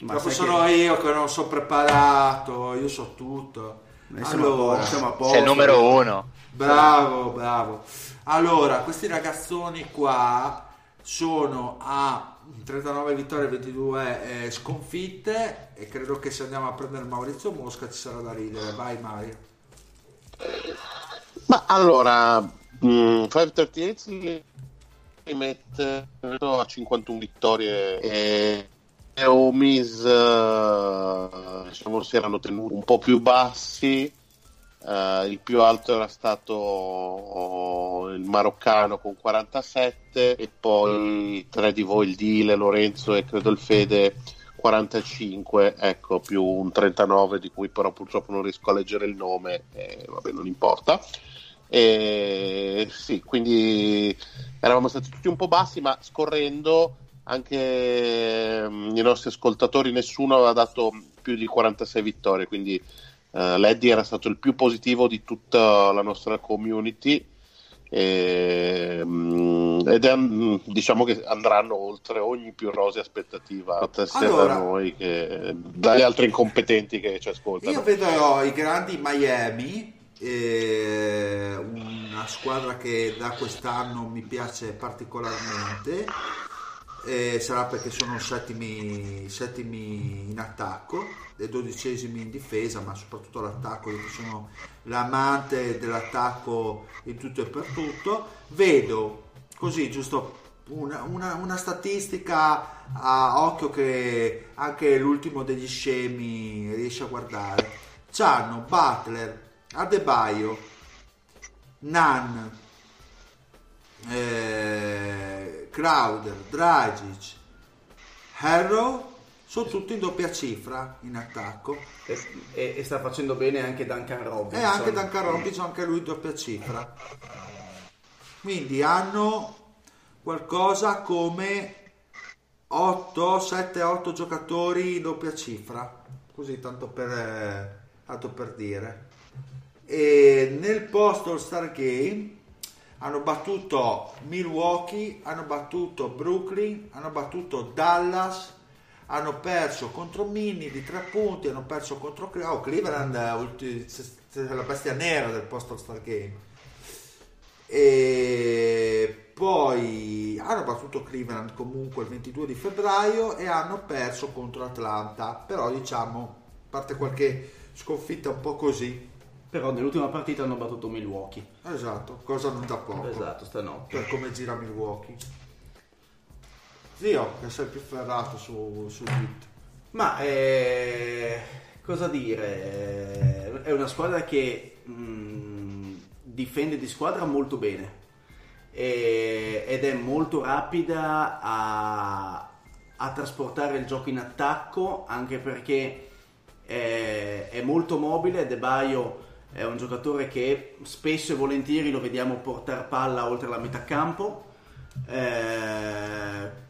Ma sai sono che- io che non sono preparato, io so tutto. Noi siamo a Allora, posto, siamo a posto. Sei il numero uno. Bravo, bravo. Allora, questi ragazzoni qua sono a 39 vittorie e 22 eh, sconfitte e credo che se andiamo a prendere Maurizio Mosca ci sarà da ridere. Vai Mario. Ma allora, mm, 538 li mette a 51 vittorie e e Omis eh, diciamo si erano tenuti un po' più bassi Eh, il più alto era stato oh, il maroccano con 47 e poi tre di voi il Dile, Lorenzo e credo il Fede 45 ecco più un 39 di cui però purtroppo non riesco a leggere il nome e vabbè non importa. E sì, quindi eravamo stati tutti un po' bassi, ma scorrendo anche mm, i nostri ascoltatori, nessuno aveva dato più di 46 vittorie, quindi eh, l'Eddie era stato il più positivo di tutta la nostra community. E, mm, ed è, mm, diciamo che andranno oltre ogni più rosea aspettativa Allora. da noi che dagli altri incompetenti che ci ascoltano. Io vedo i grandi Miami, eh, una squadra che da quest'anno mi piace particolarmente. Eh, sarà perché sono settimi, settimi in attacco e dodicesimi in difesa, ma soprattutto l'attacco, io sono l'amante dell'attacco in tutto e per tutto. Vedo così, giusto una, una- una statistica a occhio che anche l'ultimo degli scemi riesce a guardare. C'hanno Butler, Adebayo, Nan, eh, Crowder, Dragic, Harrow sono tutti in doppia cifra in attacco. E, e- e sta facendo bene anche Duncan Robinson. e anche Duncan Robinson anche lui in doppia cifra. Quindi hanno qualcosa come 8 7 8 giocatori in doppia cifra. Così tanto per, eh, tanto per dire. E nel post All Star Game hanno battuto Milwaukee, hanno battuto Brooklyn, hanno battuto Dallas, hanno perso contro Minnie di tre punti, hanno perso contro oh, Cleveland, la bestia nera del post Star Game. E poi hanno battuto Cleveland comunque il 22 di febbraio e hanno perso contro Atlanta, però diciamo, a parte qualche sconfitta un po' così, Però nell'ultima partita hanno battuto Milwaukee. esatto, cosa non da poco. Esatto, stanotte. per come gira Milwaukee. Zio, che sei più ferrato su, su Heat. Ma eh, cosa dire? È una squadra che mh, difende di squadra molto bene e- ed è molto rapida a, a trasportare il gioco in attacco anche perché è, è molto mobile. De Baio è un giocatore che spesso e volentieri lo vediamo portare palla oltre la metà campo. Eh,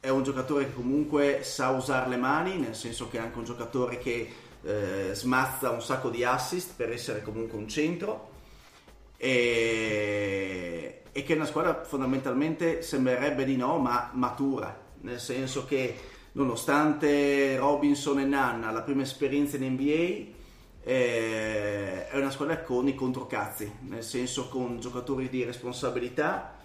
è un giocatore che comunque sa usare le mani, nel senso che è anche un giocatore che eh, smazza un sacco di assist per essere comunque un centro e, e che una squadra fondamentalmente sembrerebbe di no, ma matura, nel senso che nonostante Robinson e Nanna la prima esperienza in NBA eh, è una squadra con i controcazzi, nel senso con giocatori di responsabilità,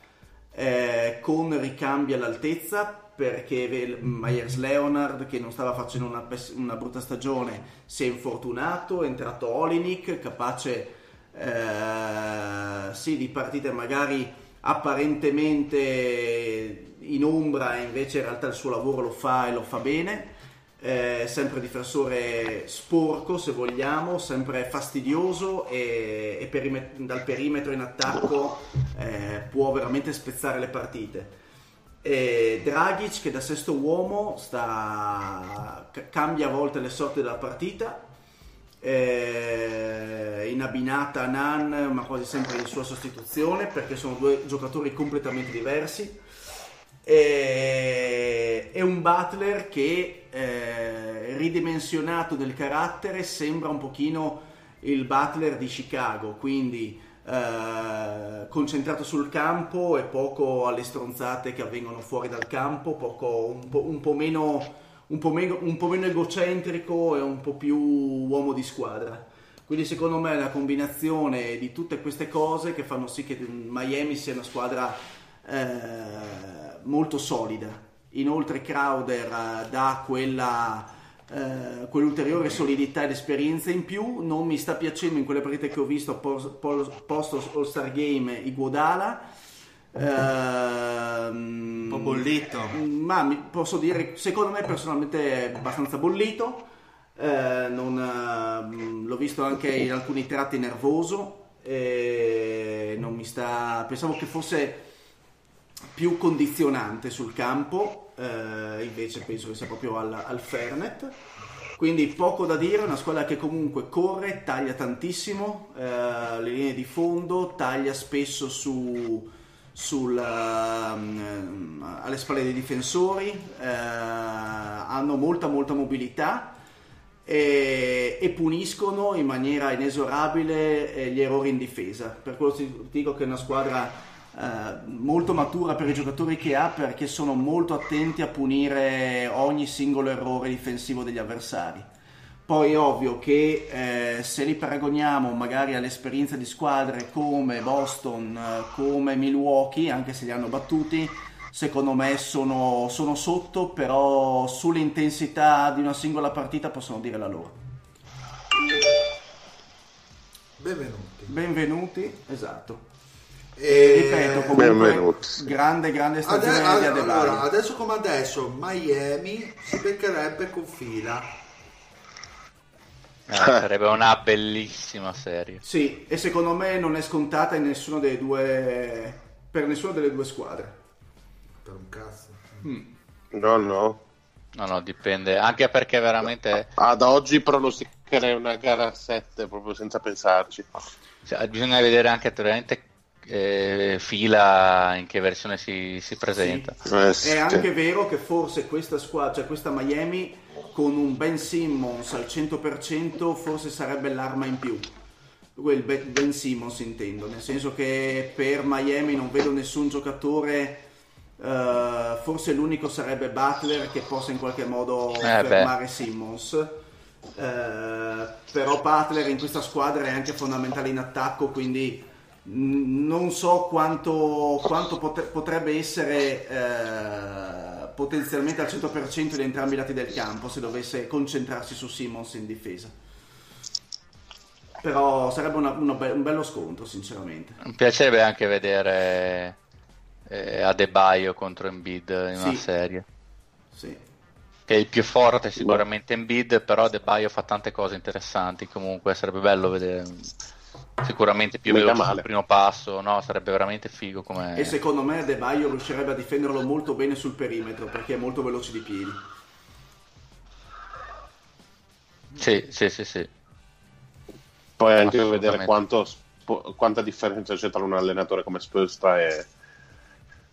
eh, con ricambi all'altezza perché Myers Leonard che non stava facendo una, una brutta stagione si è infortunato, è entrato Olinik capace eh, sì, di partite magari apparentemente in ombra invece in realtà il suo lavoro lo fa e lo fa bene eh, sempre difensore sporco se vogliamo, sempre fastidioso e, e perime- dal perimetro in attacco eh, può veramente spezzare le partite. E Dragic che da sesto uomo sta, ca- cambia a volte le sorti della partita, eh, in abbinata a Nan ma quasi sempre in sua sostituzione perché sono due giocatori completamente diversi e, è un Butler che eh, ridimensionato del carattere sembra un pochino il Butler di Chicago quindi eh, concentrato sul campo e poco alle stronzate che avvengono fuori dal campo poco, un, po', un po' meno un po' meno, un po' meno egocentrico e un po' più uomo di squadra quindi secondo me è una combinazione di tutte queste cose che fanno sì che Miami sia una squadra eh, molto solida. Inoltre Crowder eh, dà quella, eh, quell'ulteriore solidità ed esperienza in più. Non mi sta piacendo in quelle partite che ho visto post, All-Star Game Iguodala. Un po' bollito. Ma posso dire, secondo me personalmente è abbastanza bollito. Eh, non, eh, l'ho visto anche in alcuni tratti nervoso. Non mi sta. Pensavo che fosse più condizionante sul campo, eh, invece penso che sia proprio al, al Fernet. Quindi poco da dire, una squadra che comunque corre, taglia tantissimo eh, le linee di fondo, taglia spesso su, sul, ehm, alle spalle dei difensori, eh, hanno molta molta mobilità e, e puniscono in maniera inesorabile eh, gli errori in difesa. Per quello ti dico che è una squadra molto matura per i giocatori che ha perché sono molto attenti a punire ogni singolo errore difensivo degli avversari. Poi è ovvio che eh, se li paragoniamo magari all'esperienza di squadre come Boston, eh, come Milwaukee, anche se li hanno battuti, secondo me sono, sono sotto, però sull'intensità di una singola partita possono dire la loro. Benvenuti. Benvenuti, esatto. E... Ripeto, comunque, Benvenuti. grande, grande stagione ade- di Adebayo. allora, adesso come adesso Miami si beccherebbe con fila Eh, sarebbe una bellissima serie. Sì, e secondo me non è scontata in nessuno dei due per nessuna delle due squadre. Per un cazzo. No, no. No, no, dipende. Anche perché veramente Ad oggi pronosticherei una gara a 7 proprio senza pensarci. cioè, bisogna vedere anche veramente eh, fila in che versione si, si presenta. Eh, sì. È anche vero che forse questa squadra, cioè questa Miami, con un Ben Simmons al 100% forse sarebbe l'arma in più. Quel Be- Ben Simmons intendo, nel senso che per Miami non vedo nessun giocatore, eh, forse l'unico sarebbe Butler che possa in qualche modo Eh, fermare Simmons. Eh, però Butler in questa squadra è anche fondamentale in attacco, quindi non so quanto, quanto potrebbe essere eh, potenzialmente al 100% di entrambi i lati del campo se dovesse concentrarsi su Simmons in difesa. Però sarebbe una- uno be- un bello scontro, sinceramente. Mi piacerebbe anche vedere eh, Adebayo contro Embiid in una Sì. serie. Sì. Che il più forte è sicuramente Embiid, però Adebayo fa tante cose interessanti. Comunque sarebbe bello vedere. Sicuramente più veloce male. sul primo passo, no? Sarebbe veramente figo come. E secondo me De Baio riuscirebbe a difenderlo molto bene sul perimetro perché è molto veloce di piedi. Sì, sì, sì, sì. Poi anche vedere quanto, quanta differenza c'è tra un allenatore come Spolstra e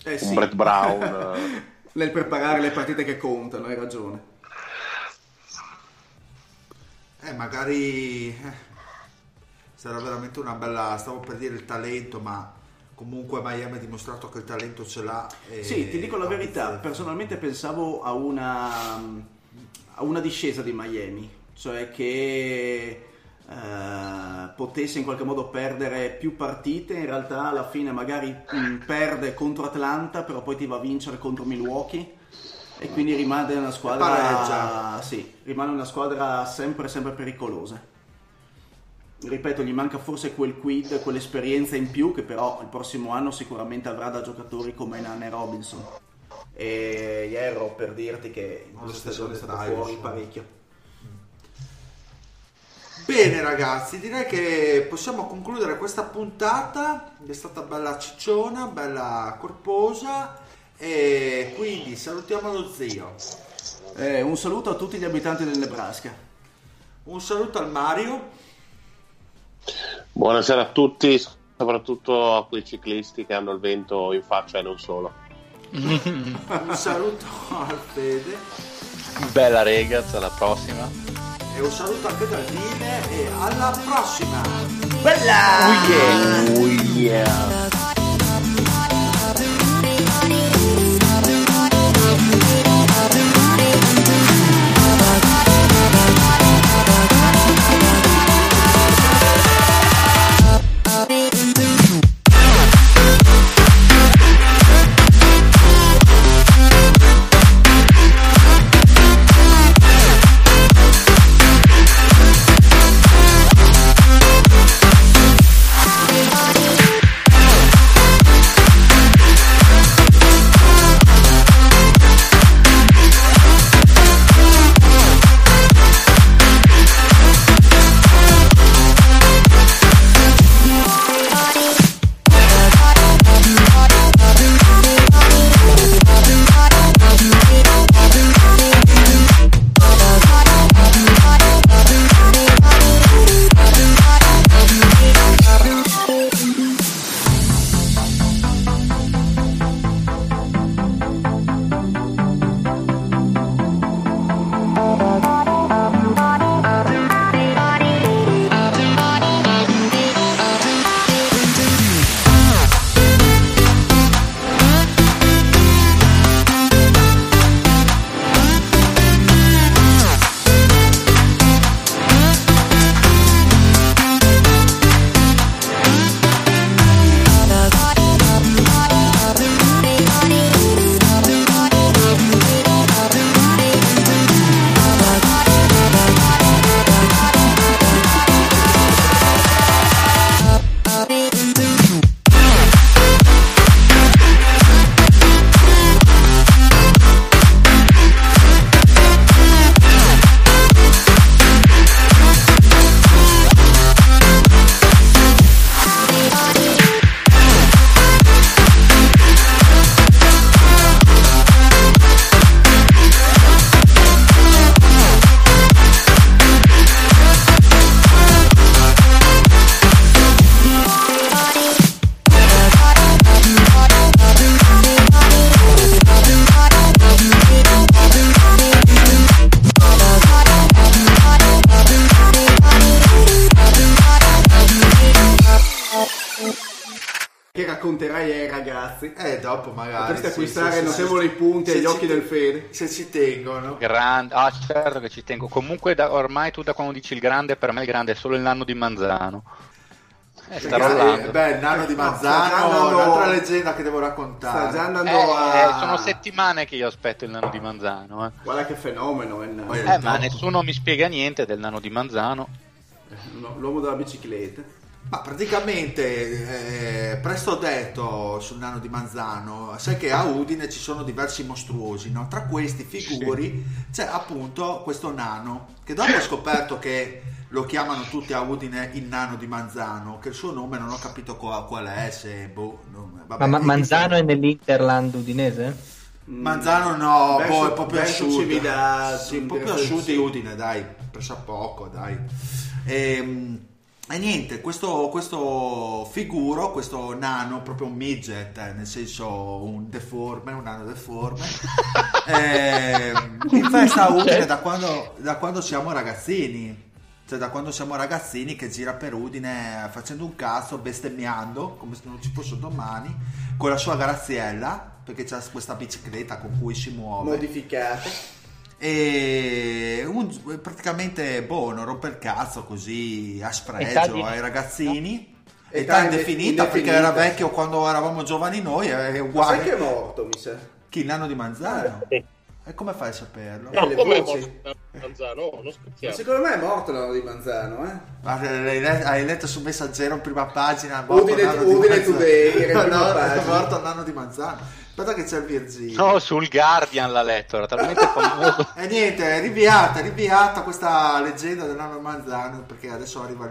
Eh un sì, Brett Brown. eh. nel preparare le partite che contano, hai ragione. Eh, magari sarà veramente una bella. Stavo per dire il talento, ma comunque Miami ha dimostrato che il talento ce l'ha. Sì, ti dico la verità, personalmente pensavo a una, a una discesa di Miami, cioè che eh, potesse in qualche modo perdere più partite, in realtà alla fine magari mh, perde contro Atlanta, però poi ti va a vincere contro Milwaukee e quindi rimane una squadra, sì, rimane una squadra sempre, sempre pericolosa. Ripeto, gli manca forse quel quid, quell'esperienza in più che però il prossimo anno sicuramente avrà da giocatori come Nane Robinson. E Hierro per dirti che in questa stagione è stato fuori parecchio. Bene ragazzi, direi che possiamo concludere questa puntata, è stata bella cicciona, bella corposa e quindi salutiamo lo zio. Eh, un saluto a tutti gli abitanti del Nebraska. Un saluto al Mario, Buonasera a tutti, soprattutto a quei ciclisti che hanno il vento in faccia e non solo. un saluto al Fede Bella Regaz, alla prossima. e un saluto anche dal Dile e alla prossima! Bella! Oh yeah! che Eh, dopo magari. Potresti acquistare sì, notevoli sì. punti agli occhi te- del Fede. Se ci tengono. Grande, ah certo che ci tengo. Comunque da- ormai tu da quando dici il grande, per me il grande è solo il nanno di Manzano. Eh, sta Eh, rollando. beh, il nano di No, sta Mazzano, già andando- un'altra leggenda che devo Sta raccontare. già andando Eh, a... sono settimane che io aspetto il nano di Manzano. eh. Guarda che fenomeno è il nano. Poi- Eh, ma nessuno mi spiega niente del nano di Manzano. No, L'uomo della bicicletta. Ma praticamente, eh, presto detto sul nano di Manzano, sai che a Udine ci sono diversi mostruosi, no? Tra questi figuri c'è appunto questo nano, che dopo ho scoperto che lo chiamano tutti a Udine il nano di Manzano, che il suo nome non ho capito qua- qual è, se... Boh, non- vabbè, Ma, Manzano è nell'Interland udinese? Manzano no, Verso- boh, è proprio a sud. Cividà, sì, un po' più a sud di sì. Udine, dai, presso a poco, dai. Ehm, E, niente, questo, questo figuro, questo nano, proprio un midget, eh, nel senso un deforme, un nano deforme, ehm, in festa a Udine da quando, da quando siamo ragazzini. Cioè da quando siamo ragazzini che gira per Udine facendo un cazzo, bestemmiando come se non ci fosse domani, con la sua graziella, perché c'ha questa bicicletta con cui si muove. Modificate. E un- praticamente boh, non rompe il cazzo così a spregio ai ragazzini. Età Età inde- indefinita perché indefinita. era vecchio quando eravamo giovani noi, è Ma sai uguale. che è morto, mi sa? Chi il nano di Manzano? Sì. E come fai a saperlo? Eh, le Come voci. Manzano? No, non Ma scherziamo. secondo me è morto l'anno di Manzano, eh? Ma Hai letto, hai letto su Messaggero in prima pagina? morto Udine- Udine Manzano. Today, No, no, è morto il nano di Manzano. Aspetta che c'è il Virgilio. No, sul Guardian l'ha letto, era talmente famoso. E niente, è rinviata, è rinviata questa leggenda del nano di Manzano perché adesso arriva il